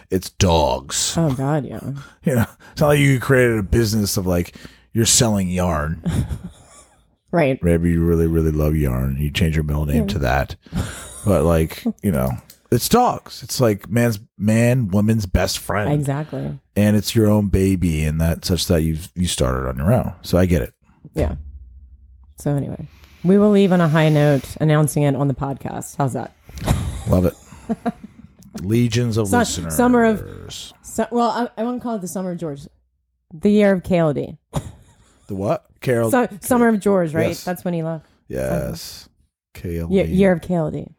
it's dogs. Oh God, yeah. You know, it's not like you created a business of like you're selling yarn. Right. Maybe you really, really love yarn. You change your middle name to that. But like, you know, it's dogs. It's like man's man, woman's best friend. Exactly. And it's your own baby and that such that you you started on your own. So I get it. Yeah. So anyway, we will leave on a high note, announcing it on the podcast. How's that? Love it. Legions of Su- listeners. summer of- So, well, I, I won't call it the summer of George, the year of KLD. the what? Carol. So, summer of George, right? Yes. That's when he left. yes. KLD. Year, year of KLD.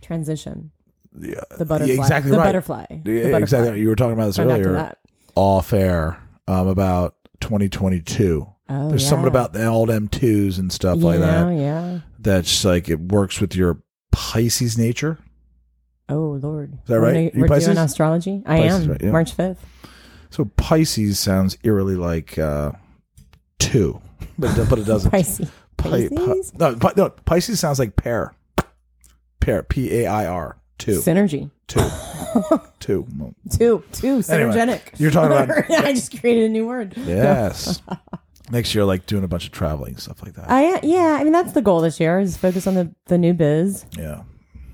Transition. Yeah. The butterfly. Yeah, exactly the right. butterfly. The butterfly. exactly. You were talking about this earlier. Off air. Um, about 2022. Oh, There's yeah. something about the old M2s and stuff like that. yeah. That's like it works with your Pisces nature. Oh Lord. Is that right? You We're Pisces? doing astrology. I Pisces, am. right, yeah. March fifth. So Pisces sounds eerily like uh, two, but it, but it doesn't. Pisces. Pi- pi- no, pi- no, Pisces sounds like pair. Pair. P A I R. Two. Synergy. Two. two. Two. Two. Anyway, you're talking about- I just created a new word. Yes. Next year, like doing a bunch of traveling stuff like that. I yeah. I mean that's the goal this year is focus on the the new biz yeah.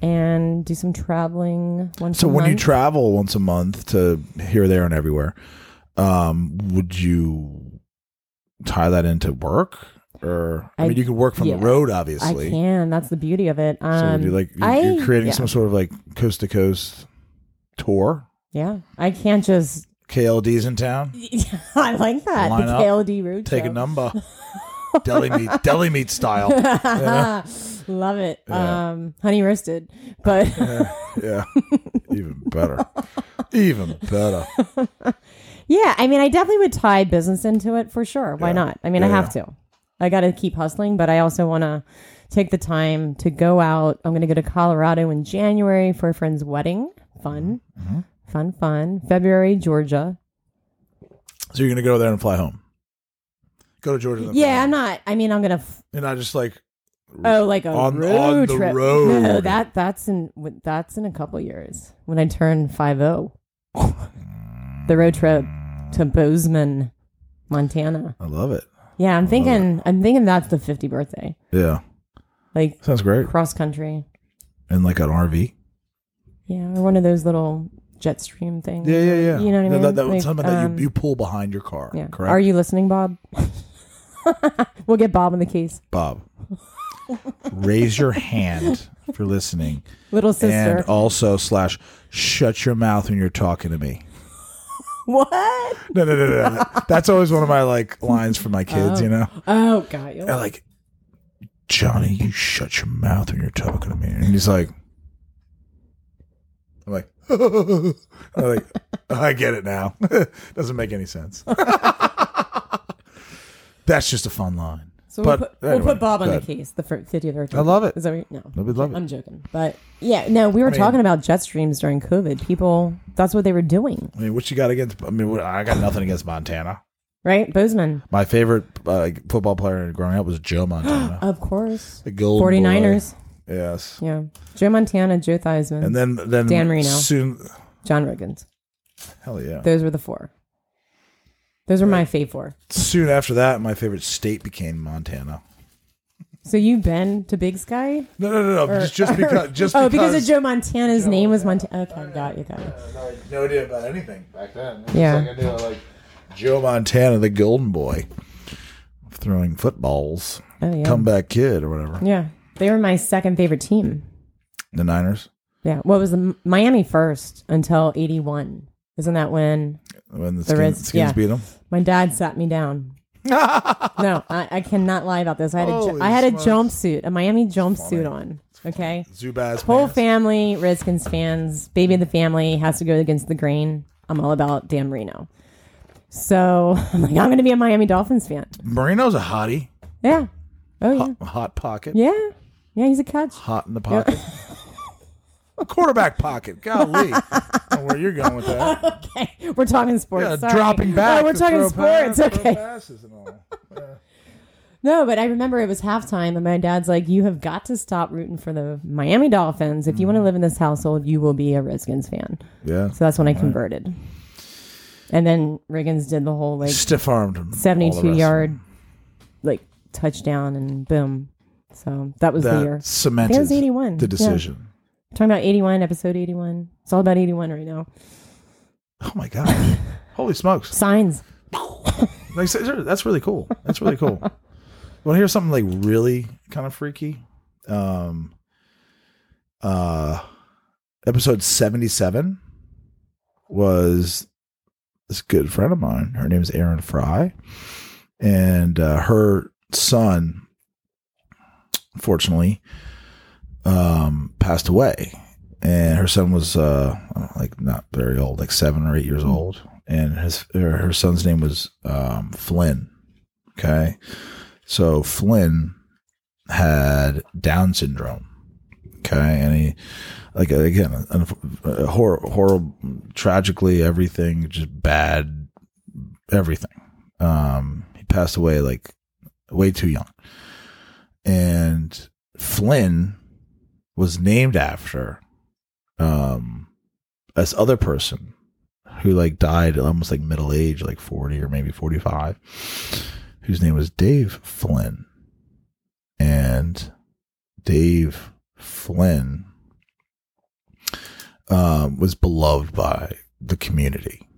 and do some traveling once. So a when you month. travel once a month to here, there, and everywhere, um, would you tie that into work? Or I, I- mean, you can work from yeah. the road, obviously. I obviously. can. That's the beauty of it. So Um, you like you're, I, you're creating yeah. some sort of like coast to coast tour. Yeah, I can't just. KLD's in town. I like that. Line the up. KLD road Take a number. deli meat, deli meat style. Love it. Yeah. Um, honey roasted, but Yeah, even better. Even better. yeah, I mean, I definitely would tie business into it for sure. Why Yeah. not? I mean, I Yeah, have to. I got to keep hustling, but I also want to take the time to go out. I'm going to go to Colorado in January for a friend's wedding. Fun, Mm-hmm. Fun, fun. February, Georgia. So you're gonna go there and fly home. Go to Georgia. Yeah. I'm not. I mean, I'm gonna. F- You're not just like oh, like a On- road on the trip. road. No, that that's in that's in a couple years when I turn five zero. the road trip to Bozeman, Montana. I love it. Yeah, I'm thinking. I'm thinking that's the 50 birthday, Yeah, like sounds great. cross country. And like an RV. Yeah, or one of those little jet stream things. Yeah, yeah, yeah. You know what I mean? That, that, Like, something that um, you, you pull behind your car. yeah. Correct. Are you listening, Bob? we'll get Bob in the case. Bob? raise your hand if you're listening, Little sister. and also slash shut your mouth when you're talking to me. what? No, no, no, no. no. That's always one of my like lines for my kids. You know, Oh, God. you like Johnny, you shut your mouth when you're talking to me, and he's like, I'm like, like, I get it now. Doesn't make any sense. That's just a fun line. So But we'll, put, we'll put Bob on the case, the fir- 50th birthday. I love it. Is that what no? I would love it. I'm joking, but yeah, no, we were mean- talking about jet streams during COVID. People, that's what they were doing, I mean, what you got against? I mean, what, I got nothing against Montana. right? Bozeman, My favorite uh, football player growing up was Joe Montana. of course. the golden 49ers. boy. Yes. Yeah, Joe Montana, Joe Theismann, And then then Dan Marino. Soon, John Riggins. hell yeah. Those were the four. Those were my fave four. Soon after that, my favorite state became Montana. So you've been to Big Sky? No, no, no, no. just, just because. Just oh, because, of Joe Montana's name was Montana. Okay, got you, got you. I no idea about anything back then. It's Yeah. like I knew like Joe Montana, the golden boy, throwing footballs, Oh yeah, comeback kid or whatever. yeah. They were my second favorite team. The Niners Yeah, what was the Miami first until '81? Isn't that when when the, The Skins, Reds- Skins yeah. beat them. my dad sat me down? no, I, I cannot lie about this. I had a Holy I had a jumpsuit, a Miami jumpsuit on. Okay, Zubaz. whole fans. family Redskins fans. Baby of the family has to go against the grain. I'm all about Dan Marino. So I'm like, I'm going to be a Miami Dolphins fan. Marino's a hottie. Yeah. Oh yeah. A hot pocket. Yeah. Yeah. He's a catch. Hot in the pocket. a quarterback pocket. Golly. I don't know where you're going with that. Okay, we're talking sports. Yeah, Sorry. dropping back. We're to talking throw sports. pass- throw okay. passes and all. No, but I remember it was halftime, and my dad's like, "You have got to stop rooting for the Miami Dolphins. If you Mm. want to live in this household, you will be a Redskins fan." Yeah. So that's when I converted. And then Riggins did the whole like Stiff armed him. all the seventy-two rest. yard like touchdown, and boom. So that was the That year. cemented It was 81. the Yeah. decision. Talking about eighty-one, episode eighty-one. It's all about eighty-one right now. Oh my god! Holy smokes! Signs. Like, that's really cool. That's really cool. Want to hear something like really kind of freaky? Um, uh, episode seventy-seven was this good friend of mine. Her name is Erin Fry, and uh, her son, unfortunately, um, passed away. And her son was uh, know, like not very old, like seven or eight years old, and his her, her son's name was um, Flynn. Okay, so Flynn had Down syndrome. Okay, and he like again, a, a horror, horrible, tragically everything just bad, everything. Um, he passed away like way too young, and Flynn was named after um this other person who like died almost like middle age, like forty or maybe forty five, whose name was Dave Flynn, and Dave Flynn um, was beloved by the community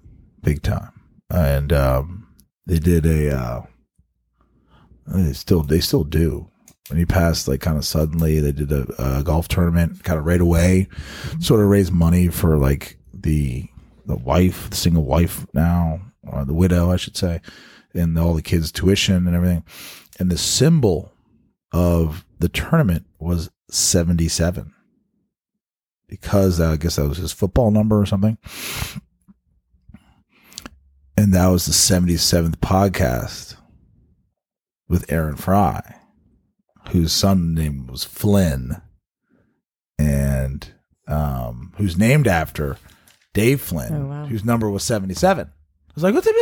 big time, and um, they did a. Uh, they still they still do. When he passed, like kind of suddenly, they did a, a golf tournament, kind of right away, sort of raise money for like the the wife, the single wife now, or the widow, I should say, and all the kids' tuition and everything. And the symbol of the tournament was 77 because uh, I guess that was his football number or something. And that was the 77th podcast with Erin Fry, whose son name was Flynn and um, who's named after Dave Flynn, Oh, wow. whose number was 77. I was like, what's it?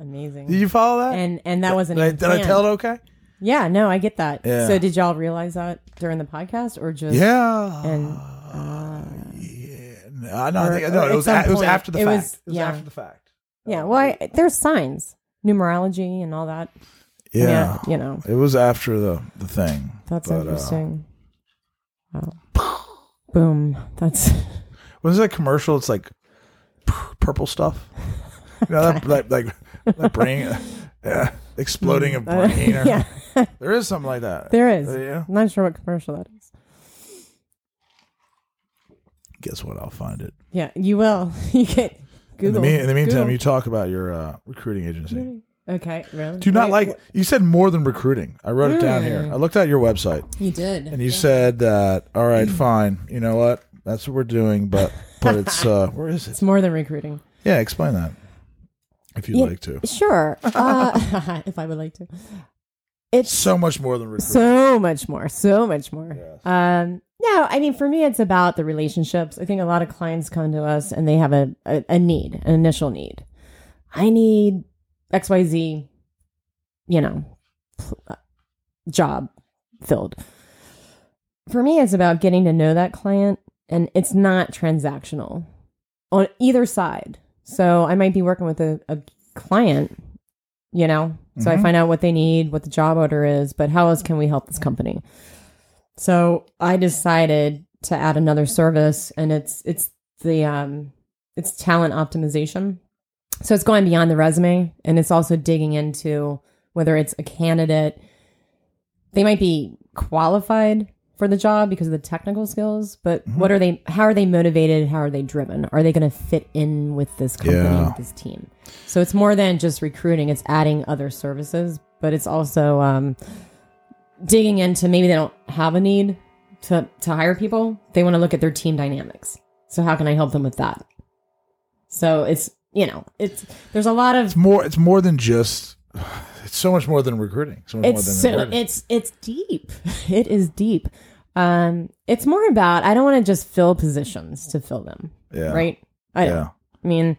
Amazing. Did you follow that? and and that wasn't did, I, did I tell it okay? Yeah, no, I get that. Yeah. So did y'all realize that during the podcast or just Yeah. and yeah. I, no, I think, no, it was, a, it was after the it fact. was- it was yeah. after the fact. yeah, well, I, there's signs, numerology and all that. Yeah. Yeah, you know. It was after the, the thing. That's But, uh, interesting. wow. Boom. That's was that commercial? It's like purple stuff. You know, that, like that brain, yeah, exploding a Uh, brain. Or, yeah, There is something like that. there is. Uh, yeah. I'm not sure what commercial that is. Guess what? I'll find it. Yeah, you will. you get In Google. the, mean, in the meantime, Google. you talk about your uh, recruiting agency. Okay, really? Do you not Wait, like? You said more than recruiting. I wrote it down here. Mm. I looked at your website. You did. And you said that, all right, fine. You know what? That's what we're doing, but but it's uh where is It's more than recruiting. Yeah, explain that. If you'd Yeah. like to. Sure. Uh, if I would like to. it's So much more than recruiting. so much more, so much more. Um, no, I mean, for me, it's about the relationships. I think a lot of clients come to us and they have a, a, a need, an initial need. I need XYZ, you know, job filled. For me, it's about getting to know that client and it's not transactional on either side. So I might be working with a, a client, you know, so I find out what they need, what the job order is, but how else can we help this company? So I decided to add another service and it's it's the um it's talent optimization. So it's going beyond the resume and it's also digging into whether it's a candidate they might be qualified for the job because of the technical skills, but what are they how are they motivated? How are they driven? Are they going to fit in with this company, Yeah. this team? So it's more than just recruiting, it's adding other services, but it's also um digging into maybe they don't have a need to to hire people. They want to look at their team dynamics. So how can I help them with that? So it's you know it's there's a lot of It's more. It's more than just. It's so much more than recruiting. So much it's more than so recruiting. it's it's deep. It is deep. Um, it's more about I don't want to just fill positions to fill them. Yeah. Right. I don't. Yeah. I mean,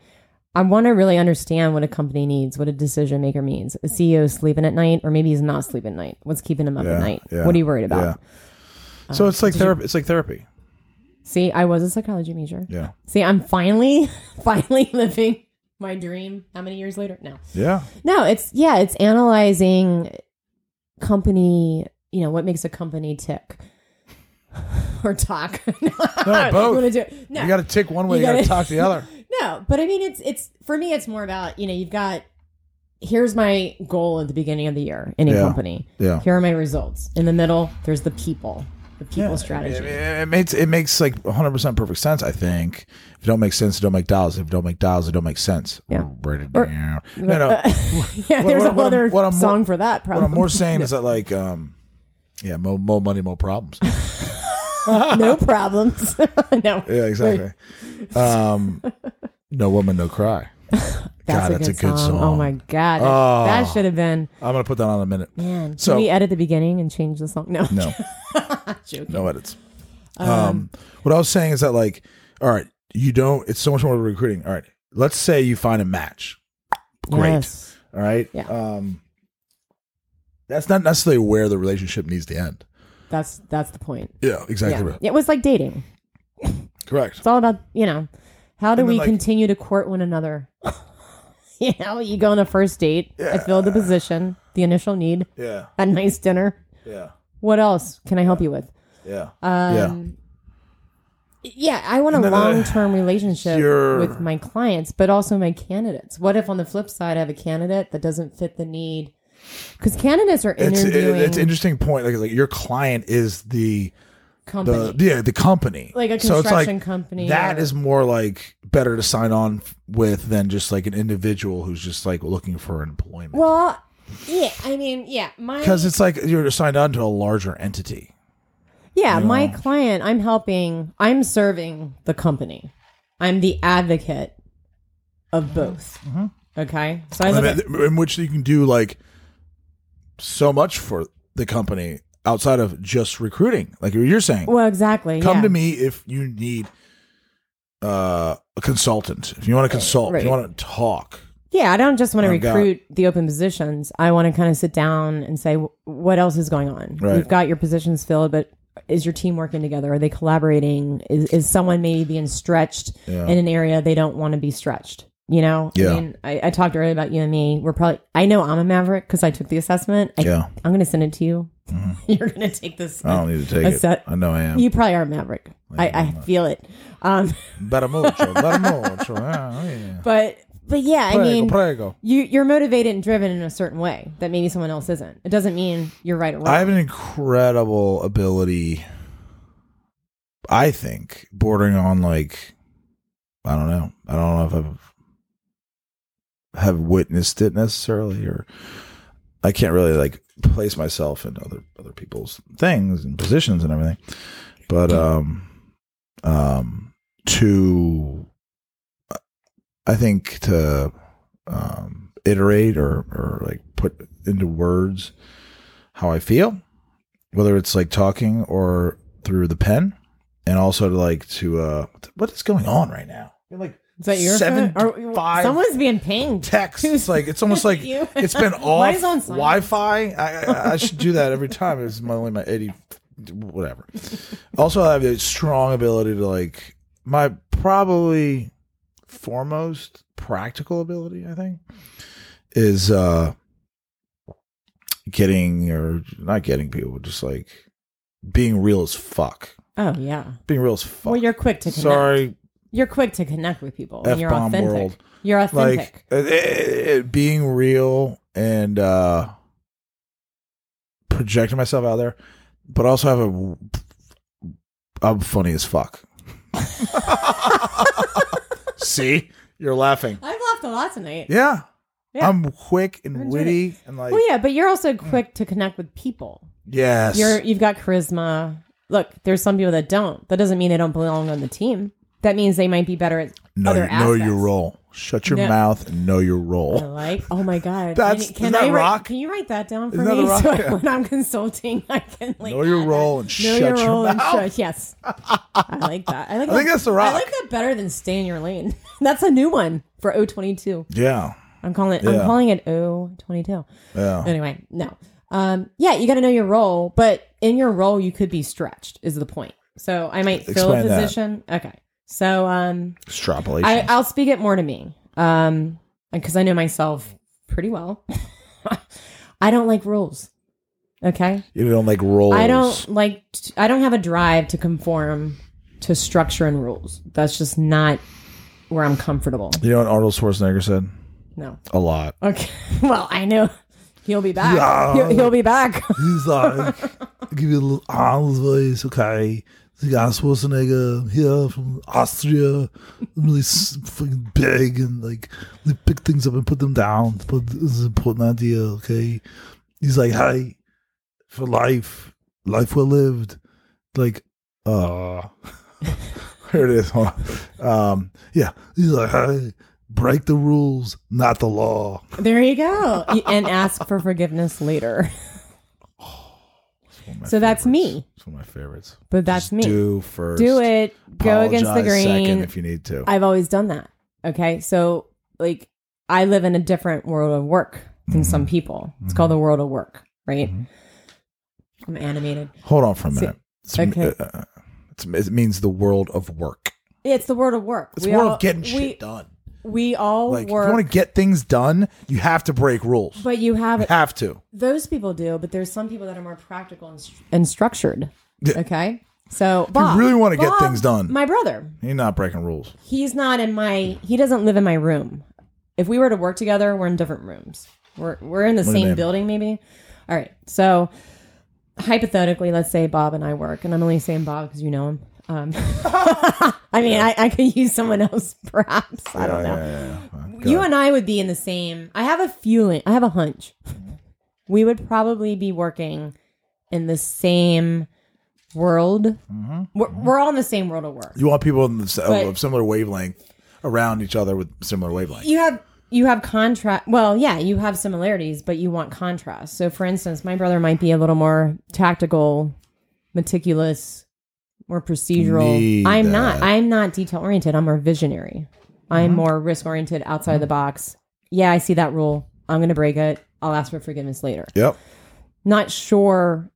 I want to really understand what a company needs, what a decision maker means. A CEO sleeping at night, or maybe he's not sleeping at night. What's keeping him up Yeah, at night? yeah, What are you worried about? Yeah. So it's like therapy. It's like therapy. See, I was a psychology major. Yeah. See, I'm finally, finally living my dream. How many years later? No. Yeah. No, it's yeah, it's analyzing company, you know, what makes a company tick. or talk. no, both. It. No. You got to tick one way. You, You got to gotta- talk the other. no, but I mean it's it's for me it's more about, you know, you've got here's my goal at the beginning of the year in a Yeah. company. Yeah. Here are my results. In the middle, there's the people. The people strategy. It, it makes it makes like 100 percent perfect sense. I think if it don't make sense, it don't make dollars. If it don't make dollars, it don't make sense. Yeah. Write it Or- down. no, no. yeah, What- there's what- a what I'm- other what I'm more- song for that probably. What I'm more saying is that like, um, yeah, more, more money, more problems. no problems. no. Yeah, exactly. Um, no woman, no cry. That's, God, a, that's good a good song. Oh my god, that, Oh. that should have been I'm gonna put that on in a minute. man. So- Can we edit the beginning and change the song? No, No, no edits. Um, what I was saying is that like, all right, you don't. It's so much more recruiting. All right, let's say you find a match. Great. Yes. All right. Yeah. Um, that's not necessarily where the relationship needs to end. That's that's the point. Yeah, exactly Yeah. right. It was like dating. Correct. It's all about you know how do we like- continue to court one another. you know, you go on a first date. I filled the position, the initial need, Yeah. a nice dinner. Yeah. What else can I help you with? Yeah. Um, yeah, I want a uh, long term relationship you're- with my clients, but also my candidates. What if on the flip side I have a candidate that doesn't fit the need? Because candidates are It's it, it's an interesting point. Like, like your client is the company. the yeah the company Like a So it's construction company That or- is more like better to sign on with than just like an individual who's just like looking for employment. well, yeah, I mean, yeah, my because it's like you're signed on to a larger entity. yeah, my client. I'm helping. I'm serving the company. I'm the advocate of both. Mm-hmm. Okay, so I look at in which you can do like so much for the company outside of just recruiting. Like you're saying, well, exactly. come yeah. to me if you need uh, a consultant. If you want to consult, if you want to talk. Yeah, I don't just want to recruit the open positions. I want to kind of sit down and say, what else is going on? Right. We've got your positions filled, but is your team working together? Are they collaborating? Is, is someone maybe being stretched Yeah. in an area they don't want to be stretched? You know, Yeah. I mean, I, I talked earlier about you and me. We're probably, I know I'm a maverick because I took the assessment. I, Yeah. I'm going to send it to you. You're going to take this. I don't need to take it. set- I know I am. You probably are a maverick. I, I feel it. Um, Better mucho, better mucho. Ah, yeah. but, but yeah, I mean, prego. you you're motivated and driven in a certain way that maybe someone else isn't. It doesn't mean you're right or wrong. I have an incredible ability. I think bordering on like, I don't know. I don't know if I've have witnessed it necessarily, or I can't really like place myself in other other people's things and positions and everything. But um, um, to I think to um iterate or or like put into words how I feel, whether it's like talking or through the pen, and also to like to uh, what is going on right now? Like Is that your seven phone? Or- five Someone's being pinged. text. It's like it's almost like You. it's been Mine off is on. Wi-Fi. I, I, I should do that every time. It's my, only my eighty, whatever. Also, I have a strong ability to like my probably foremost practical ability. I think is uh getting or not getting people, just like being real as fuck. Oh yeah. Being real as fuck. Well, you're quick to connect. Sorry, You're quick to connect with people. and you're authentic. world. You're authentic. like uh, uh, being real and uh projecting myself out there but also have a i'm funny as fuck see you're laughing I've laughed a lot tonight. yeah, Yeah. i'm quick and enjoyed witty and like Well, yeah, but you're also quick to connect with people. yes You're you've got charisma. Look, there's some people that don't. That doesn't mean they don't belong on the team. That means they might be better at know, other know your role shut your No. mouth and know your I role like. Oh my god. That's- can, isn't that I write, rock? Can you write that down for Isn't that me rock? so Yeah. when I'm consulting I can like know your role and know shut your your role and mouth shut. Yes. I like that. I like. I think that- that's the rock. I like that better than stay in your lane. that's a new one for O22. yeah I'm calling it. Yeah. I'm calling it O22. yeah Anyway, no. Um, yeah, you got to know your role, but in your role, you could be stretched. Is the point? So I might fill a Explain that. position. Okay. So um, extrapolation I, I'll speak it more to me, um, because I know myself pretty well. I don't like rules. Okay. you don't like roles I don't like. t- I don't have a drive to conform to structure and rules. That's just not where I'm comfortable. you know what arnold schwarzenegger said No. a lot Okay. Well, I know he'll be back. Yeah. He'll, he'll be back. He's like, give you a little Arnold voice, okay? The guy Schwarzenegger here from Austria, really fucking big and like they pick things up and put them down. But this is an important idea, okay? He's like, hey, for life, life well lived. Like, uh, here it is. Um, yeah, he's like, hey, break the rules, not the law. There you go. And ask for forgiveness later. So that's me. It's one of my favorites. But that's Just me. Do first. Do it. Go against the Apologize second grain. if you need to. I've always done that. Okay. So, like, I live in a different world of work than some Mm-hmm. people. It's called the world of work, right? I'm animated. Hold on for a minute. It's, okay. uh, it's, it means the world of work. It's the world of work. It's We world all- of getting we, shit done. We all Like, if you want to get things done, you have to break rules. but you have You have to. those people do, but there's some people that are more practical and, stru- and structured. Yeah. Okay. So, Bob, you really wanna get Bob, things done. My brother, You're not breaking rules. he's not in my he doesn't live in my room if we were to work together we're in different rooms we're we're in the What same building maybe all right so hypothetically let's say bob and i work and i'm only saying bob because you know him um, i mean I, I could use someone else perhaps. I don't know. You and i would be in the same i have a feeling i have a hunch. We would probably be working in the same world. Mm-hmm. we're, we're all in the same world of work. You want people in the, s- of- But- of similar wavelength around each other with similar wavelength. you have you have contrast well yeah you have similarities but you want contrast. So for instance my brother might be a little more tactical meticulous more procedural Need i'm not i'm not detail oriented i'm more visionary Mm-hmm. i'm more risk oriented outside the box yeah i see that rule i'm gonna break it i'll ask for forgiveness later Yep. not sure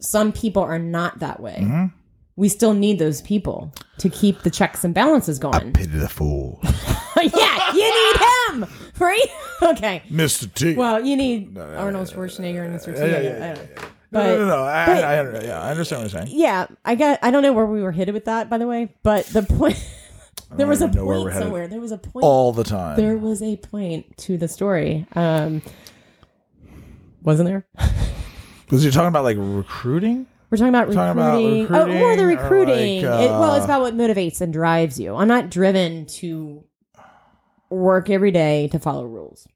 some people are not that way Mm-hmm. we still need those people to keep the checks and balances going I Pity the fool. yeah, you need him, right? Okay. Mr. T. Well, you need Arnold Schwarzenegger and Mr. T. yeah, I yeah, don't- yeah, I don't- no, But no, no, no. I, but- I, I, yeah, I understand what you're saying. yeah, I got. I don't know where we were headed with that, by the way. But the point, there was a even where we're point somewhere. There was a point. All the time. There was a point to the story. Um, wasn't there? Was you talking about like recruiting? We're talking about Talking about recruiting. oh, more than recruiting or recruiting. like, it, well, it's uh, about what motivates and drives you. I'm not driven to work every day to follow rules.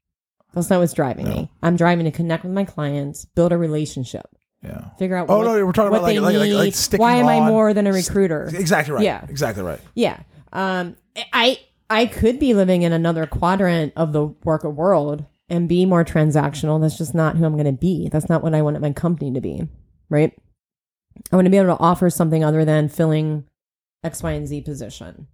That's not what's driving me. I'm driving to connect with my clients, build a relationship, Yeah. figure out. Oh, what, no, we're talking about, like- like- like- like sticking Why am I on- more than a recruiter? Exactly right. Yeah. Exactly right. Yeah. Um, I I could be living in another quadrant of the worker world and be more transactional, that's just not who I'm going to be. That's not what I want my company to be, right? I want to be able to offer something other than filling X, Y, and Z position.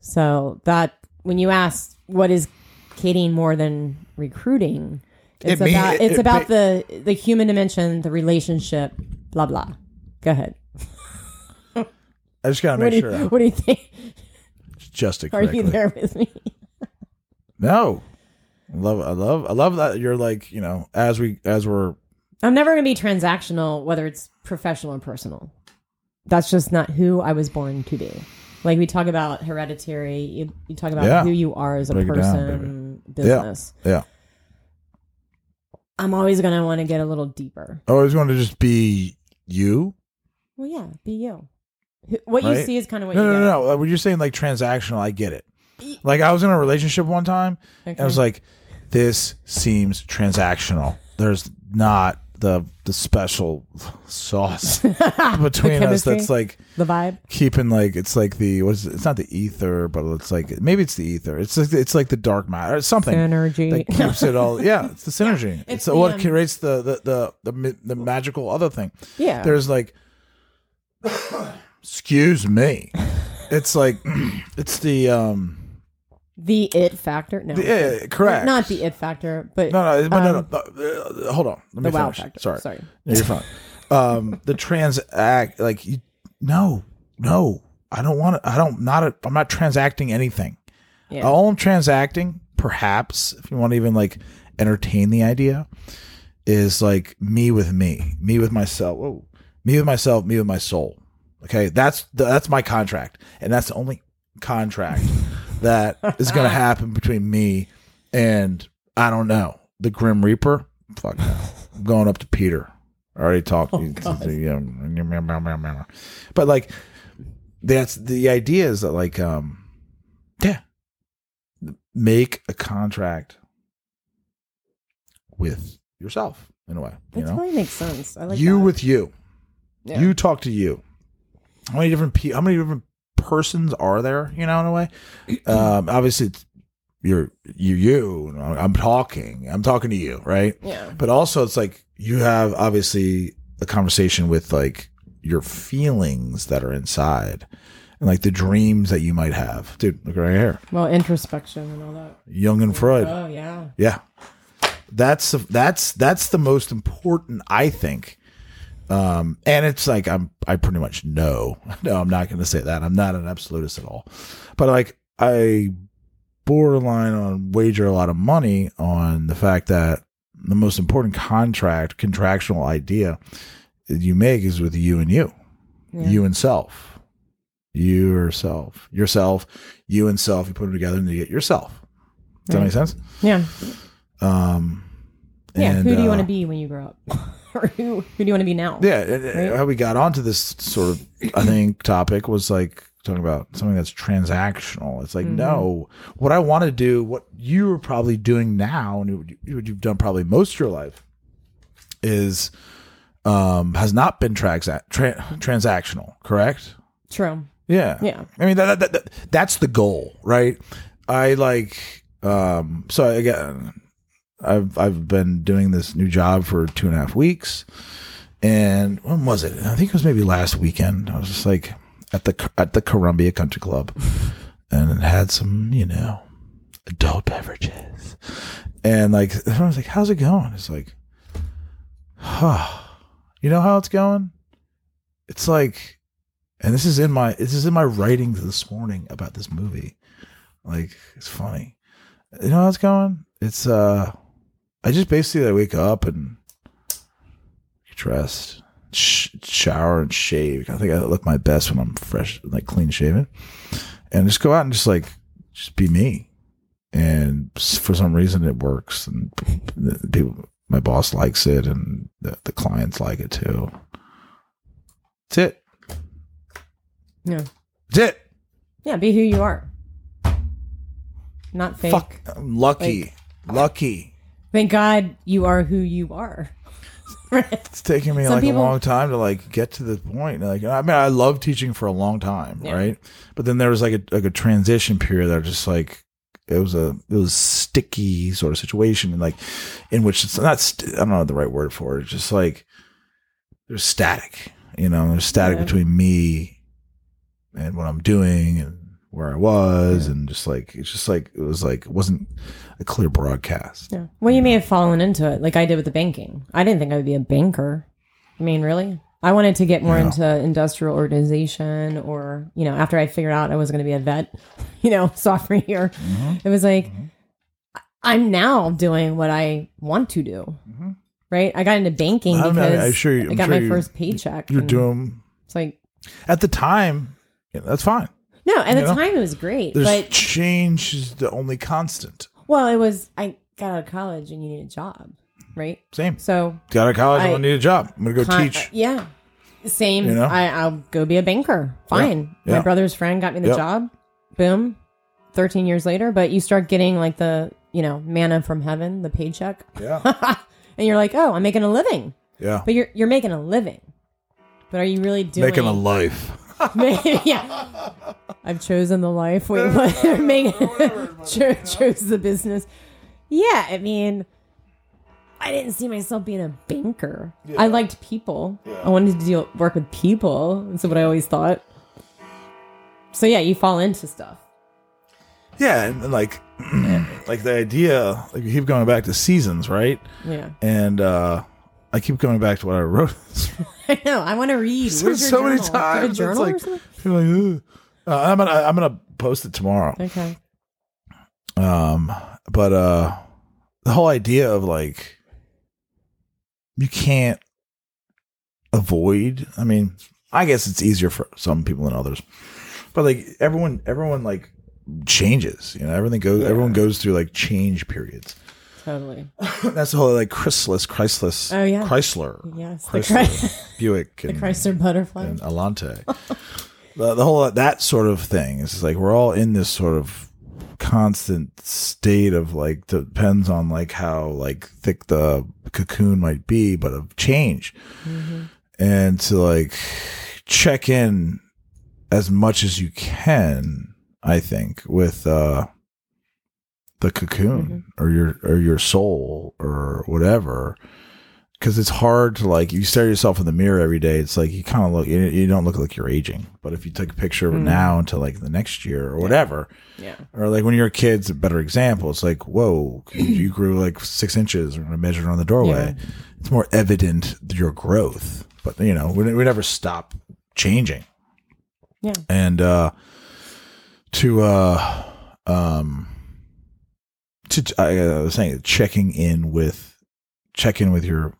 So that when you ask what is Kating more than recruiting, it's It mean- about it- it's it about the the human dimension, the relationship, blah blah. Go ahead. I just gotta What make do, sure I what do you think? just Are correctly. you there with me? No, I love, I love, I love that you're like you know as we as we're I'm never going to be transactional, whether it's professional or personal. That's just not who I was born to be. Like we talk about hereditary, you, you talk about Yeah. who you are as a Break it down, person, business. yeah. I'm always going to want to get a little deeper. I always want to just be you. Well, yeah, be you. Wh- What you see is kind of what No, you no, get. no, no. When you're saying like transactional, I get it. Like I was in a relationship one time, and I was like, "This seems transactional. There's not the the special sauce between us chemistry? that's like The vibe. keeping like it's like the what is it? It's not the ether, but it's like maybe it's the ether. It's like it's like the dark matter. It's something Synergy. that keeps it all. Yeah, it's the synergy. it's the, what um, creates the the the the, mi- the magical other thing. Yeah. There's like, excuse me. It's like it's the um The it factor. No. the, yeah correct. Not the it factor, but no no but no, um, no, no uh, hold on let me the wow finish. factor. Sorry Sorry. No, you're fine. um the transact like you no no I don't want to I don't not I'm not transacting anything. Yeah. All I'm transacting, perhaps, if you want to even like entertain the idea, is like me with me, me with myself. Whoa. Me with myself, me with my soul. Okay, that's the, that's my contract, and that's the only contract that is going to happen between me and I don't know the Grim Reaper. Fuck no, I'm going up to Peter. I already talked. yeah. But like, that's the idea is that like, um, yeah, make a contract with yourself in a way. that you know, totally makes sense. I like you that. with you. Yeah. You talk to you. How many different pe- How many different persons are there? You know, in a way. Um, obviously, it's, you're you you. I'm talking. I'm talking to you, right? Yeah. But also, it's like you have obviously a conversation with like your feelings that are inside, and like the dreams that you might have. Dude, look right here, Well, introspection and all that. Jung and Freud. Oh yeah. Yeah. That's that's that's the most important, I think. Um, and it's like I'm I pretty much know. No, I'm not going to say that. I'm not an absolutist at all. But like I borderline on wager a lot of money on the fact that the most important contract contractual idea that you make is with you and you, Yeah. you and self, you yourself, yourself, you and self. You put them together and you get yourself. Does that make sense? Yeah. Um, Yeah. and, who do you uh, want to be when you grow up? or who who do you want to be now? Yeah, and- and Right? how we got onto this sort of, I think, topic was like talking about something that's transactional. It's like, Mm-hmm. no, what I want to do, what you are probably doing now, and what you- what you've done probably most of your life, is um has not been transa- tra- transactional. Correct? True. Yeah. Yeah. I mean that, that, that that's the goal, right? I like um so again I've I've been doing this new job for two and a half weeks. And when was it? I think it was maybe last weekend. I was just like at the at the Columbia Country Club and had some, you know, adult beverages. And like I was like, How's it going? It's like huh. You know how it's going? It's like and this is in my this is in my writings this morning about this movie. Like it's funny. You know how it's going? It's uh I just basically I wake up and get dressed, sh- shower and shave. I think I look my best when I'm fresh, like clean shaven, and just go out and just like just be me. And for some reason it works, and people, my boss likes it, and the, the clients like it too. That's it. Yeah. That's it. Yeah. Be who you are. Not fake. Fuck. I'm lucky. lucky. Thank God you are who you are. It's taking me Some like people- a long time to like get to the point. Like, I mean, I love teaching for a long time, Yeah. right? But then there was like a like a transition period that I just like it was a it was sticky sort of situation, and like in which it's not st- I don't know the right word for it. It's just like there's static, you know, there's static Yeah. between me and what I'm doing and where I was, and just like it's just like it was like it wasn't a clear broadcast. Yeah. Well, you may have fallen into it like I did with the banking. I didn't think I would be a banker. I mean, really? I wanted to get more Yeah. into industrial organization or, you know, after I figured out I was going to be a vet, you know, sophomore year, mm-hmm. it was like, mm-hmm. I- I'm now doing what I want to do. Mm-hmm. Right. I got into banking because I'm sure you- I got sure my first paycheck. You're doing It's like, at the time. Yeah, that's fine. No, at You the know? time it was great. There's But, change is the only constant. well, it was, I got out of college and you need a job. Right. Same. So Got out of college. I, I- don't need a job. I'm gonna go Con- teach. Uh, yeah. Same. You know? I, I'll go be a banker. Fine. Yeah. My brother's friend got me the job. Boom. 13 years later. But you start getting like the, you know, manna from heaven, the paycheck. Yeah. and you're like, oh, I'm making a living. Yeah. But you're you're making a living. But are you really doing Making a life. yeah. I've chosen the life. Wait, what? Make, cho- chose the business. Yeah, I mean, I didn't see myself being a banker. I liked people. I wanted to deal work with people. That's what I always thought. So yeah, you fall into stuff. Yeah, and, and like, like the idea, like you keep going back to seasons, right? Yeah, And uh I keep going back to what I wrote. I know. I want to read. so, Where's so many journal? Do times. a It's journal or like, something? you're like, Uh, I'm gonna I'm gonna post it tomorrow. Okay. Um, but uh, the whole idea of like you can't avoid. I mean, I guess it's easier for some people than others, but like everyone, everyone like changes. You know, everything goes. Everyone goes through like change periods. Totally. That's the whole like Chrysler, Chrysler, Oh, yeah. Chrysler, Yes. The, Chrysler, Chry- Buick, the and, Chrysler butterfly. and Alante. the, the whole that sort of thing is like we're all in this sort of constant state of like depends on like how like thick the cocoon might be, but of change, and to like check in as much as you can. I think with uh the cocoon or your or your soul or whatever. Because it's hard to like you stare yourself in the mirror every day it's like you kind of look you, you don't look like you're aging. But if you take a picture of it now until like the next year or whatever Yeah. or like when you're a kid it's a better example it's like whoa you, grew like six inches we're gonna measure it on the doorway. It's more evident your growth but you know we, we never stop changing. Yeah. and uh to uh um to I, I was saying checking in with check in with your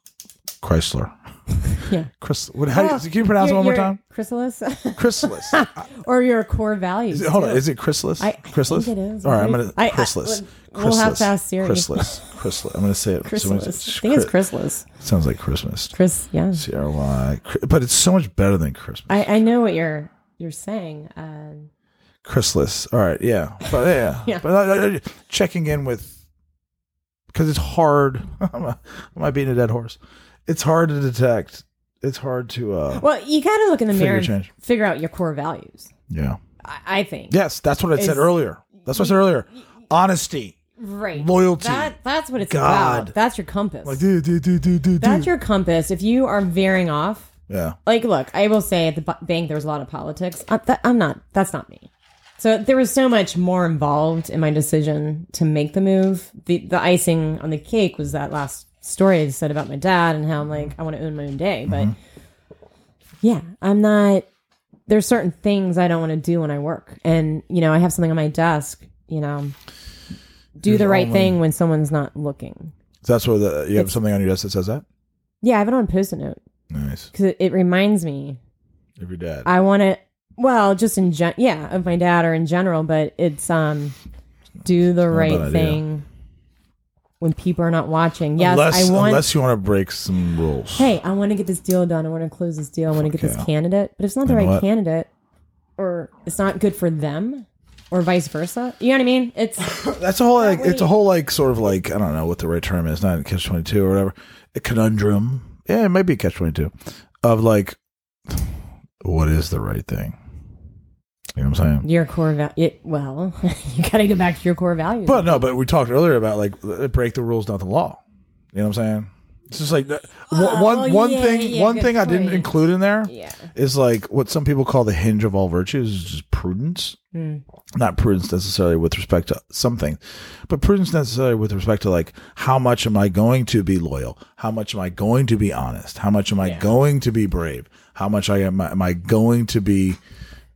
Chrysler. Yeah. Chris, what, how, Well, can you pronounce it one more time? Chrysalis, Chrysalis. or your core values. It, hold on, is it Chrysalis? I- I Chrysalis? think it is, All right, I'm gonna I- I- Chrysalis. we'll have to Chrysalis. ask Siri. Chrysalis. Chrysalis. I'm gonna say it. Chrysalis. I think it's Chrysalis. Sounds like Christmas. Chris, yeah. C R Y. But it's so much better than Christmas. I, I know what you're you're saying. Um, Chrysalis. All right, yeah, but yeah, Yeah. But uh, uh, checking in with because it's hard. am, I, am I beating a dead horse? It's hard to detect. It's hard to. uh well, you got to look in the mirror and change. figure out your core values. Yeah. I, I think. Yes, that's what I said earlier. That's what I said earlier. Honesty, Right. Loyalty. That that's what it's God. about. That's your compass. like do do do do do. that's your compass. If you are veering off, yeah. like, look, I will say at the bank there was a lot of politics. I, that, I'm not. That's not me. So there was so much more involved in my decision to make the move. The the icing on the cake was that last story I said about my dad and how I'm like I want to own my own day. But mm-hmm. yeah, I'm not. There's certain things I don't want to do when I work, and you know I have something on my desk. You know, do There's the right only- thing when someone's not looking. So that's what the, you have It's- something on your desk that says that. Yeah, I have it on a post-it note Nice. because it, it reminds me of your dad. I want to, well, just in gen, yeah, of my dad or in general, but it's um, do the right thing when people are not watching. Yes, unless, I want. unless you want to break some rules. hey, I want to get this deal done. I want to close this deal. I want to get this candidate, but if it's not the You know right what? candidate, or it's not good for them, or vice versa. You know what I mean? It's That's a whole like it's a whole like sort of like I don't know what the right term is, not catch twenty two or whatever. A conundrum. Yeah, it might be catch twenty two. Of like what is the right thing? You know what I'm saying? Your core value. Well, you got to go back to your core values. But no, but we talked earlier about like break the rules, not the law. You know what I'm saying? It's just like that- one one Oh, one yeah, thing. yeah, one thing I didn't include in there is Yeah. like what some people call the hinge of all virtues, is just prudence. Hmm. Not prudence necessarily with respect to something, but prudence necessarily with respect to like how much am I going to be loyal? How much am I going to be honest? How much am I going to be brave? How much I am am I going to be,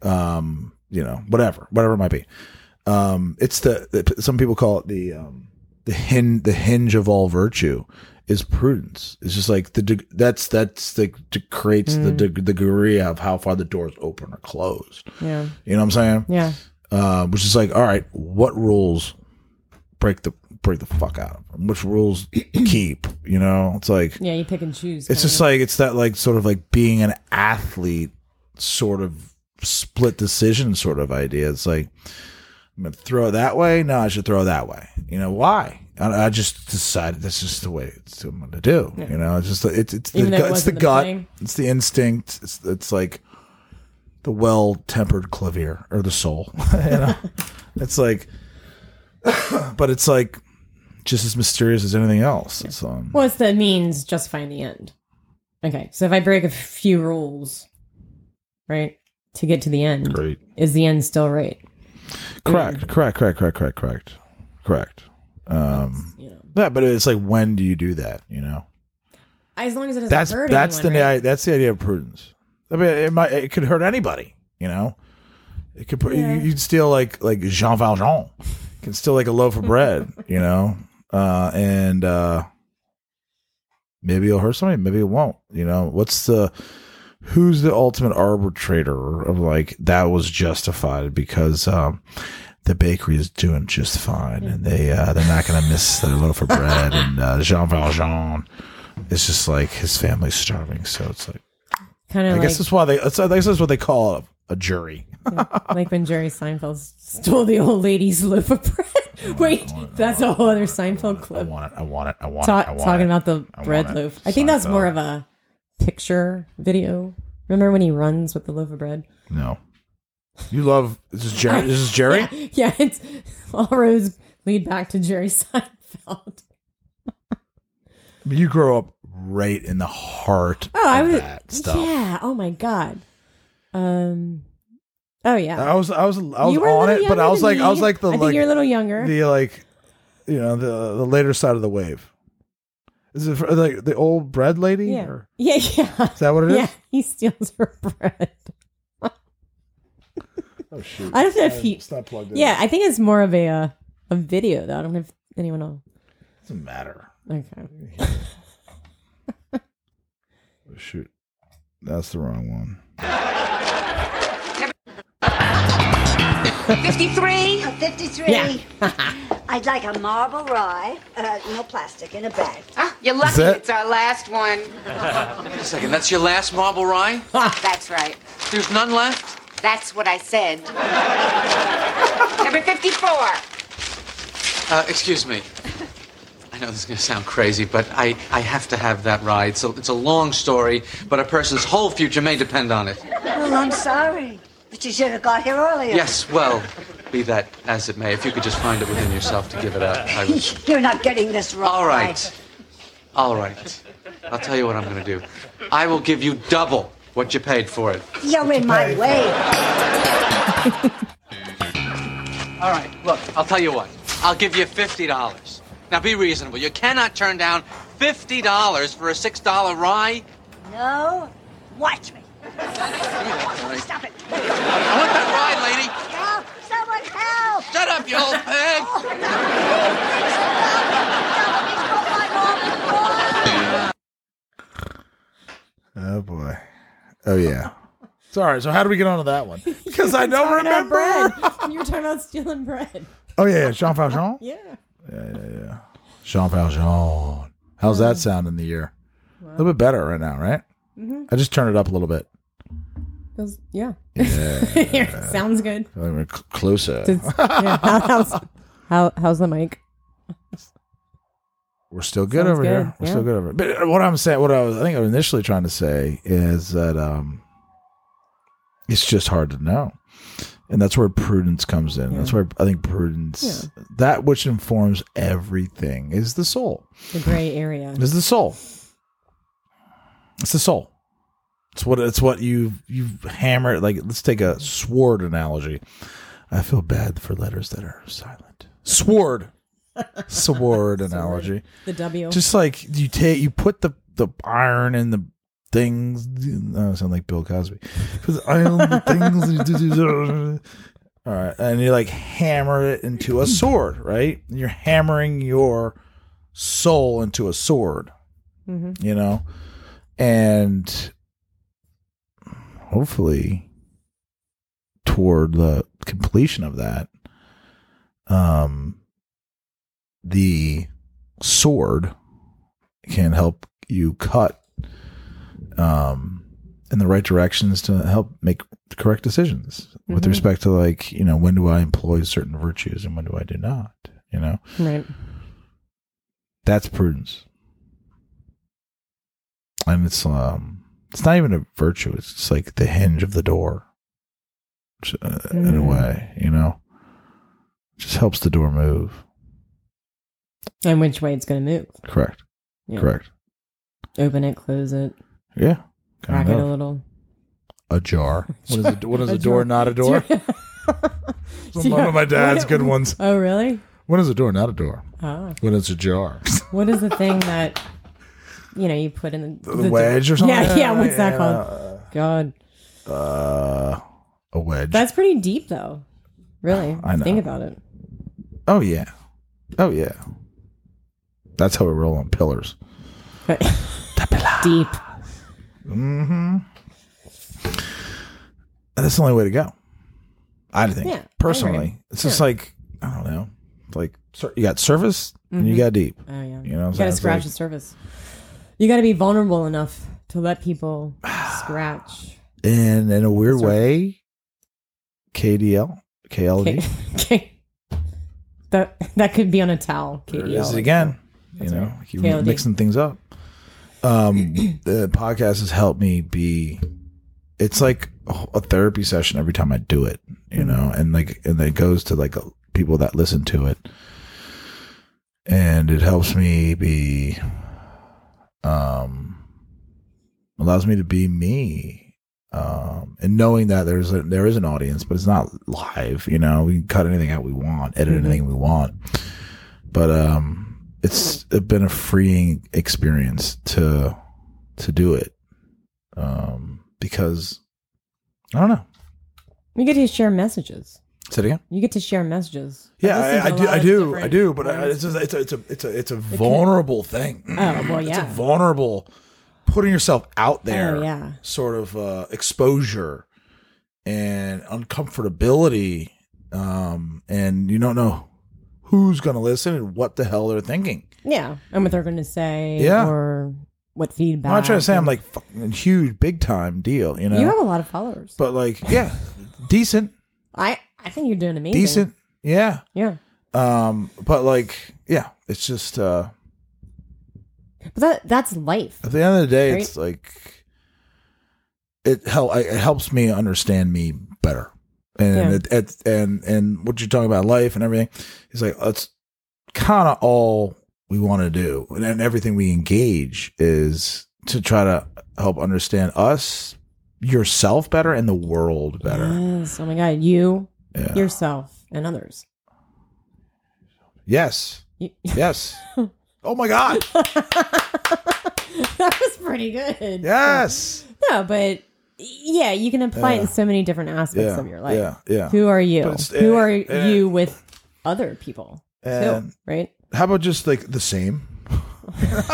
um, you know, whatever, whatever it might be. Um, it's the, the some people call it the um, the hinge the hinge of all virtue is prudence. It's just like the deg- that's that's the de- creates the de- the degree of how far the doors open or closed. yeah. You know what I'm saying? Yeah. Uh, which is like, all right, what rules break the break the fuck out of them? Which rules keep? You know, it's like Yeah. You pick and choose. it's just like it's that like sort of like being an athlete sort of split decision sort of idea. It's like I'm gonna throw it that way. No, I should throw it that way. You know why? I, I just decided that's just the way it's I'm gonna do. You know, it's just it's it's the Even it gut, it's the the gut, it's the instinct. It's it's like the well tempered clavier or the soul. you know, it's like, but it's like just as mysterious as anything else. It's um, Well, it's the means justifying the end. Okay, so if I break a few rules, right, to get to the end, great. is the end still right? Correct, correct, correct, correct, correct, correct, correct. Um, You know, yeah, but it's like when do you do that? You know, as long as it doesn't that's hurt that's anyone, the right? that's the idea of prudence. I mean, it might it could hurt anybody. You know, it could put Yeah. you, you'd steal like like Jean Valjean can steal like a loaf of bread. You know, uh, and uh, maybe it'll hurt somebody, maybe it won't. You know, what's the who's the ultimate arbitrator of like that was justified because um the bakery is doing just fine and they uh they're not gonna miss their loaf of bread and uh Jean Valjean is just like his family's starving so it's like kind of I like, guess that's why they I guess that's what they call a, a jury like when Jerry Seinfeld stole the old lady's loaf of bread. Wait, that's a whole other Seinfeld I clip. want it I want it I want Ta- it I want talking it. about the I bread loaf. I think that's more of a picture video. Remember when he runs with the loaf of bread? no you love this is Jerry this is Jerry Yeah, it's all roads lead back to Jerry Seinfeld. you grow up right in the heart Oh, I of was that stuff yeah. Oh my god. Um. Oh yeah. I was I was I was You were a on it, but I was like I was like the I think like you're a little younger. the like you know the the later side of the wave. Is it for, like the old bread lady? yeah. Or, Yeah. Yeah. is that what it is? Yeah. He steals her bread. Oh shoot! I don't know if he. It's not plugged in. Yeah, I think it's more of a uh, a video though. I don't know if anyone else. doesn't matter. Okay. Oh, shoot, that's the wrong one. 53? 53. Yeah. I'd like a marble rye, uh, no plastic, in a bag. Ah, you're lucky that- it's our last one. Wait a second, that's your last marble rye? That's right. There's none left? That's what I said. Number 54. Uh, excuse me. I know this is going to sound crazy, but I, I have to have that ride. So it's a long story, but a person's whole future may depend on it. Well, I'm sorry, but you should have got here earlier. Yes, well, be that as it may, if you could just find it within yourself to give it up, I would. You're not getting this right. All right. All right. I'll tell you what I'm going to do. I will give you double what you paid for it. You're in my way. All right, look, I'll tell you what. I'll give you $50. Now be reasonable. You cannot turn down $50 for a $6 rye. No, watch me. Stop it. I want that ride, lady. Help! Someone help! Shut up, you old pig. Oh boy. Oh yeah. Sorry. So how do we get onto that one? Because I don't Talking about remember. bread. you were talking about stealing bread. Oh yeah, yeah. Jean Valjean. Yeah. Yeah, yeah, yeah. Jean Valjean. How's that sound in the ear? A little bit better right now, right? Mm-hmm. I just turned it up a little bit. Yeah. Yeah. Sounds good. A little bit cl- closer. Yeah, how, how's, how, how's the mic? We're still good Sounds over here. We're yeah. still good over here. But what I'm saying, what I was, I think I was initially trying to say is that um, it's just hard to know. and that's where prudence comes in. That's where I think prudence, that which informs everything, is the soul. The gray area. Is the soul. It's the soul. It's what it's what you you hammer like. Let's take a sword analogy. I feel bad for letters that are silent. Sword, sword analogy. The W. Just like you take, you put the the iron in the things. I sound like Bill Cosby. Iron the things. All right, and you like hammer it into a sword, right? You're hammering your soul into a sword, Mhm. you know, and hopefully toward the completion of that, um, the sword can help you cut um in the right directions to help make the correct decisions with Mhm. respect to like you know when do i employ certain virtues and when do i do not you know Right. that's prudence and it's um it's not even a virtue it's just like the hinge of the door uh, in a Mm. way you know just helps the door move And which way it's going to move. correct Yeah. correct Open it, close it, yeah crack it a of. little. ajar what is a, what is A a door jar. not a door It's one of my dad's good ones Oh, really? When is a door not a door? Ah. When it's a jar. What is the thing that you know you put in the, The wedge or something? Yeah, yeah. What's that called? God, Uh, a wedge. that's pretty deep, though. Really, I know. think about it. oh yeah, oh yeah. That's how we roll on pillars. deep. Mm-hmm. And that's the only way to go. I think Yeah, personally, it's just Yeah. like I don't know, like you got surface and you Mhm. got deep. Oh yeah, You know, what I'm you got to scratch like- the surface. You got to be vulnerable enough to let people scratch. And in a weird Surface. way, KDL, KLD. Okay. That that could be on a towel. There it KDL. is again. You know, keep mixing things up. Um, the podcast has helped me be. It's like a therapy session every time I do it, you know, and like, and it goes to like people that listen to it, and it helps me be, um, allows me to be me, um, and knowing that there's a, there is an audience, but it's not live, you know, we can cut anything out we want, edit Mhm. anything we want, but um, it's been a freeing experience to to do it, um, because I don't know. You get to share messages. Say it again. You get to share messages. Yeah, I, I do. I do. I do. But I, it's, a, it's a it's a it's a it's a vulnerable thing. Oh, well, It's yeah. a vulnerable, putting yourself out there. Oh, yeah. Sort of uh, exposure and uncomfortability, um, and you don't know who's going to listen and what the hell they're thinking. Yeah, and what they're going to say. Yeah. or what feedback. I'm not trying to say I'm like fucking huge, big time deal. You know, You have a lot of followers. but like, yeah, decent, I I think you're doing amazing. decent. Yeah. Yeah. Um, but like, yeah, it's just uh But that that's life. at the end of the day, Right? it's like it help it helps me understand me better, and Yeah. it, it and and what you're talking about life and everything is like that's kind of all we want to do, and, and everything we engage is to try to help understand us, yourself better, and the world better. Yes. Oh my God, you, Yeah. yourself, and others. Yes, You- yes. oh my god. that was pretty good. Yes. No, but yeah, you can apply it in so many different aspects Yeah, of your life. yeah, yeah. Who are you? Who are uh, you with other people? And- too, right? How about just like the same?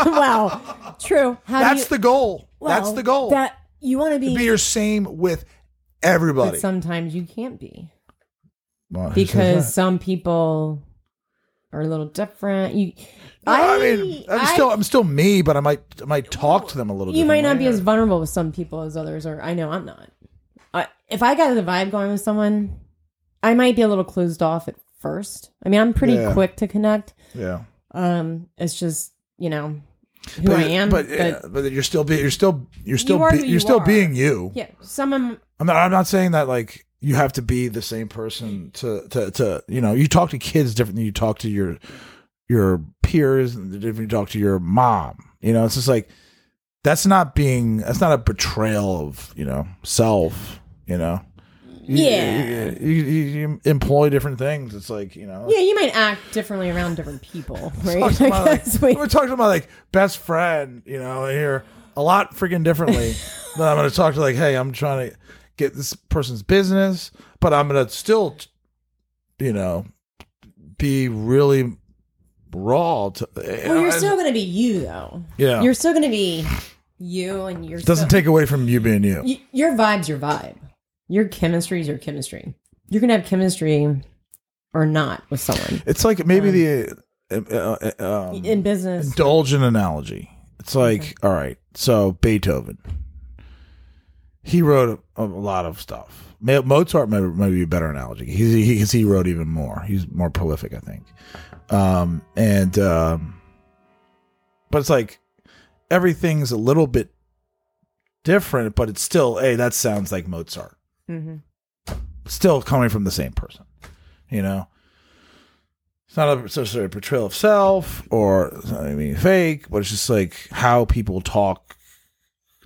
wow. True. How That's you- the goal. That's the goal. That you want to be, to be your same with everybody. but sometimes you can't be Well, because some people are a little different. You, No, I, mean, I'm I- still I'm still me, but I might I might talk to them a little. you might not be as vulnerable with some people as others are. I know I'm not. I, if I got the vibe going with someone, I might be a little closed off at first. I mean, I'm pretty Yeah. quick to connect. Yeah. Um, it's just you know who but, I am. but, But, yeah, but you're still be, you're still you're still You are be, you're you still are. being you. yeah, some I'm not I'm not saying that like you have to be the same person to to to you know you talk to kids different than you talk to your your peers and different you talk to your mom you know it's just like that's not being that's not a betrayal of you know self you know Yeah. you, you, you employ different things it's like you know Yeah, you might act differently around different people, right? talking about, like- we- we're talking about like best friend, you know, here a lot freaking differently. than I'm going to talk to like, hey, I'm trying to get this person's business, but I'm to still, you know, be really raw. To, well, you're still going to be you, though. Yeah. you're still to be you, and you're doesn't still, take away from you being you. y- your vibe's your vibe. Your chemistry is your chemistry. You're to have chemistry or not with someone It's like maybe the uh, uh, um, in business. indulge an analogy. It's like, all right, so Beethoven, he wrote a, a lot of stuff. Mozart might, might be a better analogy. He's, he, he wrote even more. He's more prolific, I think. Um, and, um, but it's like everything's a little bit different, but it's still, hey, that sounds like Mozart. hmm Still coming from the same person, you know? It's not a necessarily a portrayal of self or I mean fake, but it's just like how people talk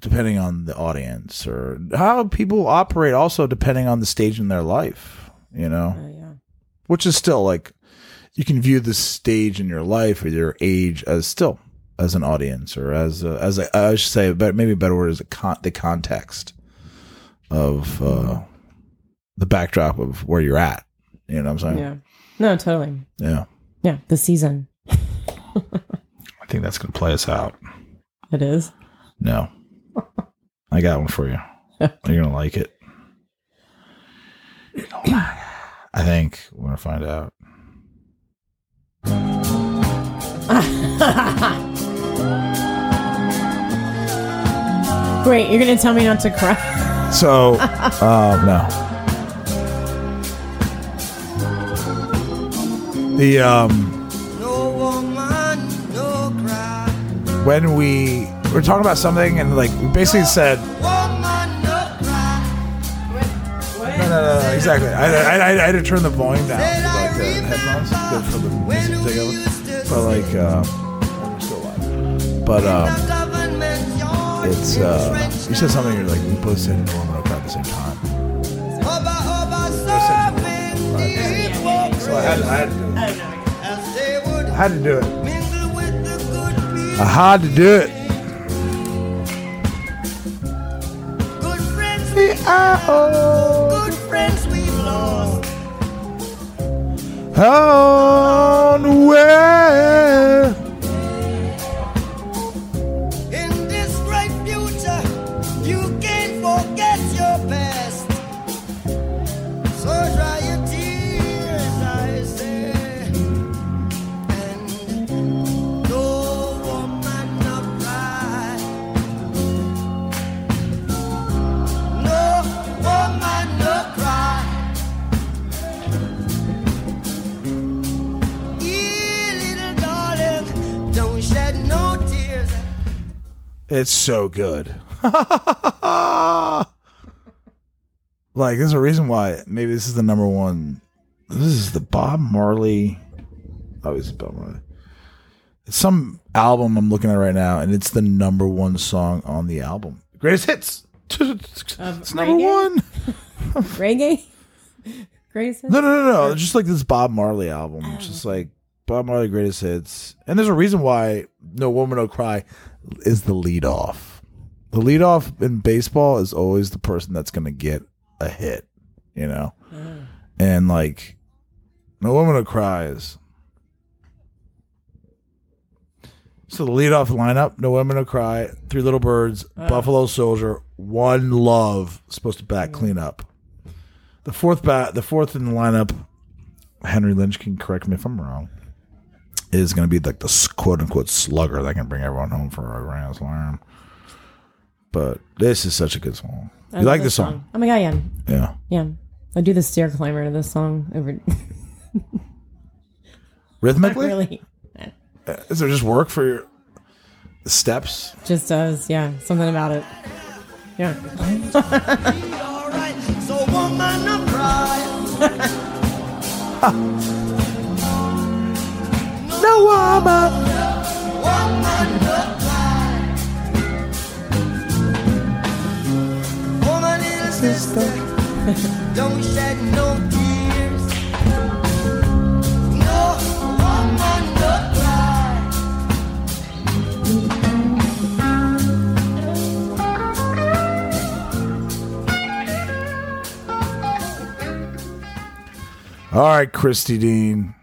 depending on the audience or how people operate also depending on the stage in their life, you know? yeah. Which is still like you can view the stage in your life or your age as still as an audience or as a, as a, I should say, but maybe a better word is a con- the context of uh, the backdrop of where you're at. You know what I'm saying? Yeah. No, totally. Yeah. Yeah, the season. I think that's gonna play us out. It is. No. I got one for you. You're gonna like it. You're gonna like it. I think we're gonna find out. Wait, you're going to tell me not to cry? So, um, no. The um, when we were talking about something and like we basically said, no, no, no, exactly. I, I, I, had to turn the volume down for like the headphones good for the music to take. But like, um, we're still live. But um, it's uh, you said something. You're like we both said O'Connor at the same time. So I had, I had to do it. I had to do it. I had to do it. Oh, good friends we've lost. On the. It's so good. like, there's a reason why maybe this is the number one. This is the Bob Marley. Oh, it's Bob Marley. It's some album I'm looking at right now, and it's the number one song on the album. Greatest hits. It's number one. Reggae? Greatest No, no, no, no. It's just like this Bob Marley album. It's oh, just like Bob Marley greatest hits. And there's a reason why No Woman No Cry is the lead off. The lead off in baseball is always the person that's going to get a hit, you know? Mm. And like No Woman No Cry is. So the lead off lineup, No Women No Cry, Three Little Birds, Oh. Buffalo Soldier, One Love, supposed to back mm. clean up. The fourth bat, the fourth in the lineup, Henry Lynch can correct me if I'm wrong, is going to be like the quote unquote slugger that can bring everyone home for a grand slam. But this is such a good song. I You like this song? Oh my god, yeah. Yeah. Yeah. I do the stair climber to this song over Rhythmically? really. Uh, Is there just work for your the steps? Just does, yeah. Something about it. Yeah. So woman no woman. Oh, my little sister, don't shed no tears. No woman, no cry. All right, Christy Dean.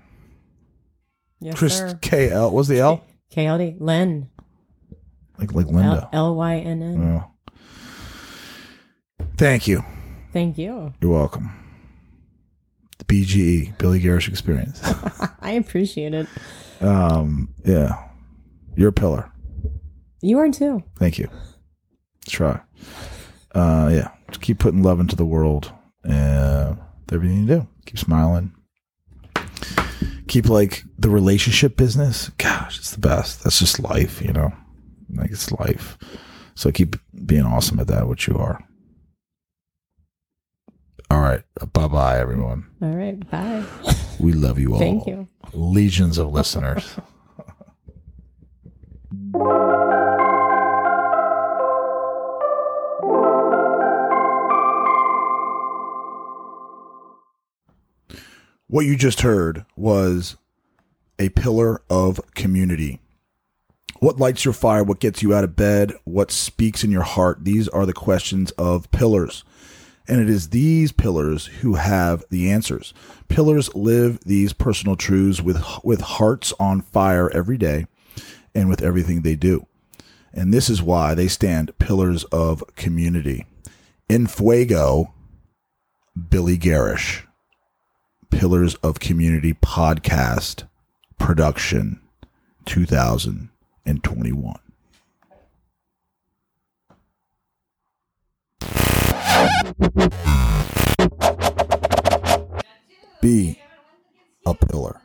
Yes, Chris sir. K L. What's the L? KLD. Len. Like like Linda. L Y N N. Thank you. Thank you. You're welcome. The BGE, Billy Garish Experience. I appreciate it. um, yeah. You're a pillar. You are too. Thank you. Let's try. Uh, yeah. Just keep putting love into the world. Uh, everything you do. Keep smiling. Keep like the relationship business. Gosh, it's the best. That's just life, you know. Like it's life. So keep being awesome at that, which you are. All right. Bye bye, everyone. All right. Bye. We love you all. Thank you. Legions of listeners. what you just heard was a pillar of community. What lights your fire? What gets you out of bed? What speaks in your heart? These are the questions of pillars. And it is these pillars who have the answers. Pillars live these personal truths with, with hearts on fire every day and with everything they do. And this is why they stand pillars of community. In Fuego, Billy Garish. Pillars of Community podcast production 2021. Be a pillar.